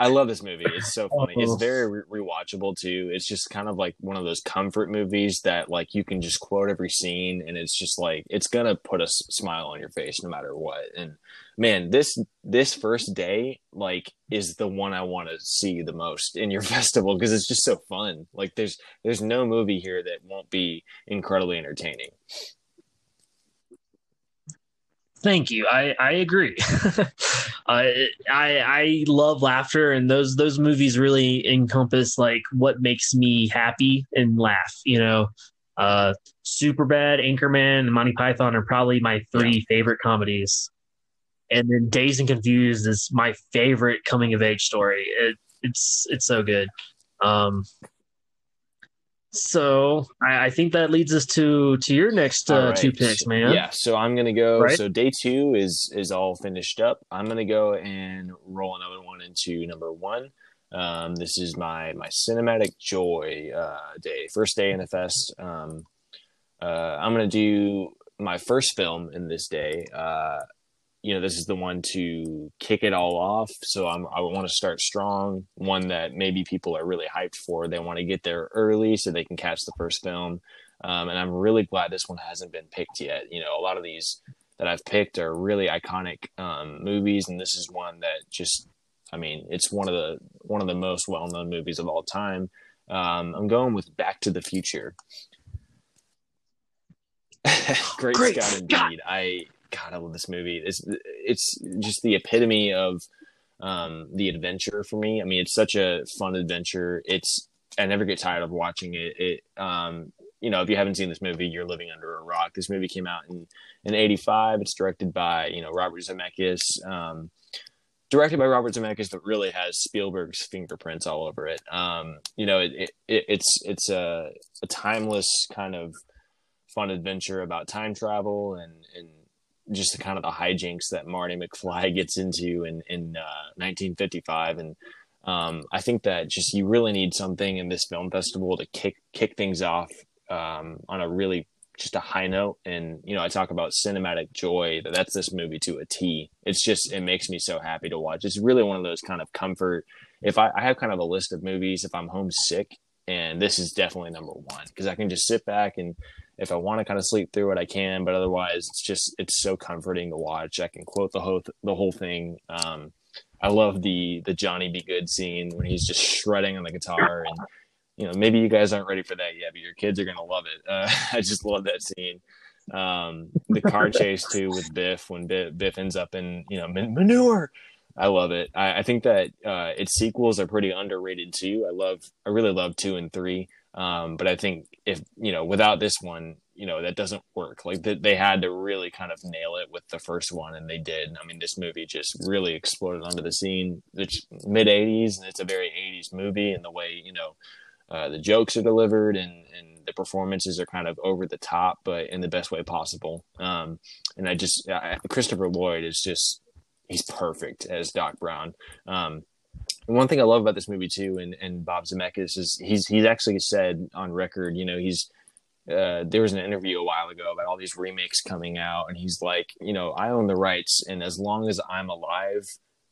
I love this movie. It's so [LAUGHS] oh. funny. It's very re- rewatchable too. It's just kind of like one of those comfort movies that like you can just quote every scene, and it's just like it's gonna put a s- smile on your face no matter what. And man, this this first day like is the one I want to see the most in your [LAUGHS] festival because it's just so fun. Like there's there's no movie here that won't be incredibly entertaining. Thank you. I I agree. [LAUGHS] I I I love laughter, and those those movies really encompass like what makes me happy and laugh. You know, Uh, Superbad, Anchorman, and Monty Python are probably my three favorite comedies. And then Dazed and Confused is my favorite coming of age story. It, it's it's so good. Um, so I, I, think that leads us to to your next uh, right. two picks, man. Yeah. So I'm gonna go. Right? So day two is is all finished up. I'm gonna go and roll another one into number one. Um, this is my my cinematic joy uh, day, first day in the fest. Um, uh, I'm gonna do my first film in this day. You know, this is the one to kick it all off. So I'm, I want to start strong. One that maybe people are really hyped for. They want to get there early so they can catch the first film. Um, and I'm really glad this one hasn't been picked yet. You know, a lot of these that I've picked are really iconic um, movies, and this is one that just, I mean, it's one of the one of the most well known movies of all time. Um, I'm going with Back to the Future. [LAUGHS] Great, Great Scott, indeed. I God, I love this movie. It's it's just the epitome of um, the adventure for me. I mean, it's such a fun adventure. It's I never get tired of watching it. It um, you know, if you haven't seen this movie, you're living under a rock. This movie came out in in '85. It's directed by you know Robert Zemeckis. Um, directed by Robert Zemeckis, that really has Spielberg's fingerprints all over it. Um, you know, it, it, it, it's it's a, a timeless kind of fun adventure about time travel and and just the kind of the hijinks that Marty McFly [LAUGHS] gets into in in uh, 1955, and um, I think that just you really need something in this film festival to kick kick things off um, on a really just a high note. And you know, I talk about cinematic joy. That that's this movie to a T. It's just it makes me so happy to watch. It's really one of those kind of comfort. If I, I have kind of a list of movies, if I'm homesick, and this is definitely number one because I can just sit back and if I want to kind of sleep through it, I can. But otherwise, it's just it's so comforting to watch. I can quote the whole the whole thing. Um, I love the the Johnny B. Goode scene when he's just shredding on the guitar, and you know maybe you guys aren't ready for that yet, but your kids are gonna love it. Uh, [LAUGHS] I just love that scene. Um, the car [LAUGHS] chase too with Biff when Biff, Biff ends up in you know manure. I love it. I, I think that uh, its sequels are pretty underrated too. I love, I really love two and three. Um, but I think if you know, without this one, you know, that doesn't work. Like they, they had to really kind of nail it with the first one, and they did. I mean, this movie just really exploded onto the scene. It's mid '80s, and it's a very '80s movie, and the way you know uh, the jokes are delivered and and the performances are kind of over the top, but in the best way possible. Um, and I just I, Christopher Lloyd is just he's perfect as Doc Brown. Um, one thing I love about this movie too, and, and Bob Zemeckis is he's he's actually said on record, you know, he's uh, there was an interview a while ago about all these remakes coming out, and he's like, you know, I own the rights, and as long as I'm alive,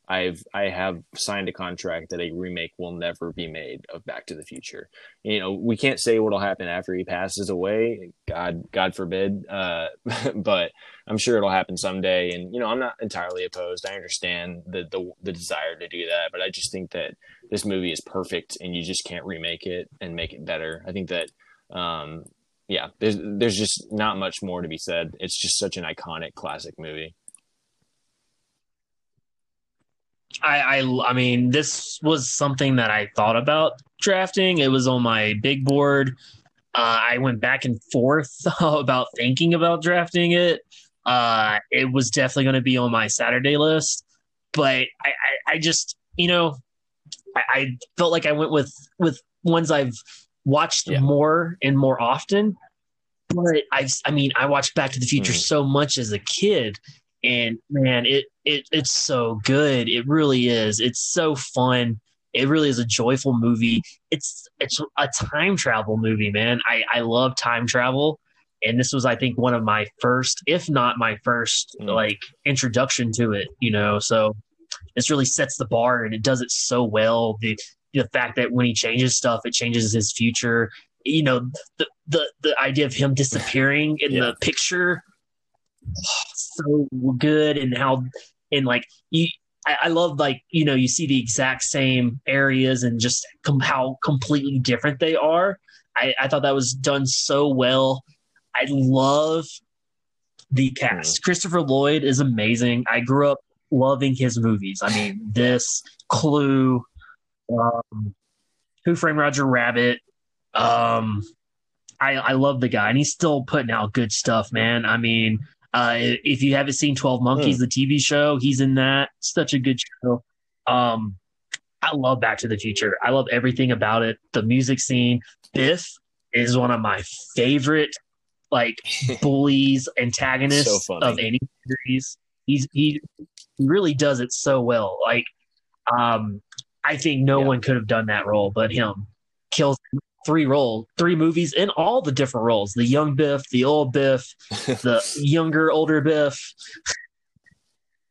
I've I have signed a contract that a remake will never be made of Back to the Future. You know, we can't say what'll happen after he passes away. God, God forbid. Uh, [LAUGHS] but I'm sure it'll happen someday. And you know, I'm not entirely opposed. I understand the the the desire to do that, but I just think that this movie is perfect, and you just can't remake it and make it better. I think that. Um, yeah, there's there's just not much more to be said. It's just such an iconic classic movie. I, I I mean, this was something that I thought about drafting. It was on my big board. Uh, I went back and forth [LAUGHS] about thinking about drafting it. Uh, it was definitely going to be on my Saturday list, but I, I, I just, you know, I, I, felt like I went with with ones I've watched yeah. more and more often. But I, I mean, I watched Back to the Future mm. so much as a kid, and man, it it it's so good. It really is. It's so fun. It really is a joyful movie. It's it's a time travel movie, man. I I love time travel, and this was I think one of my first, if not my first, mm. like introduction to it. You know, so this really sets the bar, and it does it so well. The the fact that when he changes stuff, it changes his future. You know, the the the idea of him disappearing in yeah. the picture [SIGHS] so good and how and like you I, I love like you know you see the exact same areas and just com- how completely different they are. I, I thought that was done so well. I love the cast. Mm. christopher lloyd is amazing. I grew up loving his movies. I mean this clue um, who framed roger rabbit um, I, I love the guy, and he's still putting out good stuff, man. I mean, uh, if you haven't seen Twelve Monkeys, mm. the TV show, he's in that. Such a good show. Um, I love Back to the Future. I love everything about it. The music scene. Biff is one of my favorite like [LAUGHS] bullies, antagonists so of any series. He's he really does it so well. Like, um, I think no yeah. one could have done that role but him. Kills three roles, three movies in all the different roles: the young Biff, the old Biff, the [LAUGHS] younger, older Biff,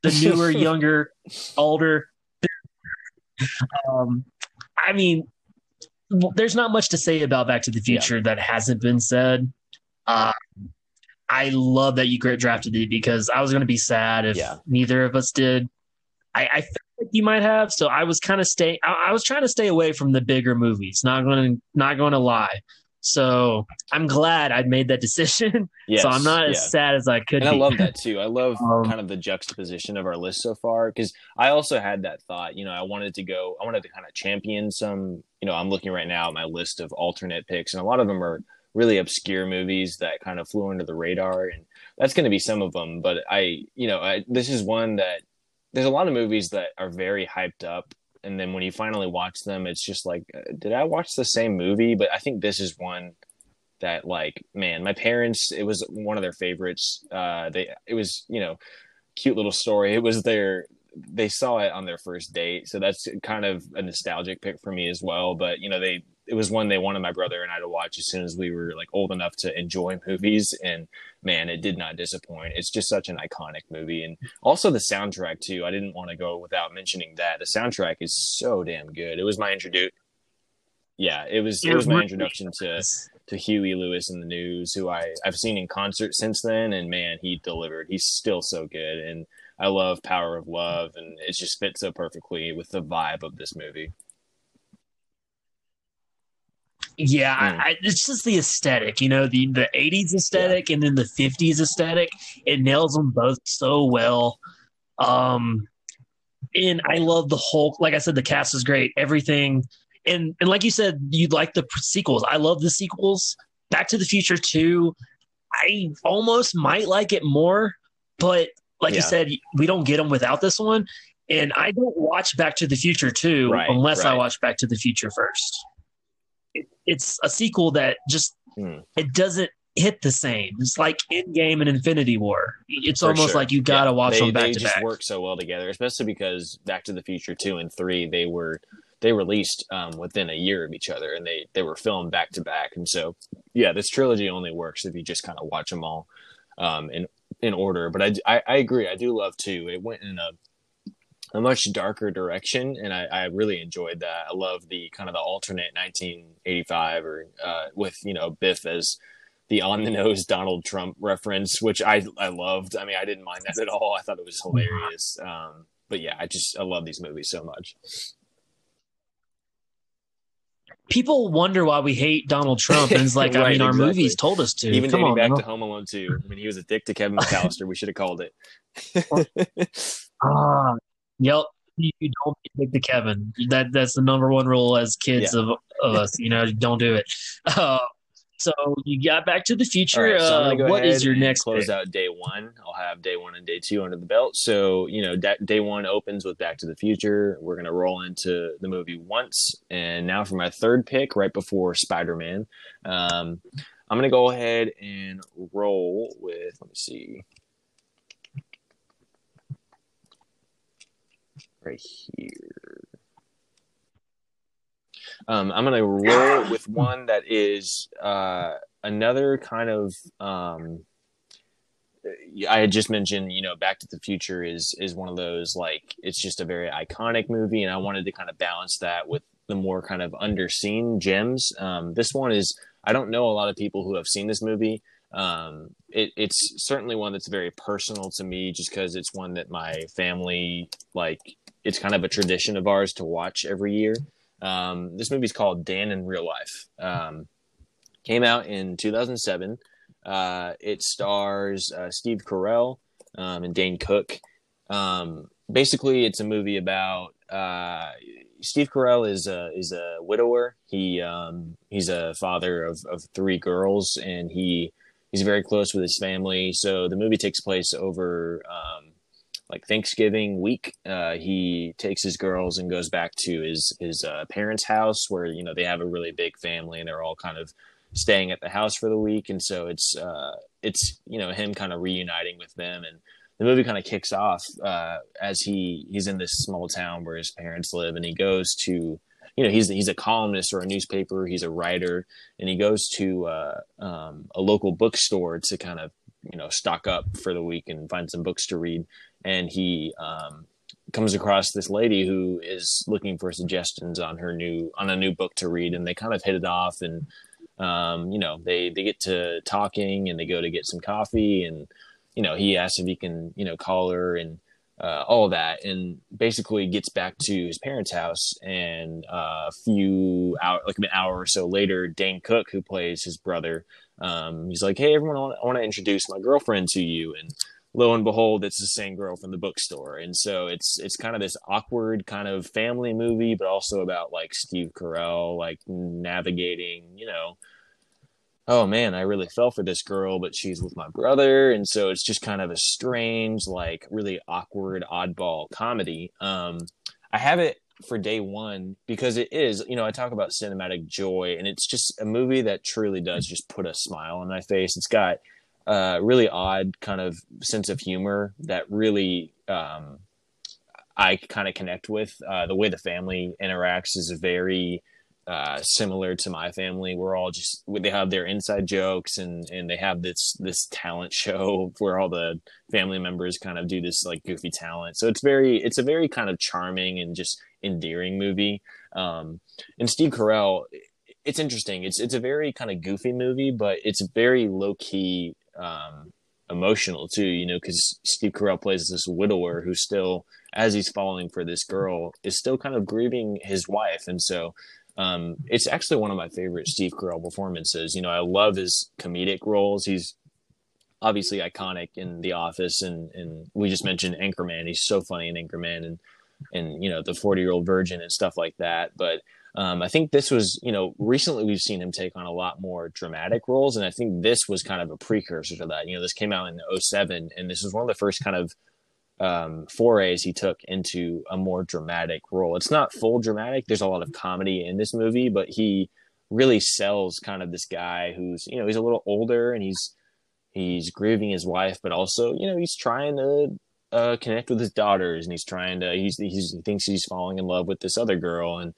the newer, [LAUGHS] younger, older. Um, I mean, there's not much to say about Back to the Future yeah. that hasn't been said. Uh, I love that you great drafted it because I was going to be sad if yeah. neither of us did. I, I felt you might have, so I was kind of stay. I, I, was trying to stay away from the bigger movies. Not going to not going to lie. So I'm glad I made that [LAUGHS] decision. Yes, so I'm not as sad as I could. And be. I love that too. I love [LAUGHS] um, kind of the juxtaposition of our list so far because I also had that thought. You know, I wanted to go. I wanted to kind of champion some. You know, I'm looking right now at my list of alternate picks, and a lot of them are really obscure movies that kind of flew under the radar, and that's going to be some of them. But I, you know, I, this is one that there's a lot of movies that are very hyped up, and then when you finally watch them, it's just like, uh, did I watch the same movie? But I think this is one that, like, man, my parents, it was one of their favorites. Uh, they, it was, you know, cute little story. It was their they saw it on their first date so that's kind of a nostalgic pick for me as well but you know they it was one they wanted my brother and I to watch as soon as we were like old enough to enjoy movies. And man, it did not disappoint. It's just such an iconic movie. And also the soundtrack too. I didn't want to go without mentioning that. The soundtrack is so damn good. It was my introduce. Yeah, it was, it was my introduction to, to Huey Lewis and the News, who I, I've seen in concert since then. And man, he delivered. He's still so good. And I love Power of Love. And it just fits so perfectly with the vibe of this movie. Yeah, mm. I, it's just the aesthetic, you know, the the '80s aesthetic yeah. and then the '50s aesthetic. It nails them both so well. Um, and I love the whole. Like I said, the cast is great. Everything, and and like you said, you like the sequels. I love the sequels. Back to the Future Two. I almost might like it more, but like yeah. you said, we don't get them without this one. And I don't watch Back to the Future 2 right, unless right. I watch Back to the Future first it's a sequel that just hmm. it doesn't hit the same. It's like Endgame and Infinity War. It's For almost sure. like you gotta yeah. watch they, them back they to just back. work so well together, especially because Back to the Future two and three they were they released um, within a year of each other, and they they were filmed back to back. And so, yeah, this trilogy only works if you just kind of watch them all um, in in order. But I, I I agree. I do love two. It went in a a much darker direction, and I, I, really enjoyed that. I love the kind of the alternate 1985 or uh, with you know Biff as the on the nose Donald Trump reference, which I I loved. I mean, I didn't mind that at all. I thought it was hilarious. Um, but yeah, I just I love these movies so much. People wonder why we hate Donald Trump, and it's [LAUGHS] like right, I mean, our exactly. movies told us to. Even Come on, back to Home Alone 2. I mean, he was a dick to Kevin McAllister. we should have called it. [LAUGHS] Ah, Yep. You don't pick the Kevin. That that's the number one rule as kids yeah. of, of us. You know, don't do it. Uh, [LAUGHS] so you got Back to the Future. Right, so uh, what is your next close pick? out day one? I'll have day one and day two under the belt. So you know, day one opens with Back to the Future. We're gonna roll into the movie once, and now for my third pick, right before Spider Man, um, I'm gonna go ahead and roll with. Let me see. right here. Um, I'm gonna roll with one that is uh, another kind of. Um, I had just mentioned, you know, Back to the Future is is one of those like it's just a very iconic movie, and I wanted to kind of balance that with the more kind of underseen gems. Um, this one is I don't know a lot of people who have seen this movie. Um, it, it's certainly one that's very personal to me, just because it's one that my family like it's kind of a tradition of ours to watch every year. Um, this movie's called Dan in Real Life. Um, came out in 2007. Uh, it stars uh, Steve Carell um, and Dane Cook. Um, basically, it's a movie about uh, Steve Carell is a is a widower. He um, he's a father of, of three girls, and he he's very close with his family. So the movie takes place over um, like Thanksgiving week. Uh, he takes his girls and goes back to his his uh, parents' house, where you know they have a really big family, and they're all kind of staying at the house for the week. And so it's uh, it's you know him kind of reuniting with them and the movie kind of kicks off uh, as he he's in this small town where his parents live, and he goes to you know he's he's a columnist or a newspaper, he's a writer, and he goes to uh, um, a local bookstore to kind of you know stock up for the week and find some books to read, and he um, comes across this lady who is looking for suggestions on her new on a new book to read, and they kind of hit it off and. Um, you know, they they get to talking and they go to get some coffee and you know, he asks if he can, you know, call her and uh, all that, and basically gets back to his parents' house. And uh, a few hour, like an hour or so later, Dane Cook, who plays his brother, um, he's like, "Hey, everyone, I want to introduce my girlfriend to you." And lo and behold, it's the same girl from the bookstore. And so it's it's kind of this awkward kind of family movie, but also about like Steve Carell, like navigating, you know oh man, I really fell for this girl, but she's with my brother. And so it's just kind of a strange, like really awkward, oddball comedy. Um, I have it for day one because it is, you know, I talk about cinematic joy and it's just a movie that truly does just put a smile on my face. It's got a really odd kind of sense of humor that really, um, I kind of connect with. Uh, the way the family interacts is very, uh, similar to my family. We're all just they have their inside jokes and and they have this this talent [LAUGHS] show where all the family members kind of do this like goofy talent. So it's very it's a very kind of charming and just endearing movie. Um, and Steve Carell, it's interesting. It's it's a very kind of goofy movie, but it's very low key. Um, emotional too, you know, because Steve Carell plays this widower who still, as he's falling for this girl, is still kind of grieving his wife, and so um, it's actually one of my favorite Steve Carell performances. You know, I love his comedic roles. He's obviously iconic in The Office, and and we just mentioned Anchorman. He's so funny in Anchorman, and and you know the Forty Year Old Virgin and stuff like that. But um, I think this was, you know, recently we've seen him take on a lot more dramatic roles, and I think this was kind of a precursor to that. You know, this came out in 07, and this was one of the first kind of um, forays he took into a more dramatic role. It's not full dramatic. There's a lot of comedy in this movie, but he really sells kind of this guy who's you know he's a little older and he's he's grieving his wife, but also you know he's trying to uh, connect with his daughters and he's trying to he's, he's he thinks he's falling in love with this other girl and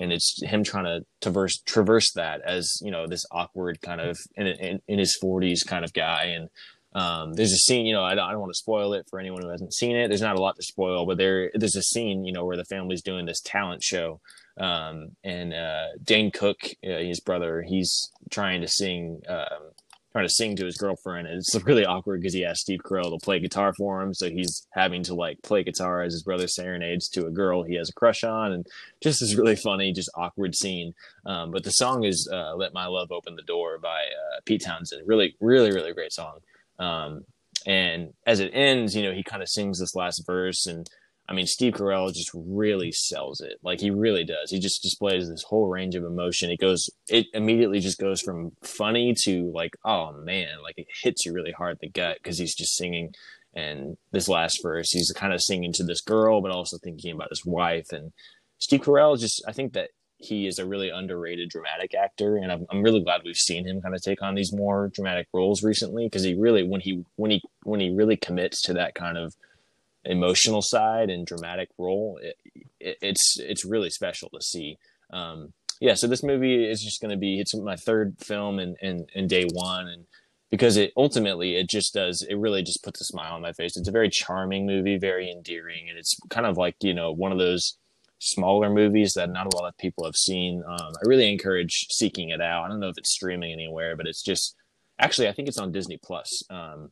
and it's him trying to traverse traverse that as you know this awkward kind of in, in, in his 40s kind of guy and um, there's a scene, you know, I don't, I don't want to spoil it for anyone who hasn't seen it. There's not a lot to spoil, but there there's a scene, you know, where the family's doing this talent show, um, and uh, Dane Cook, uh, his brother, he's trying to sing, um, trying to sing to his girlfriend. And it's [LAUGHS] really awkward because he asked Steve Carell to play guitar for him, so he's having to like play guitar as his brother serenades to a girl he has a crush on, and just this really funny, just awkward scene. Um, but the song is uh, "Let My Love Open the Door" by uh, Pete Townshend. Really, really, really great song. Um, and as it ends, you know, he kind of sings this last verse, and I mean, Steve Carell just really sells it. Like he really does. He just displays this whole range of emotion. It goes, it immediately just goes from funny to like, oh man, like it hits you really hard the gut because he's just singing. And this last verse, he's kind of singing to this girl, but also thinking about his wife. And Steve Carell just, I think that he is a really underrated dramatic actor, and I'm, I'm really glad we've seen him kind of take on these more dramatic roles recently because he really when he when he when he really commits to that kind of emotional side and dramatic role, it, it, it's it's really special to see. Um, yeah, so this movie is just going to be it's my third film in in day one, and because it ultimately it just does it really just puts a smile on my face. It's a very charming movie, very endearing, and it's kind of like you know one of those smaller movies that not a lot of people have seen. Um, I really encourage seeking it out. I don't know if it's streaming anywhere, but it's just actually I think it's on Disney Plus. Um,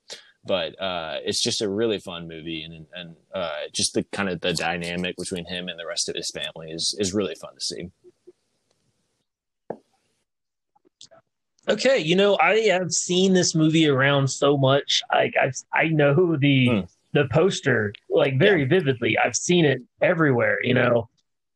but uh, it's just a really fun movie, and and uh, just the kind of the dynamic between him and the rest of his family is is really fun to see. Okay, you know I have seen this movie around so much. I I, I know the hmm. the poster like very yeah. vividly. I've seen it everywhere. You know,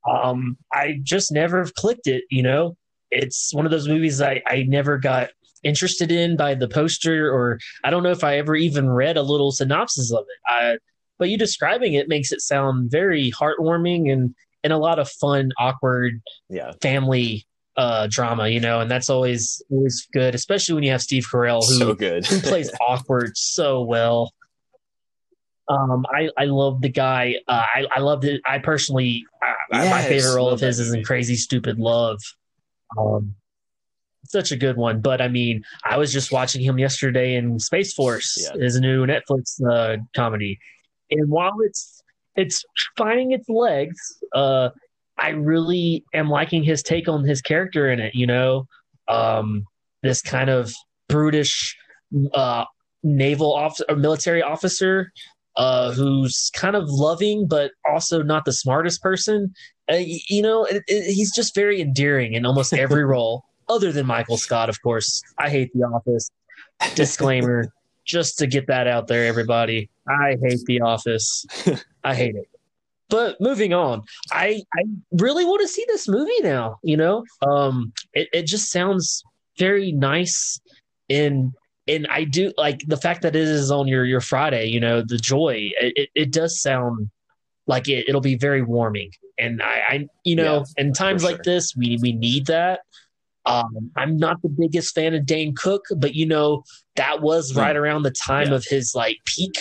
um, I just never clicked it. You know, it's one of those movies I, I never got interested in by the poster, or I don't know if I ever even read a little synopsis of it. I, but you describing it makes it sound very heartwarming and and a lot of fun, awkward, Yeah. family uh, drama. You know, and that's always always good, especially when you have Steve Carell who So good. who plays [LAUGHS] awkward so well. Um, I I love the guy. Uh, I I love it. I personally, uh, my favorite role of his is in. Crazy Stupid Love. Um, such a good one. But I mean, I was just watching him yesterday in Space Force, Yeah. his new Netflix uh, comedy, and while it's it's finding its legs, uh, I really am liking his take on his character in it. You know, um, this kind of brutish uh, naval officer, or military officer uh, who's kind of loving but also not the smartest person. Uh, you know, it, it, he's just very endearing in almost every [LAUGHS] role, other than Michael Scott, of course. I hate The Office. Disclaimer, [LAUGHS] just to get that out there, everybody. I hate The Office. [LAUGHS] I hate it. But moving on, I I really want to see this movie now. You know, um, it it just sounds very nice and and I do like the fact that it is on your your Friday. You know, the joy. It it, does sound like it, it'll be very warming. And I, I you know, Yeah, in times for like this, we we need that. Um, I'm not the biggest fan of Dane Cook, but you know that was Hmm. right around the time Yeah. of his like peak.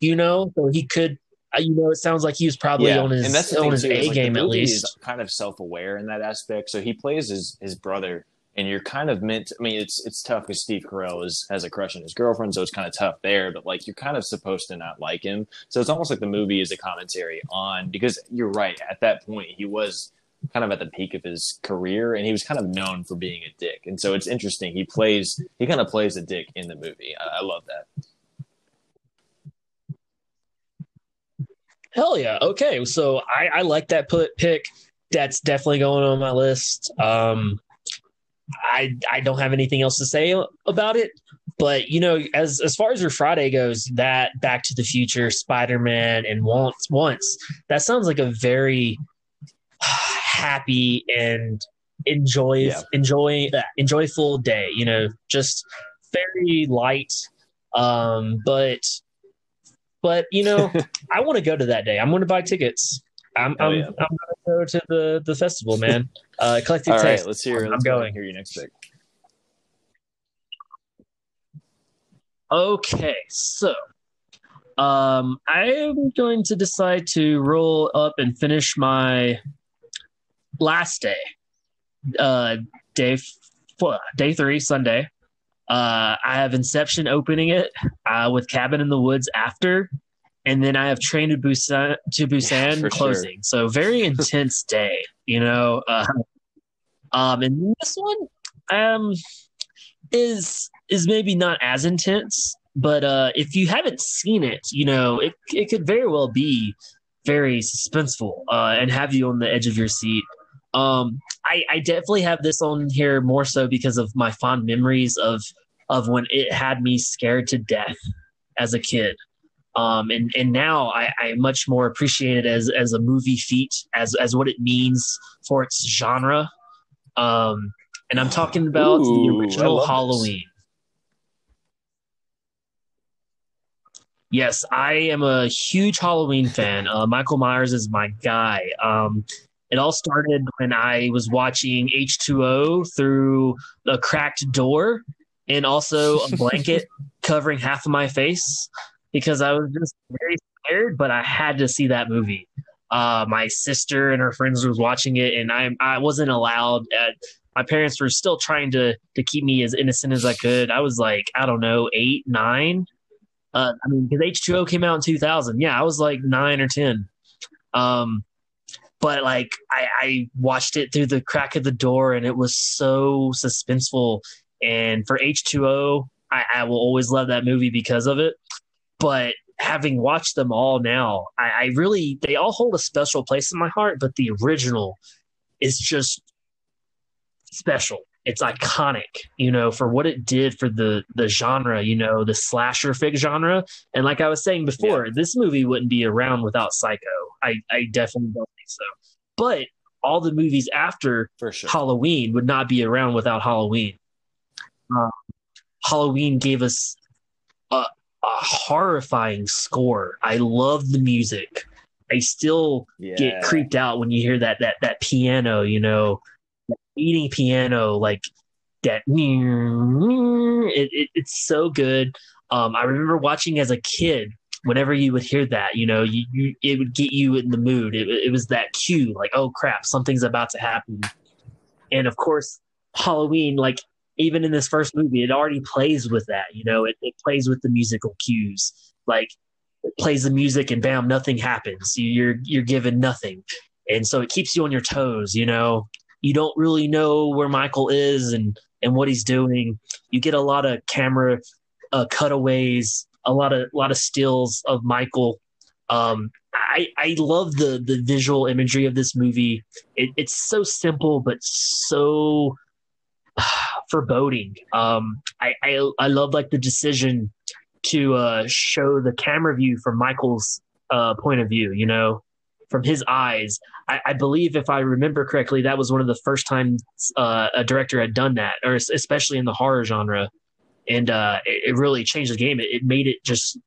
You know, so he could. uh, You know, it sounds like he was probably on his and that's on his too, A like, game at least. kind of self-aware in that aspect. So he plays his his brother, and you're kind of meant. I mean, it's it's tough because Steve Carell is has a crush on his girlfriend, so it's kind of tough there. But like, you're kind of supposed to not like him. So it's almost like the movie is a commentary on because you're right. At that point, he was kind of at the peak of his career, and he was kind of known for being a dick. And so it's interesting. He plays he kind of plays a dick in the movie. I, I love that. Hell yeah. Okay. So I, I like that put pick. That's definitely going on my list. Um, I I don't have anything else to say about it, but you know, as as far as your Friday goes, that Back to the Future, Spider Man, and Once Once, that sounds like a very happy and enjoy Yeah. enjoy uh, enjoyful day. You know, just very light, um, but but you know, [LAUGHS] I want to go to that day. I'm going to buy tickets. I'm Oh, I'm, yeah. I'm going to go to the the festival, man. Uh, Eclectic All right, Taste. let's hear. I'm Let's go going. hear your next pick. Okay, so um, I'm going to decide to roll up and finish my last day, uh, day f- day three, Sunday. Uh, I have Inception opening it uh, with Cabin in the Woods after, and then I have Train to Busan to Busan sure. closing. So very intense [LAUGHS] day, you know. Uh, um, and this one, um, is is maybe not as intense, but uh, if you haven't seen it, you know, it it could very well be very suspenseful uh, and have you on the edge of your seat. Um, I, I definitely have this on here more so because of my fond memories of of when it had me scared to death as a kid. Um, and, and now I, I much more appreciate it as, as a movie feat, as, as what it means for its genre. Um, and I'm talking about Ooh, the original love this. Halloween. Yes, I am a huge Halloween fan. Uh, Michael Myers is my guy. Um, it all started when I was watching H2O through a cracked door and also a [LAUGHS] blanket covering half of my face because I was just very scared, but I had to see that movie. Uh, my sister and her friends was watching it, and I I wasn't allowed. At, my parents were still trying to to keep me as innocent as I could. I was like I don't know eight nine. Uh, I mean, because H two O came out in two thousand. Yeah, I was like nine or ten. Um, but like I, I watched it through the crack of the door, and it was so suspenseful. And for H two O, I, I will always love that movie because of it. But having watched them all now, I, I really they all hold a special place in my heart. But the original is just special. It's iconic, you know, for what it did for the the genre, you know, the slasher fic genre. And like I was saying before, this movie wouldn't be around without Psycho. I I definitely don't think so. But all the movies after for sure. Halloween would not be around without Halloween. Uh, Halloween gave us a, a horrifying score. I love the music. I still yeah. get creeped out when you hear that that that piano, you know, eating piano, like that. It, it, it's so good. Um, I remember watching as a kid. Whenever you would hear that, you know, you, you it would get you in the mood. It, it was that cue, like, oh crap, something's about to happen. And of course, Halloween, like even in this first movie, it already plays with that. You know, it, it plays with the musical cues. Like it plays the music and bam, nothing happens. You're you're given nothing, and so it keeps you on your toes. You know, you don't really know where Michael is and and what he's doing. You get a lot of camera uh, cutaways, a lot of a lot of stills of Michael. Um, I I love the the visual imagery of this movie. It, it's so simple but so [SIGHS] foreboding. Um, I, I I love like the decision to uh, show the camera view from Michael's uh, point of view. You know, from his eyes. I, I, believe, if I remember correctly, that was one of the first times uh, a director had done that, or especially in the horror genre, and uh, it, it, really changed the game. It, it made it just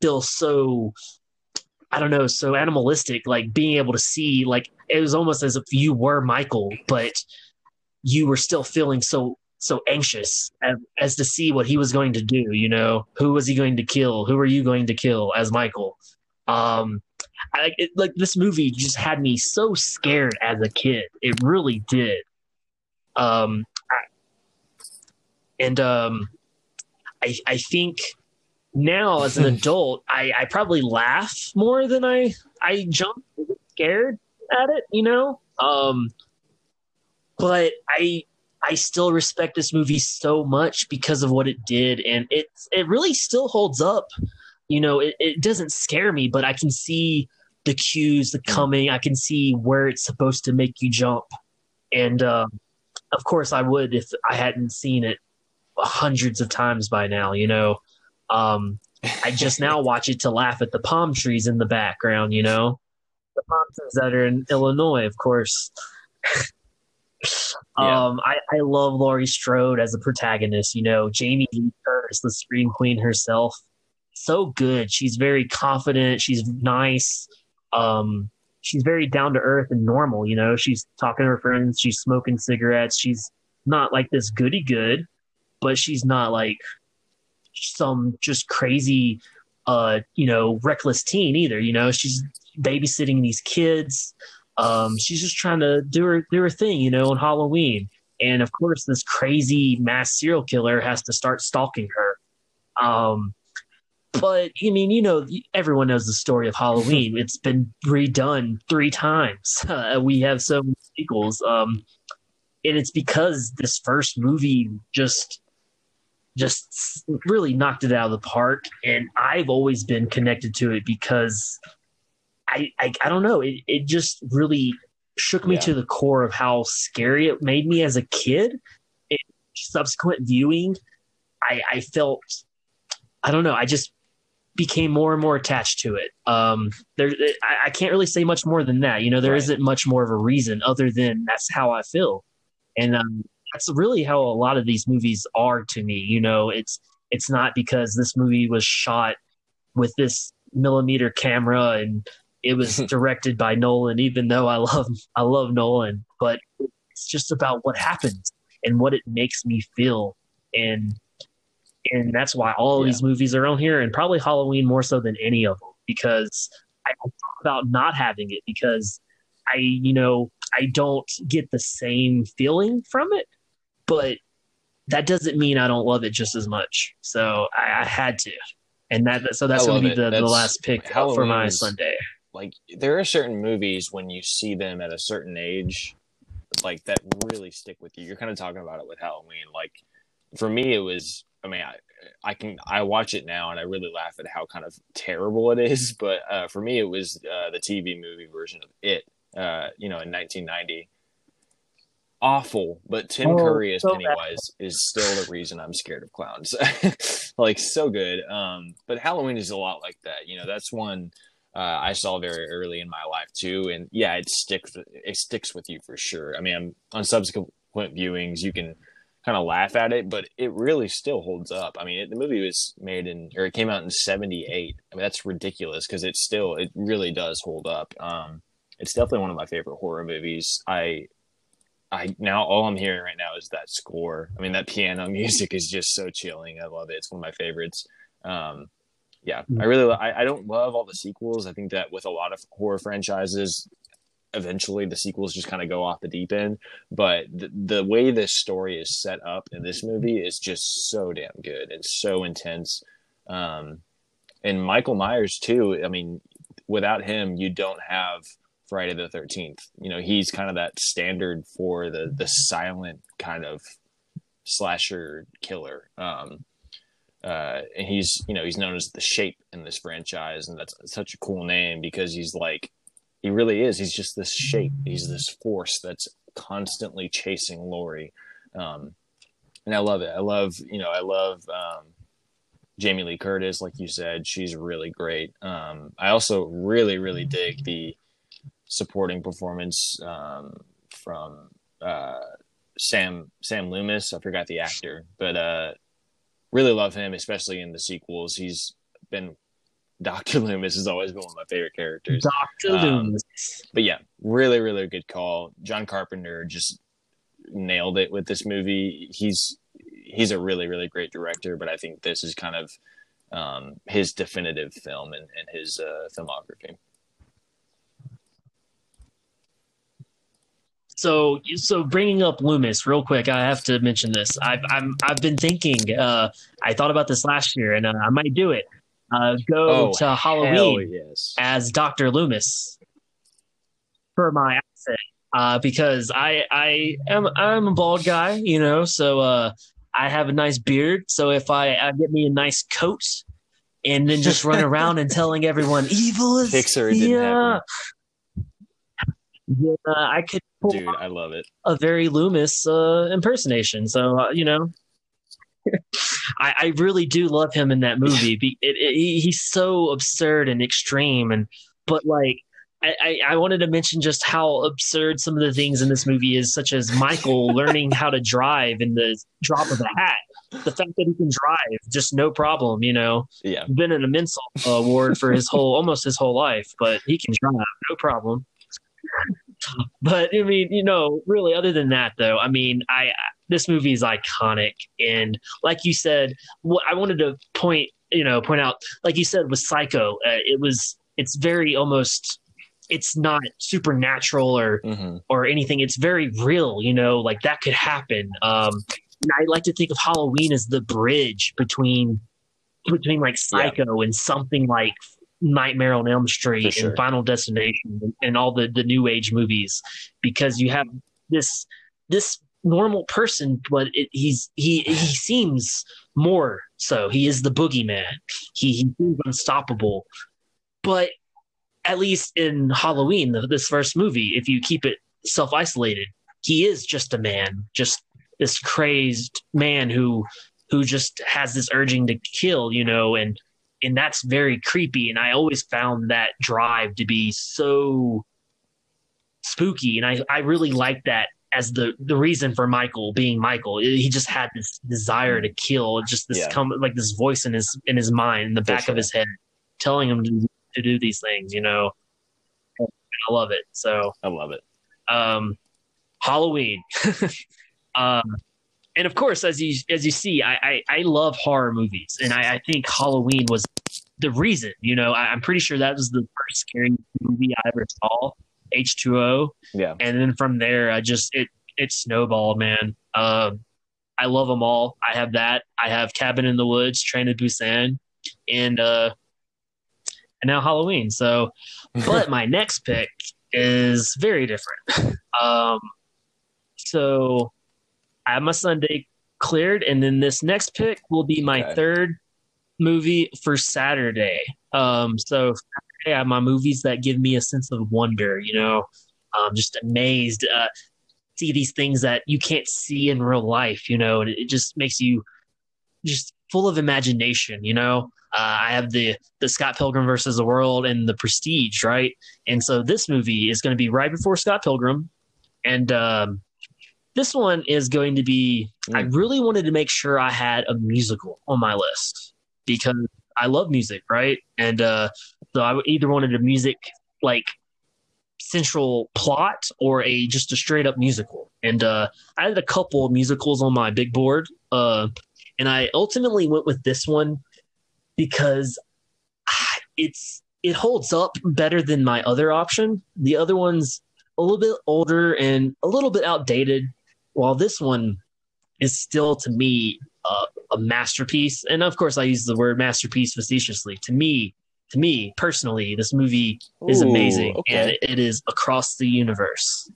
feel so. I don't know, so animalistic, like being able to see, like it was almost as if you were Michael, but you were still feeling so so anxious as, as, to see what he was going to do. You know, who was he going to kill? Who are you going to kill as Michael? Um, I, it, like this movie just had me so scared as a kid. It really did. Um, and um, I I think now as an [LAUGHS] adult, I, I probably laugh more than I I jump scared at it. You know. Um, but I I still respect this movie so much because of what it did, and it it really still holds up. You know, it, it doesn't scare me, but I can see the cues, the coming. I can see where it's supposed to make you jump, and um, of course, I would if I hadn't seen it hundreds of times by now. You know, um, I just now [LAUGHS] watch it to laugh at the palm trees in the background. You know, the palm trees that are in Illinois, of course. [LAUGHS] Yeah. Um, I, I love Laurie Strode as a protagonist. You know, Jamie Lee Curtis, the Scream Queen herself, so good. She's very confident. She's nice. Um, she's very down to earth and normal. You know, she's talking to her friends. She's smoking cigarettes. She's not like this goody good, but she's not like some just crazy, uh, you know, reckless teen either. You know, she's babysitting these kids. Um, she's just trying to do her do her thing, you know, on Halloween. And of course, this crazy mass serial killer has to start stalking her. Um, but I mean, you know, everyone knows the story of Halloween. [LAUGHS] it's been redone three times. [LAUGHS] Uh, we have so many sequels, um, and it's because this first movie just just really knocked it out of the park. And I've always been connected to it because I, I, I don't know. It, it just really shook me yeah. to the core of how scary it made me as a kid. It, subsequent viewing, I, I felt, I don't know. I just became more and more attached to it. Um, there, I, I can't really say much more than that. You know, there right. not much more of a reason other than that's how I feel, and um, that's really how a lot of these movies are to me. You know, it's it's not because this movie was shot with this millimeter camera and it was [LAUGHS] directed by Nolan, even though I love I love Nolan, but it's just about what happens and what it makes me feel, and and that's why all yeah. these movies are on here, and probably Halloween more so than any of them because I talk about not having it because I you know I don't get the same feeling from it, but that doesn't mean I don't love it just as much. So I, I had to, and that so that's going to be the, the last pick for my Sunday. like there are certain movies when you see them at a certain age like that really stick with you. You're kind of talking about it with halloween. Like for me it was i mean i, I can i watch it now and i really laugh at how kind of terrible it is [LAUGHS] but uh, for me it was uh, the tv movie version of it uh, you know in 1990 awful but tim oh, curry as so pennywise bad. is still the reason i'm scared of clowns [LAUGHS] like so good um but halloween is a lot like that you know that's one uh, I saw very early in my life too, and yeah, it sticks it sticks with you for sure. I mean, I'm, on subsequent viewings, you can kind of laugh at it, but it really still holds up. I mean, it, the movie was made in or it came out in '78. I mean, that's ridiculous because it still it really does hold up. Um, it's definitely one of my favorite horror movies. I I now all I'm hearing right now is that score. I mean, that piano [LAUGHS] music is just so chilling. I love it. It's one of my favorites. Um, yeah, I mm. really I, I don't love all the sequels. I think that with a lot of horror franchises, eventually the sequels just kind of go off the deep end. But the, the way this story is set up in this movie is just so damn good and so intense. Um, and Michael Myers too. I mean, without him, you don't have Friday the Thirteenth. You know, he's kind of that standard for the the silent kind of slasher killer. Um, uh, and he's you know he's known as the shape in this franchise and that's such a cool name because he's like he really is. He's just this shape. He's this force that's constantly chasing Laurie um, and I love it. I love you know I love um, Jamie Lee Curtis like you said. She's really great. Um, I also really really dig the supporting performance um, from uh, Sam Sam Loomis. I forgot the actor but uh, really love him, especially in the sequels. He's been Doctor [LAUGHS] Loomis has always been one of my favorite characters. Doctor um, Loomis. But yeah, really, really good call. John Carpenter just nailed it with this movie. He's he's a really, really great director, but I think this is kind of um, his definitive film and, his uh, filmography. So, so bringing up Loomis real quick, I have to mention this. I've I'm I've been thinking. Uh, I thought about this last year, and uh, I might do it. Uh, go oh, to Halloween yes. as Doctor Loomis for my accent uh, because I I am I'm a bald guy, you know, so uh, I have a nice beard. So if I, I get me a nice coat and then just run [LAUGHS] around and telling everyone evil is Pixar yeah. Yeah, I could Dude, I love it. A very Loomis uh, impersonation. So uh, you know, I, I, really do love him in that movie. It, it, he's so absurd and extreme, and but like. I, I wanted to mention just how absurd some of the things in this movie is, such as Michael [LAUGHS] learning how to drive in the drop of a hat. The fact that he can drive, just no problem, you know. Yeah. Been an immense award for his whole, [LAUGHS] almost his whole life, but he can drive, no problem but I mean, you know, really, other than that, though, I mean, I this movie is iconic, and like you said, what I wanted to point, you know, point out, like you said, with Psycho, uh, it was it's very almost it's not supernatural or mm-hmm. or anything. It's very real, you know, like that could happen. Um, I like to think of Halloween as the bridge between between like Psycho yeah. and something like Nightmare on Elm Street sure. and Final Destination and all the the new age movies because you have this this normal person, but it, he's he he seems more so. He is the boogeyman. He he seems unstoppable, but at least in Halloween, the, this first movie, if you keep it self isolated, he is just a man, just this crazed man who who just has this urging to kill, you know, and and that's very creepy. And I always found that drive to be so spooky, and I I really like that as the the reason for Michael being Michael. He just had this desire to kill, just this yeah. come like this voice in his in his mind, in the back sure. of his head, telling him to, to do these things. You know, I love it. So I love it. Um, Halloween. [LAUGHS] um, and of course, as you as you see, I I, I love horror movies, and I, I, think Halloween was the reason. You know, I, am pretty sure that was the first scary movie I ever saw. H two O. Yeah. And then from there, I just it it snowballed, man. Um, I love them all. I have that. I have Cabin in the Woods, Train to Busan, and uh, and now Halloween. So, but my [LAUGHS] next pick is very different. Um, so I have my Sunday cleared, and then this next pick will be my okay. third movie for Saturday. Um, so Have my movies that give me a sense of wonder. You know, I'm just amazed. Uh, see these things that you can't see in real life. You know, and it just makes you just full of imagination. You know, uh, I have the the Scott Pilgrim versus the World and the Prestige, right? And so this movie is going to be right before Scott Pilgrim, and um, this one is going to be. I really wanted to make sure I had a musical on my list because I love music, right? And uh, so I either wanted a music like central plot or a just a straight up musical. And uh, I had a couple musicals on my big board, uh, and I ultimately went with this one because ah, it's it holds up better than my other option. The other one's a little bit older and a little bit outdated, while this one is still to me uh, a masterpiece. And of course, I use the word masterpiece facetiously. To me, to me personally, this movie is Ooh, amazing, okay. and it is across the universe.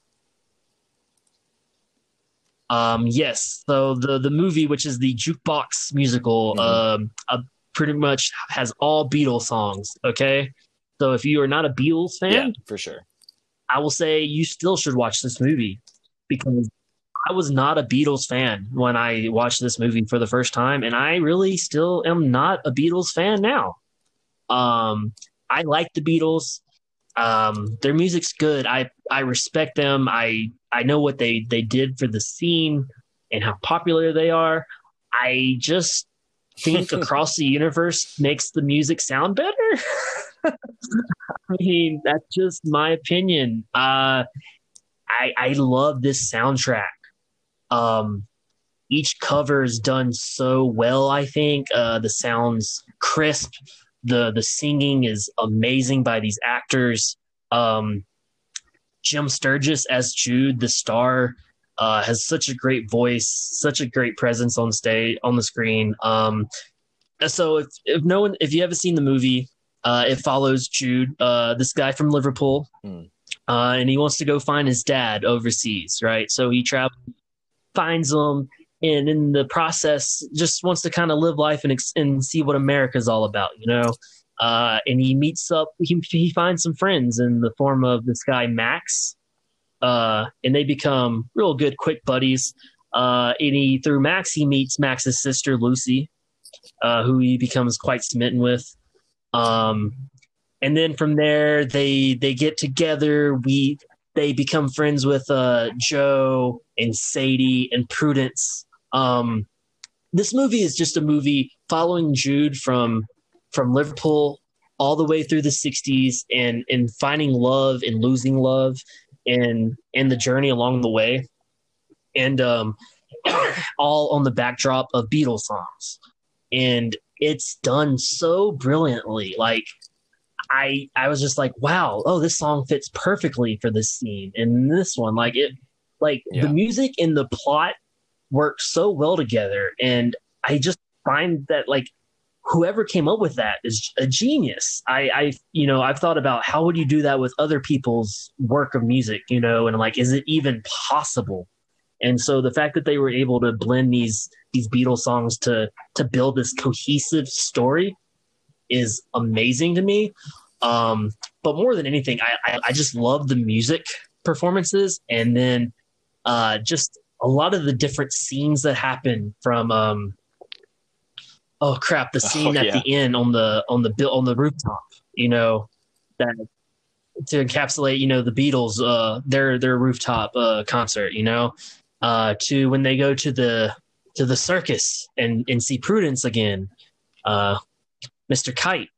Um, yes, so the the movie, which is the jukebox musical, Mhm. um, uh, pretty much has all Beatles songs. Okay, so if you are not a Beatles fan, Yeah, for sure. I will say you still should watch this movie because I was not a Beatles fan when I watched this movie for the first time, and I really still am not a Beatles fan now. Um, I like the Beatles. Um, their music's good. I I respect them. I I know what they they did for the scene and how popular they are. I just think [LAUGHS] across the universe makes the music sound better. [LAUGHS] I mean, that's just my opinion. Uh, I I love this soundtrack. Um, each cover is done so well. I think uh, the sounds crisp. The The singing is amazing by these actors. Um, Jim Sturgess as Jude, the star, uh, has such a great voice, such a great presence on stage on the screen. Um, so if if no one if you haven't seen the movie, uh, it follows Jude, uh, this guy from Liverpool, uh, and he wants to go find his dad overseas, right? So he travels, finds him, and in the process, just wants to kind of live life and and see what America's all about, you know. Uh, and he meets up. He he finds some friends in the form of this guy Max, uh, and they become real good, quick buddies. Uh, and he through Max, he meets Max's sister Lucy, uh, who he becomes quite smitten with. Um, and then from there, they they get together. We they become friends with uh, Joe and Sadie and Prudence. Um, this movie is just a movie following Jude from from Liverpool all the way through the 60s and and finding love and losing love and and the journey along the way. And um [COUGHS] all on the backdrop of Beatles songs. And it's done so brilliantly. Like I I was just like wow oh this song fits perfectly for this scene and this one. Like it like Yeah. the music and the plot work so well together and I just find that like whoever came up with that is a genius. I, I, you know, I've thought about how would you do that with other people's work of music, you know, and like, is it even possible? And so the fact that they were able to blend these these Beatles songs to to build this cohesive story is amazing to me. Um, but more than anything, I, I, I just love the music performances, and then uh, just a lot of the different scenes that happen from um, oh crap the scene Oh, at yeah. the end on the on the on the rooftop you know that to encapsulate you know the beatles uh their their rooftop uh concert you know uh to when they go to the to the circus and and see prudence again uh mr kite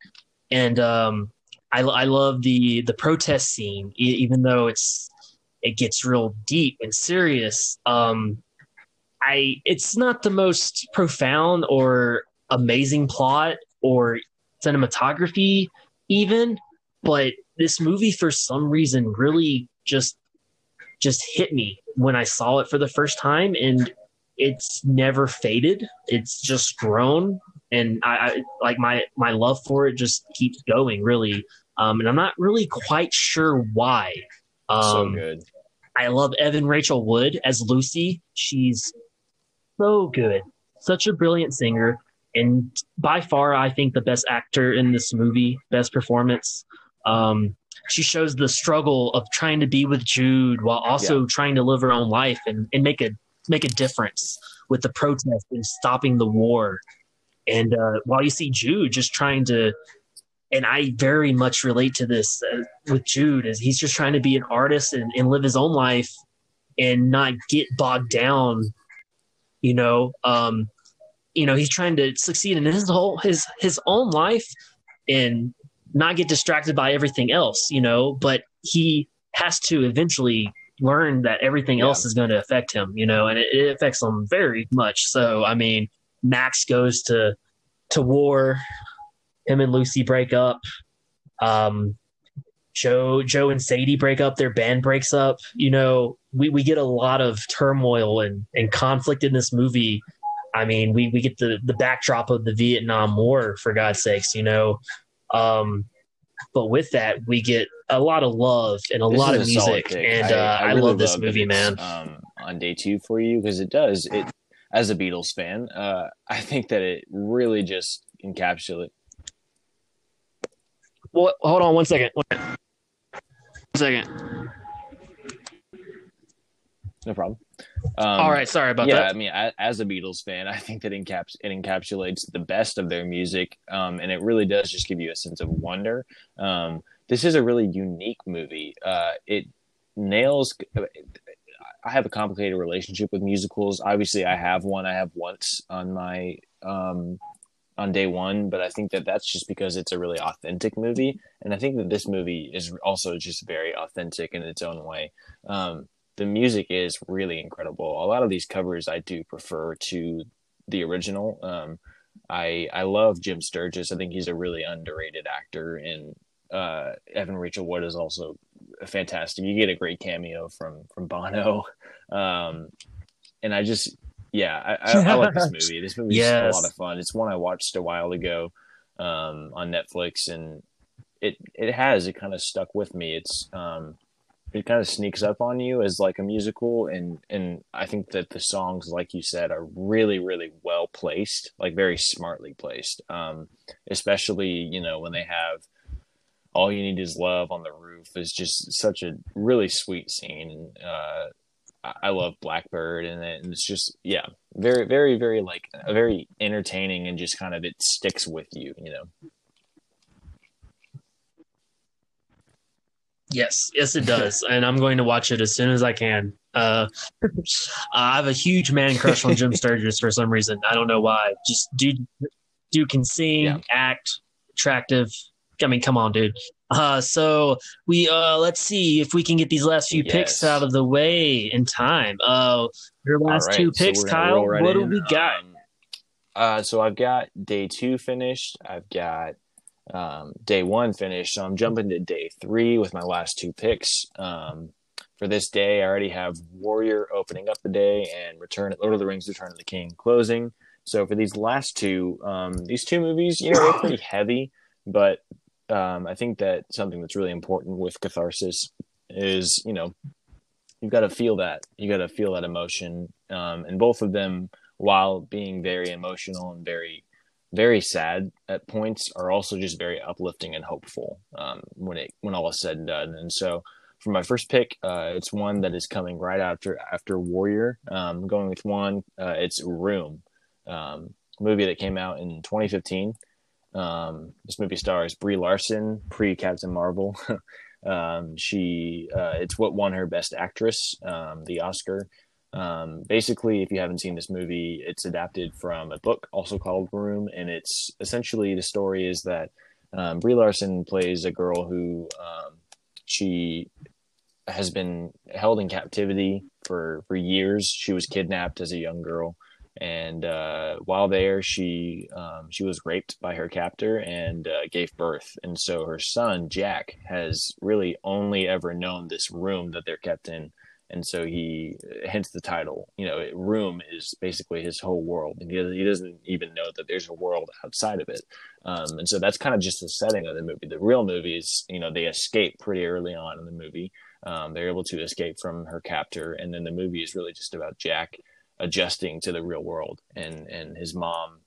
and um i i love the the protest scene e- even though it's it gets real deep and serious um I it's not the most profound or amazing plot or cinematography even, but this movie for some reason really just just hit me when I saw it for the first time and it's never faded. It's just grown and I, I like my my love for it just keeps going really. Um and I'm not really quite sure why. Um so good. I love Evan Rachel Wood as Lucy. She's so good, such a brilliant singer, and by far, I think the best actor in this movie, best performance. Um, she shows the struggle of trying to be with Jude while also trying to live her own life and, and make a make a difference with the protest and stopping the war. And uh, while you see Jude just trying to, and I very much relate to this uh, with Jude, is he's just trying to be an artist and, and live his own life and not get bogged down. You know, um, you know, he's trying to succeed in his whole his his own life and not get distracted by everything else. You know, but he has to eventually learn that everything yeah. else is going to affect him, you know, and it, it, affects him very much. So, I mean, Max goes to to war. Him and Lucy break up. Um, Joe, Joe and Sadie break up. Their band breaks up. You know, we, we get a lot of turmoil and, and conflict in this movie. I mean, we, we get the, the backdrop of the Vietnam War, for God's sakes, you know. Um, but with that, we get a lot of love and a this lot of music. And I, uh, I, I really love this movie, man. Um, on day two for you because it does it as a Beatles fan. Uh, I think that it really just encapsulates. Well, hold on one second. One second. No problem. Um, All right, sorry about yeah, that. I mean, as a Beatles fan, I think that encaps it encapsulates the best of their music, um, and it really does just give you a sense of wonder. Um, this is a really unique movie. Uh, it nails. I have a complicated relationship with musicals. Obviously, I have one. I have once on my um, on day one, but I think that that's just because it's a really authentic movie, and I think that this movie is also just very authentic in its own way. Um, the music is really incredible. A lot of these covers I do prefer to the original. Um, I I love Jim Sturgess. I think he's a really underrated actor, and uh, Evan Rachel Wood is also fantastic. You get a great cameo from from Bono, [LAUGHS] um, and I just yeah, I, I, I like this [LAUGHS] movie. This movie is yes. a lot of fun. It's one I watched a while ago um, on Netflix, and it it has it kind of stuck with me. It's um, it kind of sneaks up on you as like a musical and and I think that the songs like you said are really really well placed like very smartly placed um especially you know when they have all you need is love on the roof is just such a really sweet scene and uh I love Blackbird and, and it's just yeah very very very like very entertaining and just kind of it sticks with you you know Yes, yes, it does, [LAUGHS] and I'm going to watch it as soon as I can. Uh, [LAUGHS] I have a huge man crush on Jim Sturgess for some reason. I don't know why. Just dude, dude can sing, yeah. act, attractive. I mean, come on, dude. Uh, so we uh, let's see if we can get these last few yes. picks out of the way in time. Uh, your last right, two picks, so Kyle. Right what in. do we got? Um, uh, so I've got day two finished. I've got um, day one finished. So I'm jumping to day three with my last two picks. Um, for this day, I already have Warrior opening up the day and Return Lord of the Rings: Return of the King closing. So for these last two, um, these two movies, you know, they're pretty heavy, but um, I think that something that's really important with catharsis is, you know, you've got to feel that. You got to feel that emotion, um, and both of them, while being very emotional and very very sad at points are also just very uplifting and hopeful um, when it when all is said and done. And so for my first pick, uh, it's one that is coming right after after Warrior. Um, going with one, uh, it's Room, um, movie that came out in 2015. Um, this movie stars Brie Larson, pre Captain Marvel. [LAUGHS] Um, she uh, it's what won her Best Actress, um, the Oscar. Um, basically, if you haven't seen this movie, it's adapted from a book also called Room, and it's essentially the story is that um, Brie Larson plays a girl who um, she has been held in captivity for for years. She was kidnapped as a young girl, and uh, while there, she um, she was raped by her captor and uh, gave birth. And so her son Jack has really only ever known this room that they're kept in. And so he hence the title you know room is basically his whole world. And he, he doesn't even know that there's a world outside of it. Um, and so that's kind of just the setting of the movie. The real movie is you know they escape pretty early on in the movie. Um, they're able to escape from her captor. And then the movie is really just about jack adjusting to the real world and and his mom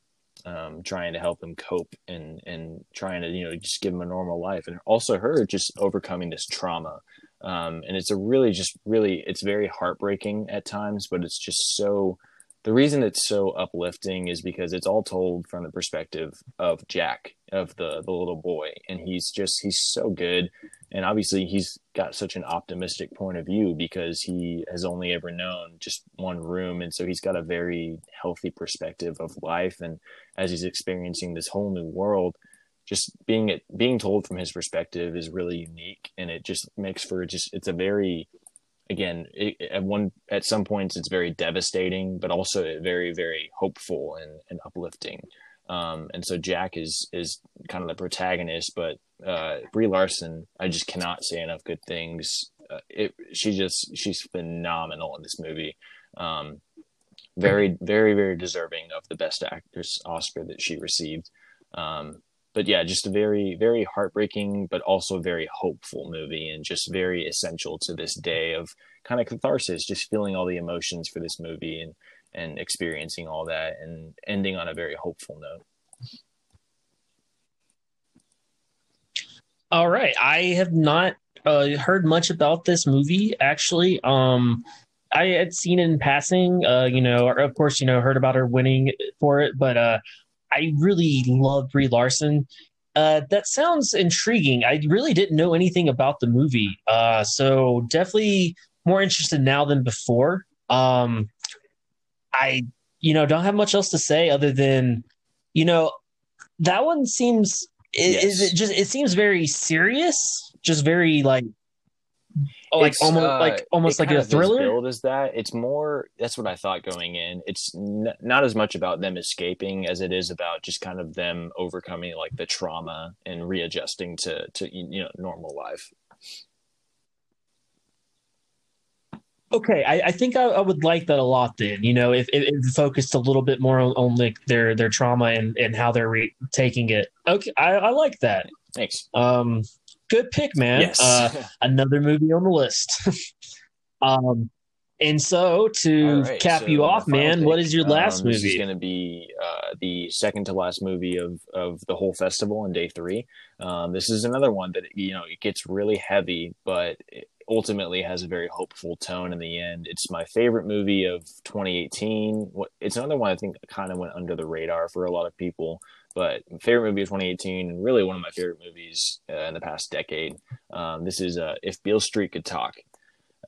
um, trying to help him cope and and trying to you know just give him a normal life. And also her just overcoming this trauma. Um, and it's a really just really it's very heartbreaking at times but it's just so the reason it's so uplifting is because it's all told from the perspective of Jack, of the the little boy, and he's just he's so good, and obviously he's got such an optimistic point of view because he has only ever known just one room, and so he's got a very healthy perspective of life, and as he's experiencing this whole new world, just being it being told from his perspective is really unique, and it just makes for just it's a very again it, at one at some points it's very devastating but also very very hopeful and, and uplifting. Um, and so jack is is kind of the protagonist but uh, brie larson i just cannot say enough good things uh, it, she just she's phenomenal in this movie um, very very very deserving of the best actress oscar that she received um, but yeah, just a very, very heartbreaking, but also very hopeful movie, and just very essential to this day of kind of catharsis. Just feeling all the emotions for this movie and and experiencing all that, and ending on a very hopeful note. All right, I have not uh, heard much about this movie actually. Um, I had seen in passing, uh, you know, of course, you know, heard about her winning for it, but uh, I really love Brie Larson. Uh, that sounds intriguing. I really didn't know anything about the movie, uh, so definitely more interested now than before. Um, I, you know, don't have much else to say other than, you know, that one seems. Yes. Is it just? It seems very serious. Just very like Oh, like almost uh, like almost like a thriller build is that it's more that's what i thought going in it's n- not as much about them escaping as it is about just kind of them overcoming like the trauma and readjusting to to you know normal life okay I, I think I, I, would like that a lot then you know if, if, if focused a little bit more on, on, like their their trauma and and how they're re- taking it okay I, I like that thanks um good pick, man. Yes. Uh, [LAUGHS] another movie on the list. [LAUGHS] um, and so to right, cap so you off, man, pick, what is your last um, movie? This is going to be uh, the second to last movie of of the whole festival on day three. Um, this is another one that you know it gets really heavy, but ultimately has a very hopeful tone in the end. It's my favorite movie of 2018. It's another one I think kind of went under the radar for a lot of people but favorite movie of 2018 and really one of my favorite movies uh, in the past decade. Um, this is uh, If Beale Street Could Talk.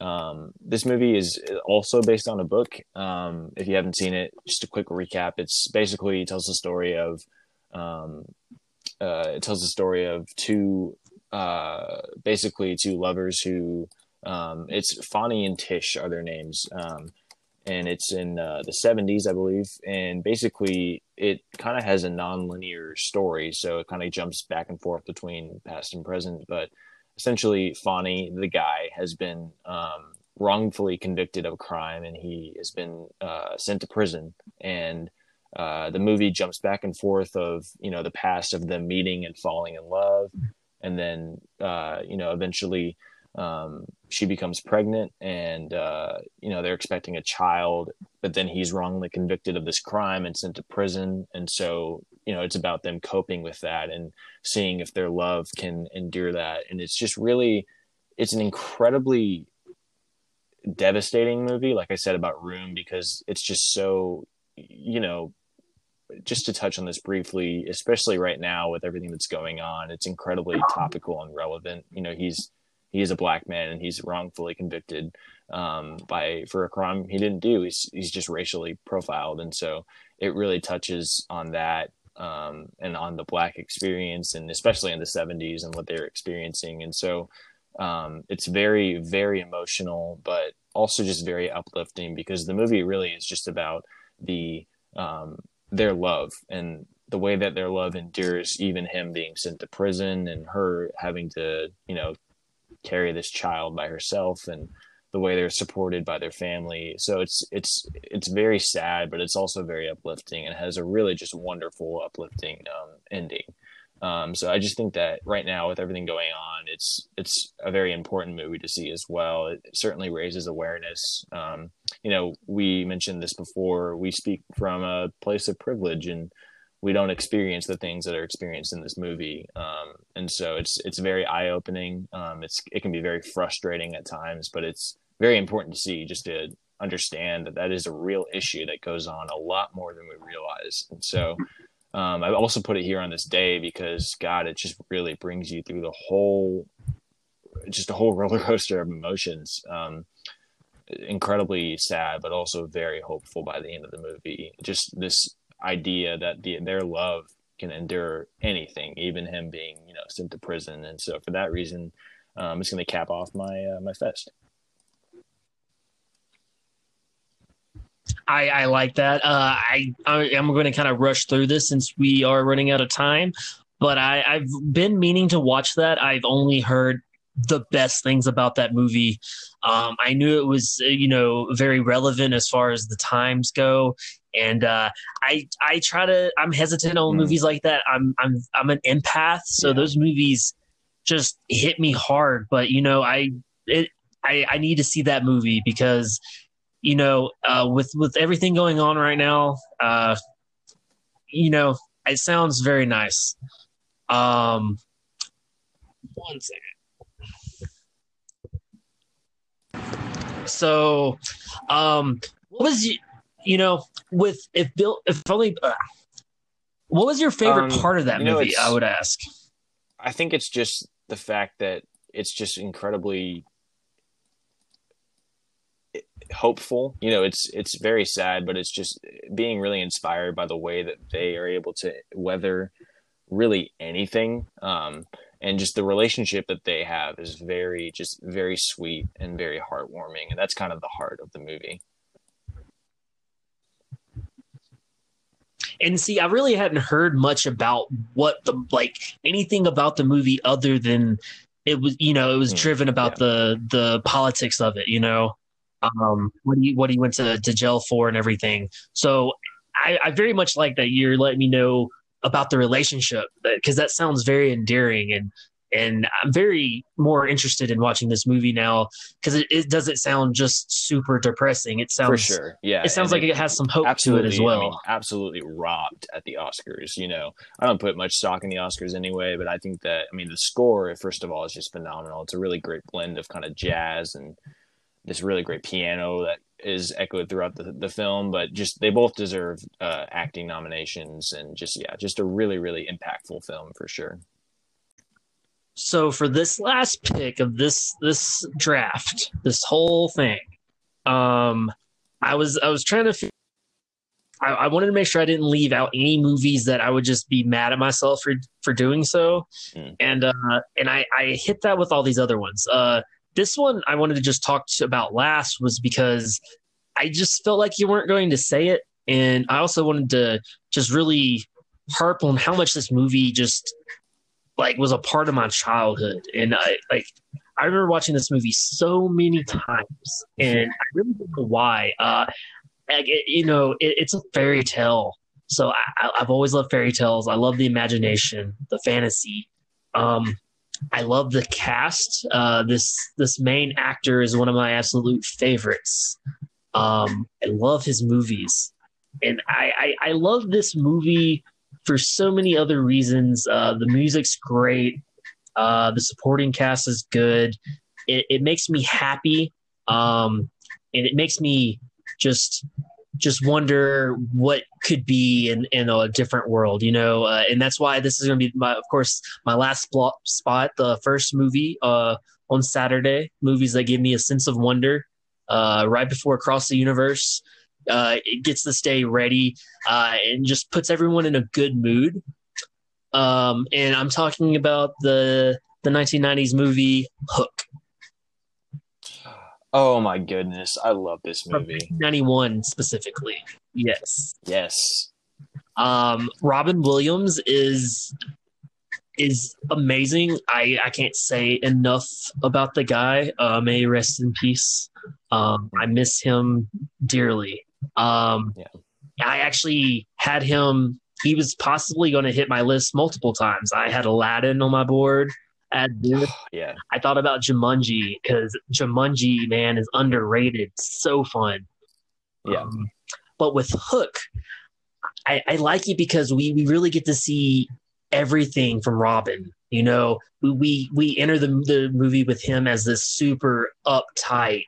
Um, this movie is also based on a book. Um, if you haven't seen it, just a quick recap. It's basically it tells the story of um, uh, it tells the story of two uh, basically two lovers who um, it's Fonny and Tish are their names um, and it's in uh, the 70s, I believe. And basically, it kind of has a non-linear story, so it kind of jumps back and forth between past and present. But essentially, Fonny, the guy, has been um, wrongfully convicted of a crime, and he has been uh, sent to prison. And uh, the movie jumps back and forth of you know the past of them meeting and falling in love, and then uh, you know eventually um, she becomes pregnant and uh, you know they're expecting a child but then he's wrongly convicted of this crime and sent to prison. And so you know it's about them coping with that and seeing if their love can endure that. And it's just really it's an incredibly devastating movie like i said about room because it's just so you know just to touch on this briefly especially right now with everything that's going on it's incredibly topical and relevant you know he's he is a black man and he's wrongfully convicted um, by for a crime he didn't do. He's he's just racially profiled, and so it really touches on that um, and on the black experience, and especially in the '70s and what they're experiencing. And so um, it's very very emotional, but also just very uplifting because the movie really is just about the um, their love and the way that their love endures, even him being sent to prison and her having to, you know, carry this child by herself and the way they're supported by their family. So it's it's it's very sad, but it's also very uplifting and has a really just wonderful uplifting um, ending. Um, so I just think that right now with everything going on, it's it's a very important movie to see as well. It certainly raises awareness. Um, you know, we mentioned this before. We speak from a place of privilege, and we don't experience the things that are experienced in this movie um, and so it's it's very eye-opening um, it's it can be very frustrating at times but it's very important to see just to understand that that is a real issue that goes on a lot more than we realize. And so um, I also put it here on this day because God, it just really brings you through the whole, just a whole [LAUGHS] roller coaster of emotions. Um, incredibly sad, but also very hopeful by the end of the movie. Just this idea that the, their love can endure anything, even him being, you know, sent to prison. And so for that reason, um, it's going to cap off my uh, my fest. I, I like that. Uh, I, I am going to kind of rush through this since we are running out of time. But I, I've been meaning to watch that. I've only heard the best things about that movie. Um, I knew it was, uh, you know, very relevant as far as the times go, and uh, I I try to. I'm hesitant on mm. movies like that. I'm I'm I'm an empath, so yeah. those movies just hit me hard. But you know, I it I I need to see that movie because you know, uh, with with everything going on right now, uh, you know, it sounds very nice. Um, one second. So, um, what was you, you know, with if Bill, if only, uh, what was your favorite um, part of that movie? Know, I would ask. I think it's just the fact that it's just incredibly hopeful. You know, it's it's very sad, but it's just being really inspired by the way that they are able to weather really anything. Um, and just the relationship that they have is very just very sweet and very heartwarming, and that's kind of the heart of the movie. And see, I really hadn't heard much about what the like anything about the movie other than it was, you know, it was mm, driven about yeah. the the politics of it, you know um, what he what he went to, to jail for and everything. So I, I very much like that you're letting me know about the relationship because that sounds very endearing and and I'm very more interested in watching this movie now because it, it, doesn't sound just super depressing. It sounds for sure, yeah. It sounds and like it, it, has some hope to it as well. I mean, absolutely robbed at the Oscars. You know, I don't put much stock in the Oscars anyway, but I think that I mean the score, first of all, is just phenomenal. It's a really great blend of kind of jazz and this really great piano that is echoed throughout the, the film but just they both deserve uh, acting nominations and just yeah just a really really impactful film for sure so for this last pick of this this draft this whole thing um i was i was trying to I, I, wanted to make sure I didn't leave out any movies that I would just be mad at myself for for doing so, mm. and uh, and I, I hit that with all these other ones. Uh, this one I wanted to just talk about last was because I just felt like you weren't going to say it. And I also wanted to just really harp on how much this movie just like was a part of my childhood. And I like I remember watching this movie so many times, and I really don't know why. Uh, it, you know, it, it's a fairy tale, so I, have always loved fairy tales. I love the imagination, the fantasy. Um, I love the cast. Uh, this this main actor is one of my absolute favorites. Um, I love his movies, and I, I, I love this movie for so many other reasons. Uh, the music's great. Uh, the supporting cast is good. It, it makes me happy, um, and it makes me just just wonder what could be in, in a different world, you know, uh, and that's why this is going to be my, of course, my last spot, the first movie uh, on Saturday. Movies that give me a sense of wonder, uh, right before Across the Universe. Uh, it gets this day ready uh, and just puts everyone in a good mood. Um, and I'm talking about the the 1990s movie Hook. Oh my goodness, I love this movie. Ninety one specifically. Yes. Yes. Um, Robin Williams is is amazing. I I can't say enough about the guy. Uh, may rest in peace. Um, I miss him dearly. Um, yeah. I actually had him. He was possibly going to hit my list multiple times. I had Aladdin on my board dude. [SIGHS] yeah. I thought about Jumanji because Jumanji, man, is underrated. So fun. Yeah. Um, but with Hook, I, I like it because we, we really get to see everything from Robin. You know, we we, we enter the the movie with him as this super uptight,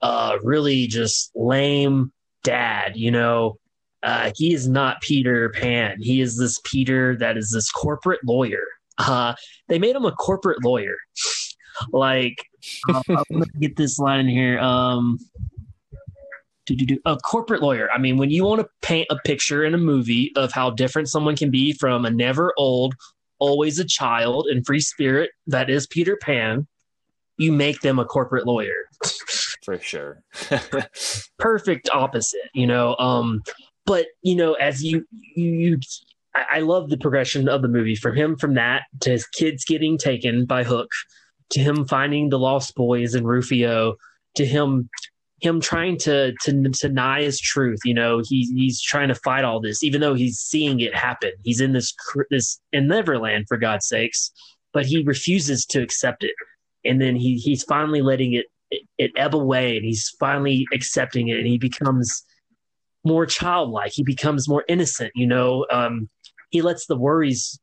uh, really just lame dad. You know, uh, he is not Peter Pan. He is this Peter that is this corporate lawyer. Uh, they made him a corporate lawyer. like, uh, [LAUGHS] I'm gonna get this line in here. Um, do, do, do. A corporate lawyer. I mean, when you want to paint a picture in a movie of how different someone can be from a never old, always a child and free spirit that is Peter Pan, you make them a corporate lawyer. [LAUGHS] For sure. Perfect opposite, you know. Um, but you know, as you you, you I, I love the progression of the movie from him from that to his kids getting taken by Hook to him finding the lost boys and Rufio to him him trying to to deny his truth. You know, he's he's trying to fight all this, even though he's seeing it happen. He's in this this in Neverland for God's sakes, but he refuses to accept it. And then he he's finally letting it, it it ebb away, and he's finally accepting it, and he becomes more childlike. He becomes more innocent. You know, um, he lets the worries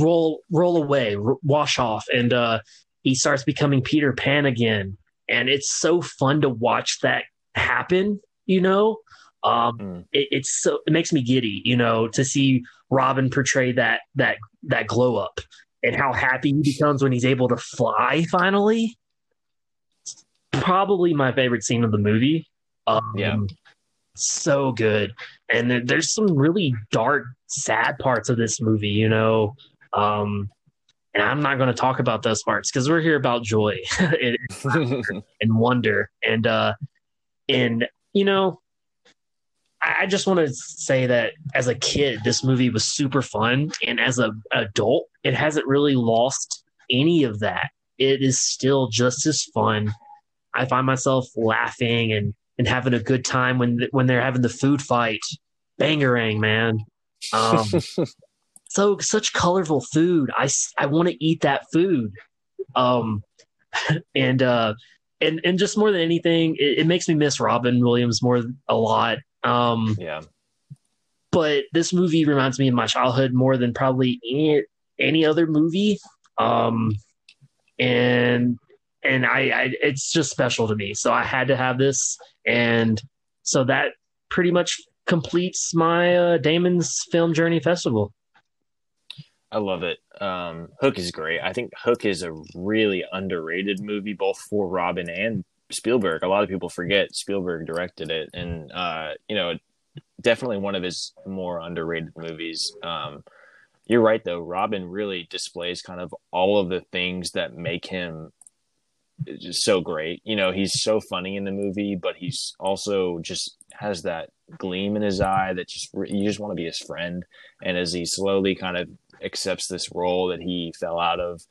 roll roll away, r- wash off, and uh, he starts becoming Peter Pan again and it's so fun to watch that happen. You know, um, mm. it, it's so it makes me giddy. You know, to see Robin portray that that that glow up and how happy he becomes when he's able to fly finally. Probably my favorite scene of the movie. Um, yeah, so good. And there, there's some really dark, sad parts of this movie. You know, um, and I'm not going to talk about those parts because we're here about joy [LAUGHS] and, [LAUGHS] and wonder. And, uh, and, you know, I just want to say that as a kid, this movie was super fun. And as an adult, it hasn't really lost any of that. It is still just as fun. I find myself laughing and, and having a good time when when they're having the food fight. Bangarang, man. Um, [LAUGHS] so such colorful food. I, I want to eat that food. Um, [LAUGHS] and uh, and and just more than anything, it, it, makes me miss Robin Williams more a lot. Um, yeah. But this movie reminds me of my childhood more than probably any, any other movie. Um, and and I, I it's just special to me. So I had to have this, and so that pretty much completes my uh, Damon's Film Journey Festival. I love it. Um, Hook is great. I think Hook is a really underrated movie, both for Robin and Spielberg. A lot of people forget Spielberg directed it, and uh, you know, definitely one of his more underrated movies. Um, you're right, though. Robin really displays kind of all of the things that make him just so great. You know, he's so funny in the movie, but he's also just has that gleam in his eye that just you just want to be his friend. And as he slowly kind of accepts this role that he fell out of.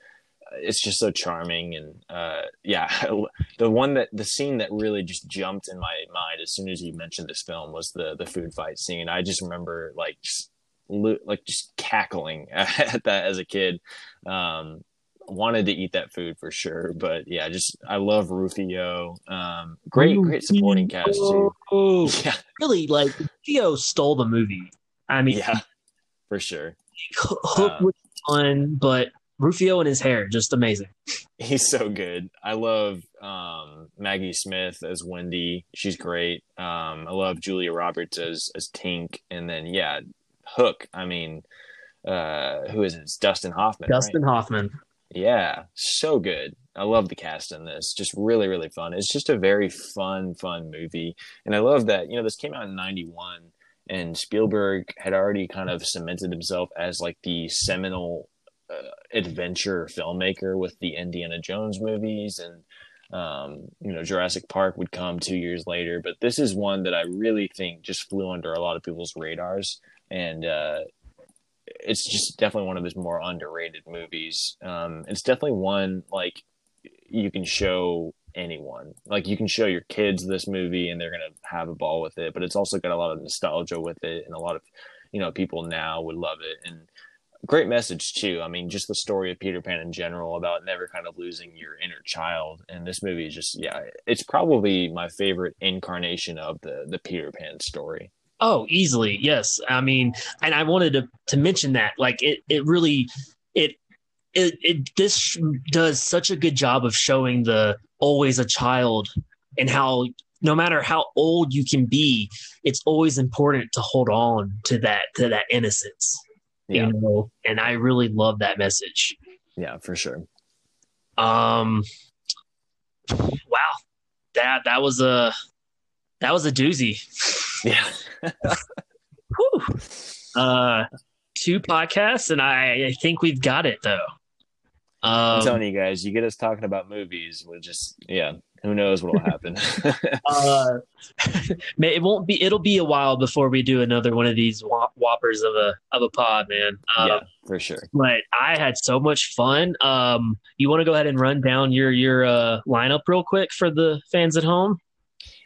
It's just so charming, and uh, yeah, [LAUGHS] the one that the scene that really just jumped in my mind as soon as you mentioned this film was the the food fight scene. I just remember like just, like just cackling [LAUGHS] at that as a kid. Um, wanted to eat that food for sure. But yeah, just I love Rufio. Um, great, great supporting cast too. [LAUGHS] Yeah, really, like Rufio stole the movie. I mean, yeah, for sure. Hook uh, was fun, but Rufio and his hair just amazing. [LAUGHS] He's so good. I love um, Maggie Smith as Wendy. She's great. Um, I love Julia Roberts as as Tink, and then yeah, Hook. I mean, uh, who is it? It's Dustin Hoffman. Dustin right? Hoffman. Yeah, so good. I love the cast in this. Just really, really fun. It's just a very fun, fun movie, and I love that. You know, this came out in '91 and Spielberg had already kind of cemented himself as like the seminal uh, adventure filmmaker with the Indiana Jones movies and um, you know Jurassic Park would come 2 years later but this is one that I really think just flew under a lot of people's radars and uh, it's just definitely one of his more underrated movies um, it's definitely one like you can show anyone. Like you can show your kids this movie and they're gonna have a ball with it, but it's also got a lot of nostalgia with it, and a lot of you know people now would love it. And great message too. I mean, just the story of Peter Pan in general about never kind of losing your inner child. And this movie is just yeah, it's probably my favorite incarnation of the the Peter Pan story. Oh, easily, yes. I mean, and I wanted to to mention that like it it really it it, it this does such a good job of showing the always a child and how no matter how old you can be, it's always important to hold on to that to that innocence. Yeah. You know, and I really love that message. Yeah, for sure. Um, wow, that that was a that was a doozy. Yeah. [LAUGHS] Whew. Uh, two podcasts, and I, I think we've got it though. I'm Um, telling you guys, you get us talking about movies, we'll just yeah, who knows what'll happen. [LAUGHS] uh, it won't be. It'll be a while before we do another one of these whoppers of a of a pod, man. Um, yeah, for sure. But I had so much fun. Um, you want to go ahead and run down your your uh, lineup real quick for the fans at home?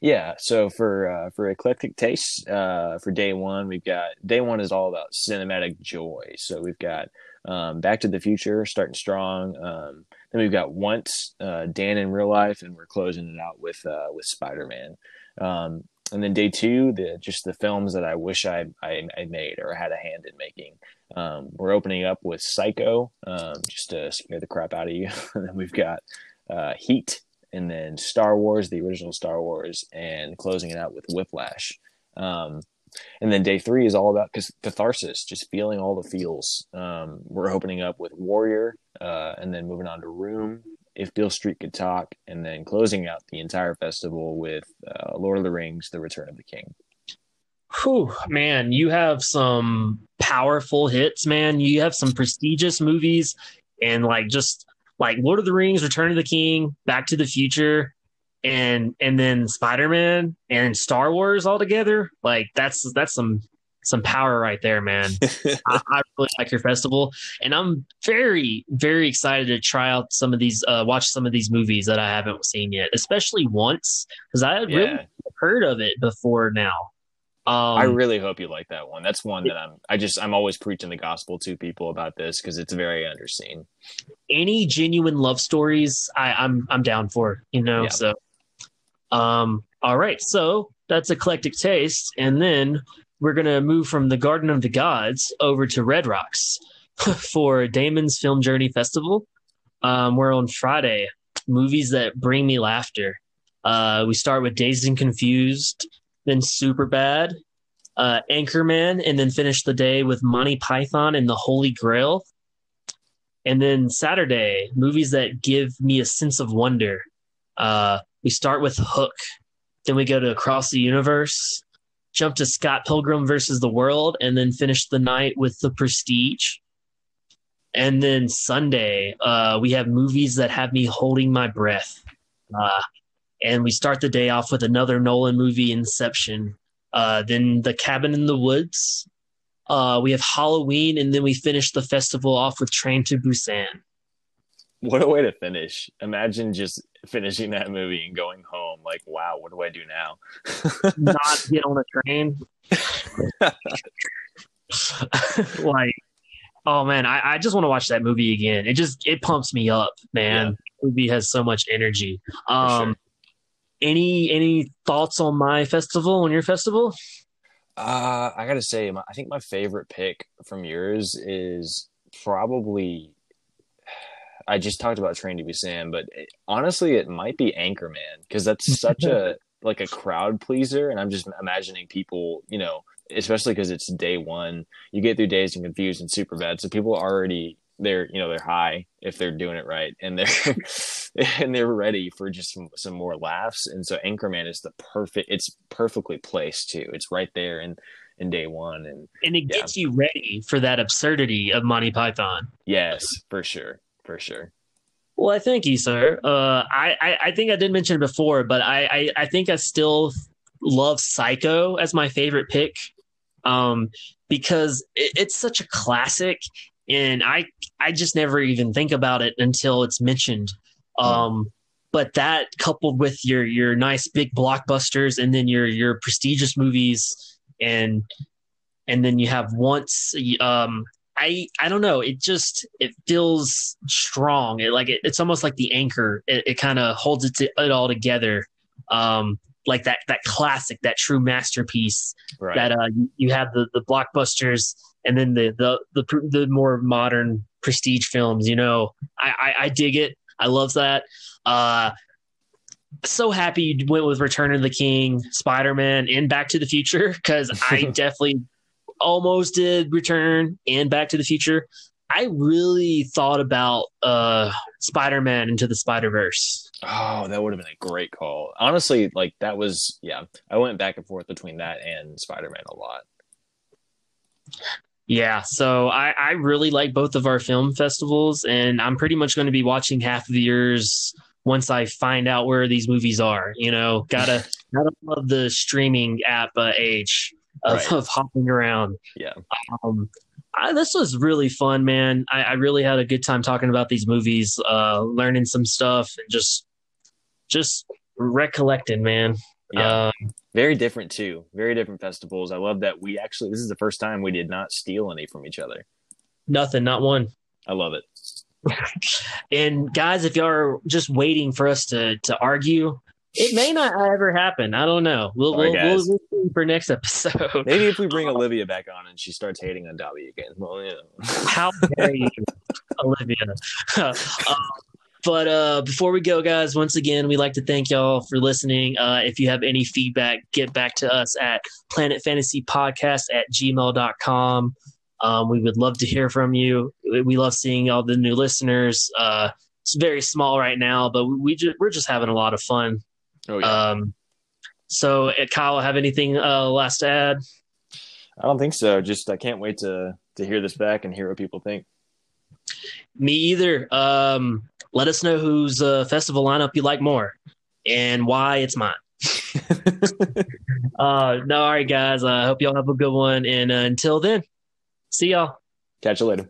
Yeah, so for uh, for eclectic tastes, uh, for day one, we've got day one is all about cinematic joy. So we've got um, Back to the Future starting strong. Um, then we've got Once, uh, Dan in real life, and we're closing it out with uh, with Spider Man. Um, and then day two, the just the films that I wish I I, I made or had a hand in making. Um, we're opening up with Psycho, um, just to scare the crap out of you. [LAUGHS] and then we've got uh, Heat, and then Star Wars, the original Star Wars, and closing it out with Whiplash. Um, and then day three is all about catharsis, just feeling all the feels. Um, we're opening up with Warrior, uh, and then moving on to Room, If Beale Street Could Talk, and then closing out the entire festival with uh, Lord of the Rings, The Return of the King. Whew, man, you have some powerful hits, man. You have some prestigious movies, and like just like Lord of the Rings, Return of the King, Back to the Future, and and then Spider Man and Star Wars all together. Like that's that's some some power right there, man. [LAUGHS] I, I really like your festival, and I'm very very excited to try out some of these, uh, watch some of these movies that I haven't seen yet, especially once because I had really heard of it before now. Um, I really hope you like that one. That's one that I'm. I just I'm always preaching the gospel to people about this because it's very underseen. any genuine love stories, I, I'm I'm down for. You know, Yeah. so um, all right, so that's eclectic taste, and then we're gonna move from the Garden of the Gods over to Red Rocks [LAUGHS] for Damon's Film Journey Festival. Um, we're on Friday. Movies that bring me laughter. Uh, we start with Dazed and Confused, then Super Bad, uh, Anchorman, and then finish the day with Monty Python and the Holy Grail. And then Saturday, movies that give me a sense of wonder. Uh, we start with Hook, then we go to Across the Universe, jump to Scott Pilgrim versus the World, and then finish the night with The Prestige. And then Sunday, uh, we have movies that have me holding my breath. Uh, and we start the day off with another Nolan movie, Inception. Uh, then The Cabin in the Woods. Uh, we have Halloween, and then we finish the festival off with Train to Busan. What a way to finish! Imagine just finishing that movie and going home. Like, wow, what do I do now? [LAUGHS] Not get on a train. [LAUGHS] like, oh man, I, I just want to watch that movie again. It just it pumps me up, man. The movie has so much energy. Um. Any any thoughts on my festival? On your festival? Uh, I gotta say, my, I think my favorite pick from yours is probably. I just talked about Train to Be Busan, but it, honestly, it might be Anchorman because that's such a [LAUGHS] like a crowd pleaser, and I'm just imagining people, you know, especially because it's day one. You get through Dazed and Confused and Super Bad, so people are already they're you know they're high if they're doing it right, and they're [LAUGHS] and they're ready for just some, some more laughs. And so Anchorman is the perfect. It's perfectly placed too. It's right there in in day one, and And it Yeah. gets you ready for that absurdity of Monty Python. yes, for sure, for sure. Well, I thank you, sir. Uh, I, I, I think I did mention it before, but I, I, I think I still love Psycho as my favorite pick um, because it, it's such a classic, and I I just never even think about it until it's mentioned. Um, but that coupled with your your nice big blockbusters, and then your your prestigious movies, and and then you have once um, I I don't know. It just it feels strong. It like it, it's almost like the anchor. It, it kind of holds it, to, it all together. Um, like that that classic, that true masterpiece. Right. That uh, you, you have the the blockbusters and then the the the, the more modern prestige films. You know, I, I I dig it. I love that. Uh, so happy you went with Return of the King, Spider Man, and Back to the Future because I [LAUGHS] definitely almost did Return and Back to the Future. I really thought about uh, Spider Man into the Spider Verse. Oh, that would have been a great call. Honestly, like that was yeah. I went back and forth between that and Spider Man a lot. Yeah, so I, I really like both of our film festivals, and I'm pretty much going to be watching half of the years once I find out where these movies are. You know, gotta [LAUGHS] gotta love the streaming app uh, age of, right. of hopping around. Yeah. Um, I, this was really fun, man. I, I, really had a good time talking about these movies, uh, learning some stuff, and just just recollecting, man. Yeah. Um, very different too. Very different festivals. I love that we actually this is the first time we did not steal any from each other. Nothing, not one. I love it. [LAUGHS] and guys, if y'all are just waiting for us to to argue, it may not ever happen. I don't know. We'll, we'll, we'll, we'll, see for next episode. Maybe if we bring [LAUGHS] Olivia back on and she starts hating on Dobby again. Well. How dare you, [LAUGHS] Olivia? um, but uh, before we go, guys, once again, we'd like to thank y'all for listening. Uh, if you have any feedback, get back to us at planetfantasypodcast at gmail.com. Um, we would love to hear from you. We love seeing all the new listeners. Uh, it's very small right now, but we just, we're just having a lot of fun. Oh, yeah. Um, so, uh, Kyle, have anything uh, last to add? I don't think so. Just I can't wait to to hear this back and hear what people think. Me either. Um, let us know whose uh, festival lineup you like more and why it's mine. [LAUGHS] uh, no, all right, guys. I hope y'all have a good one. And uh, until then, see y'all. Catch you later.